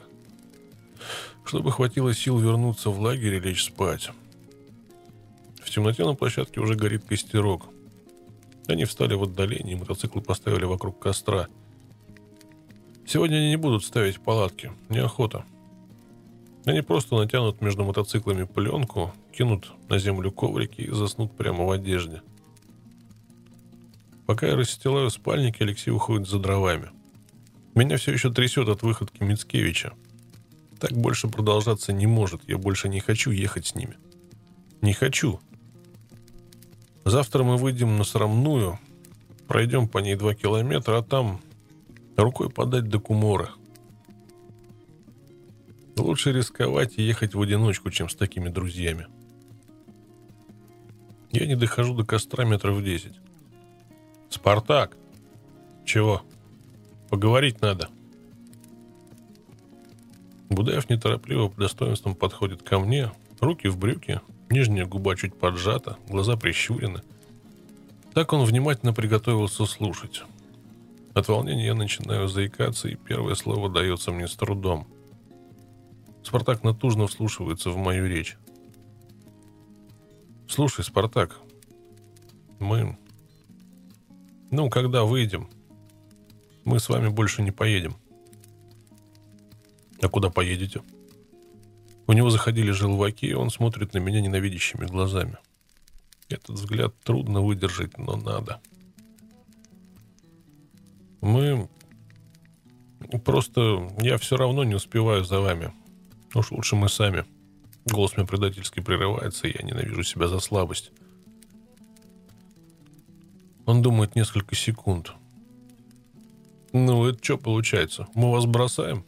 Speaker 1: Чтобы хватило сил вернуться в лагерь и лечь спать. В темноте на площадке уже горит костерок. Они встали в отдалении, мотоциклы поставили вокруг костра – Сегодня они не будут ставить палатки, неохота. Они просто натянут между мотоциклами пленку, кинут на землю коврики и заснут прямо в одежде. Пока я расстилаю спальники, Алексей уходит за дровами. Меня все еще трясет от выходки Мицкевича. Так больше продолжаться не может. Я больше не хочу ехать с ними. Не хочу. Завтра мы выйдем на срамную, пройдем по ней два километра, а там Рукой подать до Кумора. Лучше рисковать и ехать в одиночку, чем с такими друзьями. Я не дохожу до костра метров десять. «Спартак!» «Чего?» «Поговорить надо». Будаев неторопливо по достоинствам подходит ко мне, руки в брюки, нижняя губа чуть поджата, глаза прищурены. Так он внимательно приготовился слушать. От волнения я начинаю заикаться, и первое слово дается мне с трудом. Спартак натужно вслушивается в мою речь. «Слушай, Спартак, мы... Ну, когда выйдем, мы с вами больше не поедем». «А куда поедете?» У него заходили желваки, и он смотрит на меня ненавидящими глазами. Этот взгляд трудно выдержать, но надо. Мы... Просто я все равно не успеваю за вами. Уж лучше мы сами. Голос мне предательски прерывается, и я ненавижу себя за слабость. Он думает несколько секунд. Ну, это что получается? Мы вас бросаем?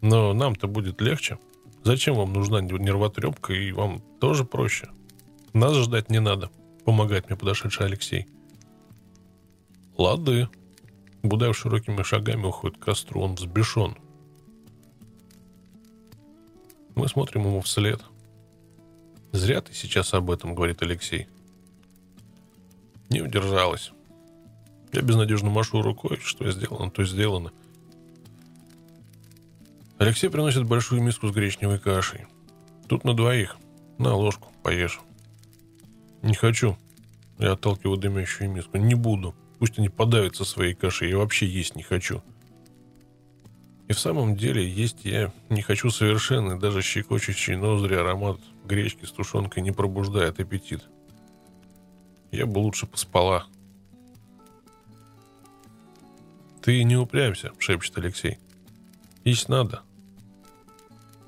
Speaker 1: Но нам-то будет легче. Зачем вам нужна нервотрепка, и вам тоже проще? Нас ждать не надо, помогает мне подошедший Алексей. Лады. Будаев широкими шагами уходит к костру, он взбешен. Мы смотрим ему вслед. «Зря ты сейчас об этом», — говорит Алексей. Не удержалась. Я безнадежно машу рукой. Что сделано, то сделано. Алексей приносит большую миску с гречневой кашей. Тут на двоих. На ложку, поешь. Не хочу. Я отталкиваю дымящую миску. Не буду. Пусть они подавятся своей кашей. Я вообще есть не хочу. И в самом деле есть я не хочу совершенно, даже щекочущий ноздри аромат гречки с тушенкой не пробуждает аппетит. Я бы лучше поспала. «Ты не упрямься», — шепчет Алексей. «Есть надо».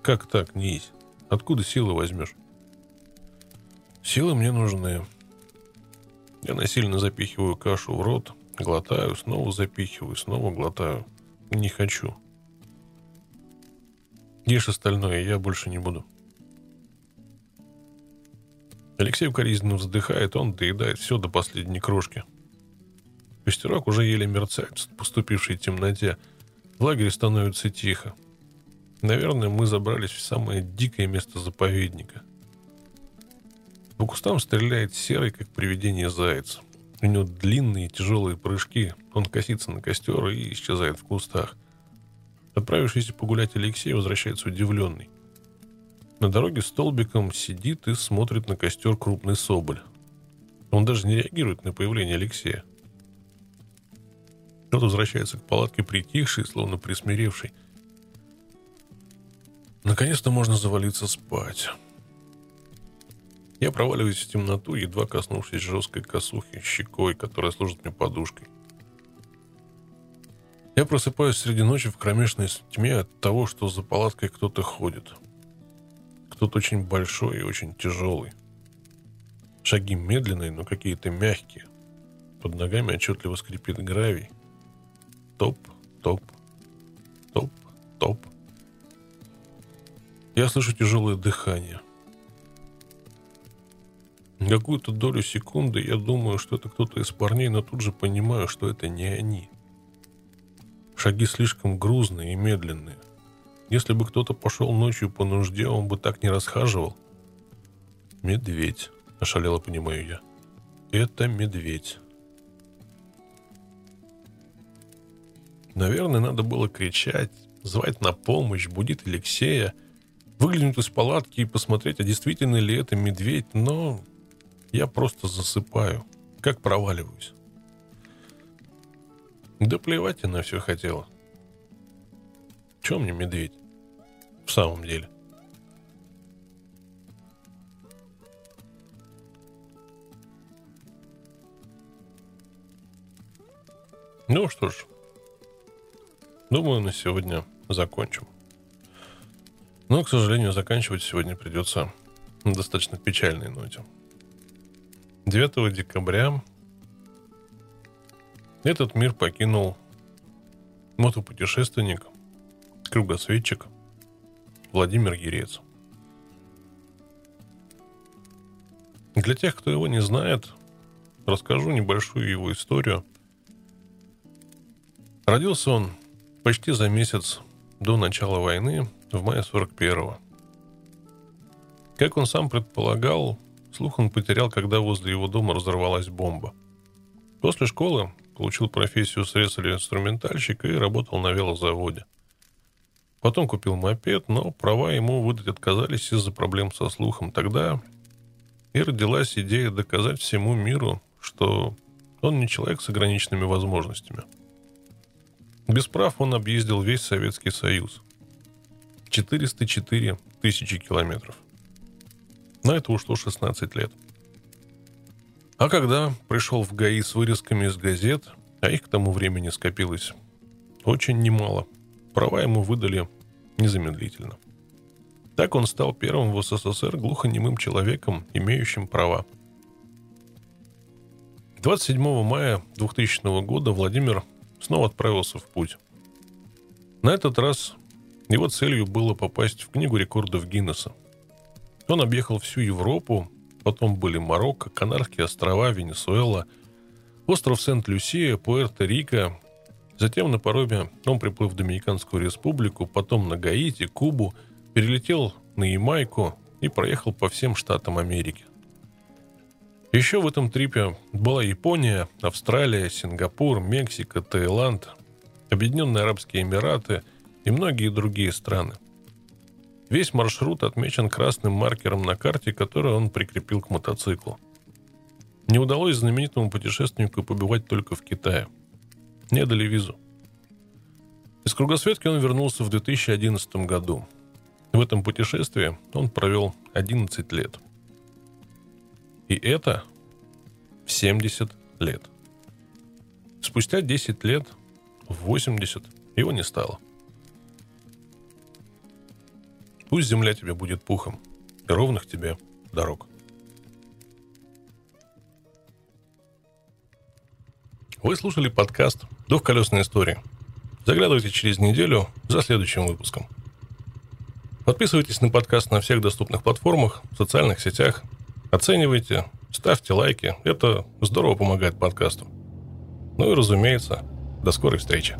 Speaker 1: «Как так, не есть? Откуда силы возьмешь?» «Силы мне нужны». Я насильно запихиваю кашу в рот, глотаю, снова запихиваю, снова глотаю. Не хочу. Ешь остальное, я больше не буду. Алексей укоризненно вздыхает, он доедает все до последней крошки. Костерок уже еле мерцает в поступившей темноте. В лагере становится тихо. Наверное, мы забрались в самое дикое место заповедника. По кустам стреляет серый, как привидение заяц. У него длинные тяжелые прыжки. Он косится на костер и исчезает в кустах. Отправившийся погулять Алексей возвращается удивленный. На дороге столбиком сидит и смотрит на костер крупный соболь. Он даже не реагирует на появление Алексея. Тот возвращается к палатке притихший, словно присмиревший. Наконец-то можно завалиться спать. Я проваливаюсь в темноту, едва коснувшись жесткой косухи щекой, которая служит мне подушкой. Я просыпаюсь среди ночи в кромешной тьме от того, что за палаткой кто-то ходит. Кто-то очень большой и очень тяжелый. Шаги медленные, но какие-то мягкие. Под ногами отчетливо скрипит гравий. Топ, топ, топ, топ. Я слышу тяжелое дыхание. Какую-то долю секунды я думаю, что это кто-то из парней, но тут же понимаю, что это не они. Шаги слишком грузные и медленные. Если бы кто-то пошел ночью по нужде, он бы так не расхаживал. Медведь, ошалело понимаю я. Это медведь. Наверное, надо было кричать, звать на помощь, будить Алексея, выглянуть из палатки и посмотреть, а действительно ли это медведь, но я просто засыпаю, как проваливаюсь. Да плевать я на все хотела. Чем мне медведь? В самом деле. Ну что ж, думаю, на сегодня закончим. Но, к сожалению, заканчивать сегодня придется на достаточно печальной ноте. 9 декабря этот мир покинул мотопутешественник, кругосветчик Владимир Ерец. Для тех, кто его не знает, расскажу небольшую его историю. Родился он почти за месяц до начала войны, в мае 41-го. Как он сам предполагал, слух он потерял, когда возле его дома разорвалась бомба. После школы Получил профессию слесаря-инструментальщика и работал на велозаводе. Потом купил мопед, но права ему выдать отказались из-за проблем со слухом. Тогда и родилась идея доказать всему миру, что он не человек с ограниченными возможностями. Без прав он объездил весь Советский Союз. 404 тысячи километров. На это ушло 16 лет. А когда пришел в ГАИ с вырезками из газет, а их к тому времени скопилось очень немало, права ему выдали незамедлительно. Так он стал первым в СССР глухонемым человеком, имеющим права. 27 мая 2000 года Владимир снова отправился в путь. На этот раз его целью было попасть в Книгу рекордов Гиннесса. Он объехал всю Европу, потом были Марокко, Канарские острова, Венесуэла, остров Сент-Люсия, Пуэрто-Рико. Затем на пароме он приплыл в Доминиканскую республику, потом на Гаити, Кубу, перелетел на Ямайку и проехал по всем штатам Америки. Еще в этом трипе была Япония, Австралия, Сингапур, Мексика, Таиланд, Объединенные Арабские Эмираты и многие другие страны. Весь маршрут отмечен красным маркером на карте, который он прикрепил к мотоциклу. Не удалось знаменитому путешественнику побывать только в Китае. Не дали визу. Из кругосветки он вернулся в 2011 году. В этом путешествии он провел 11 лет. И это в 70 лет. Спустя 10 лет в 80 его не стало. Пусть земля тебе будет пухом, и ровных тебе дорог. Вы слушали подкаст «Двухколесная история». Заглядывайте через неделю за следующим выпуском. Подписывайтесь на подкаст на всех доступных платформах, в социальных сетях. Оценивайте, ставьте лайки. Это здорово помогает подкасту. Ну и, разумеется, до скорой встречи.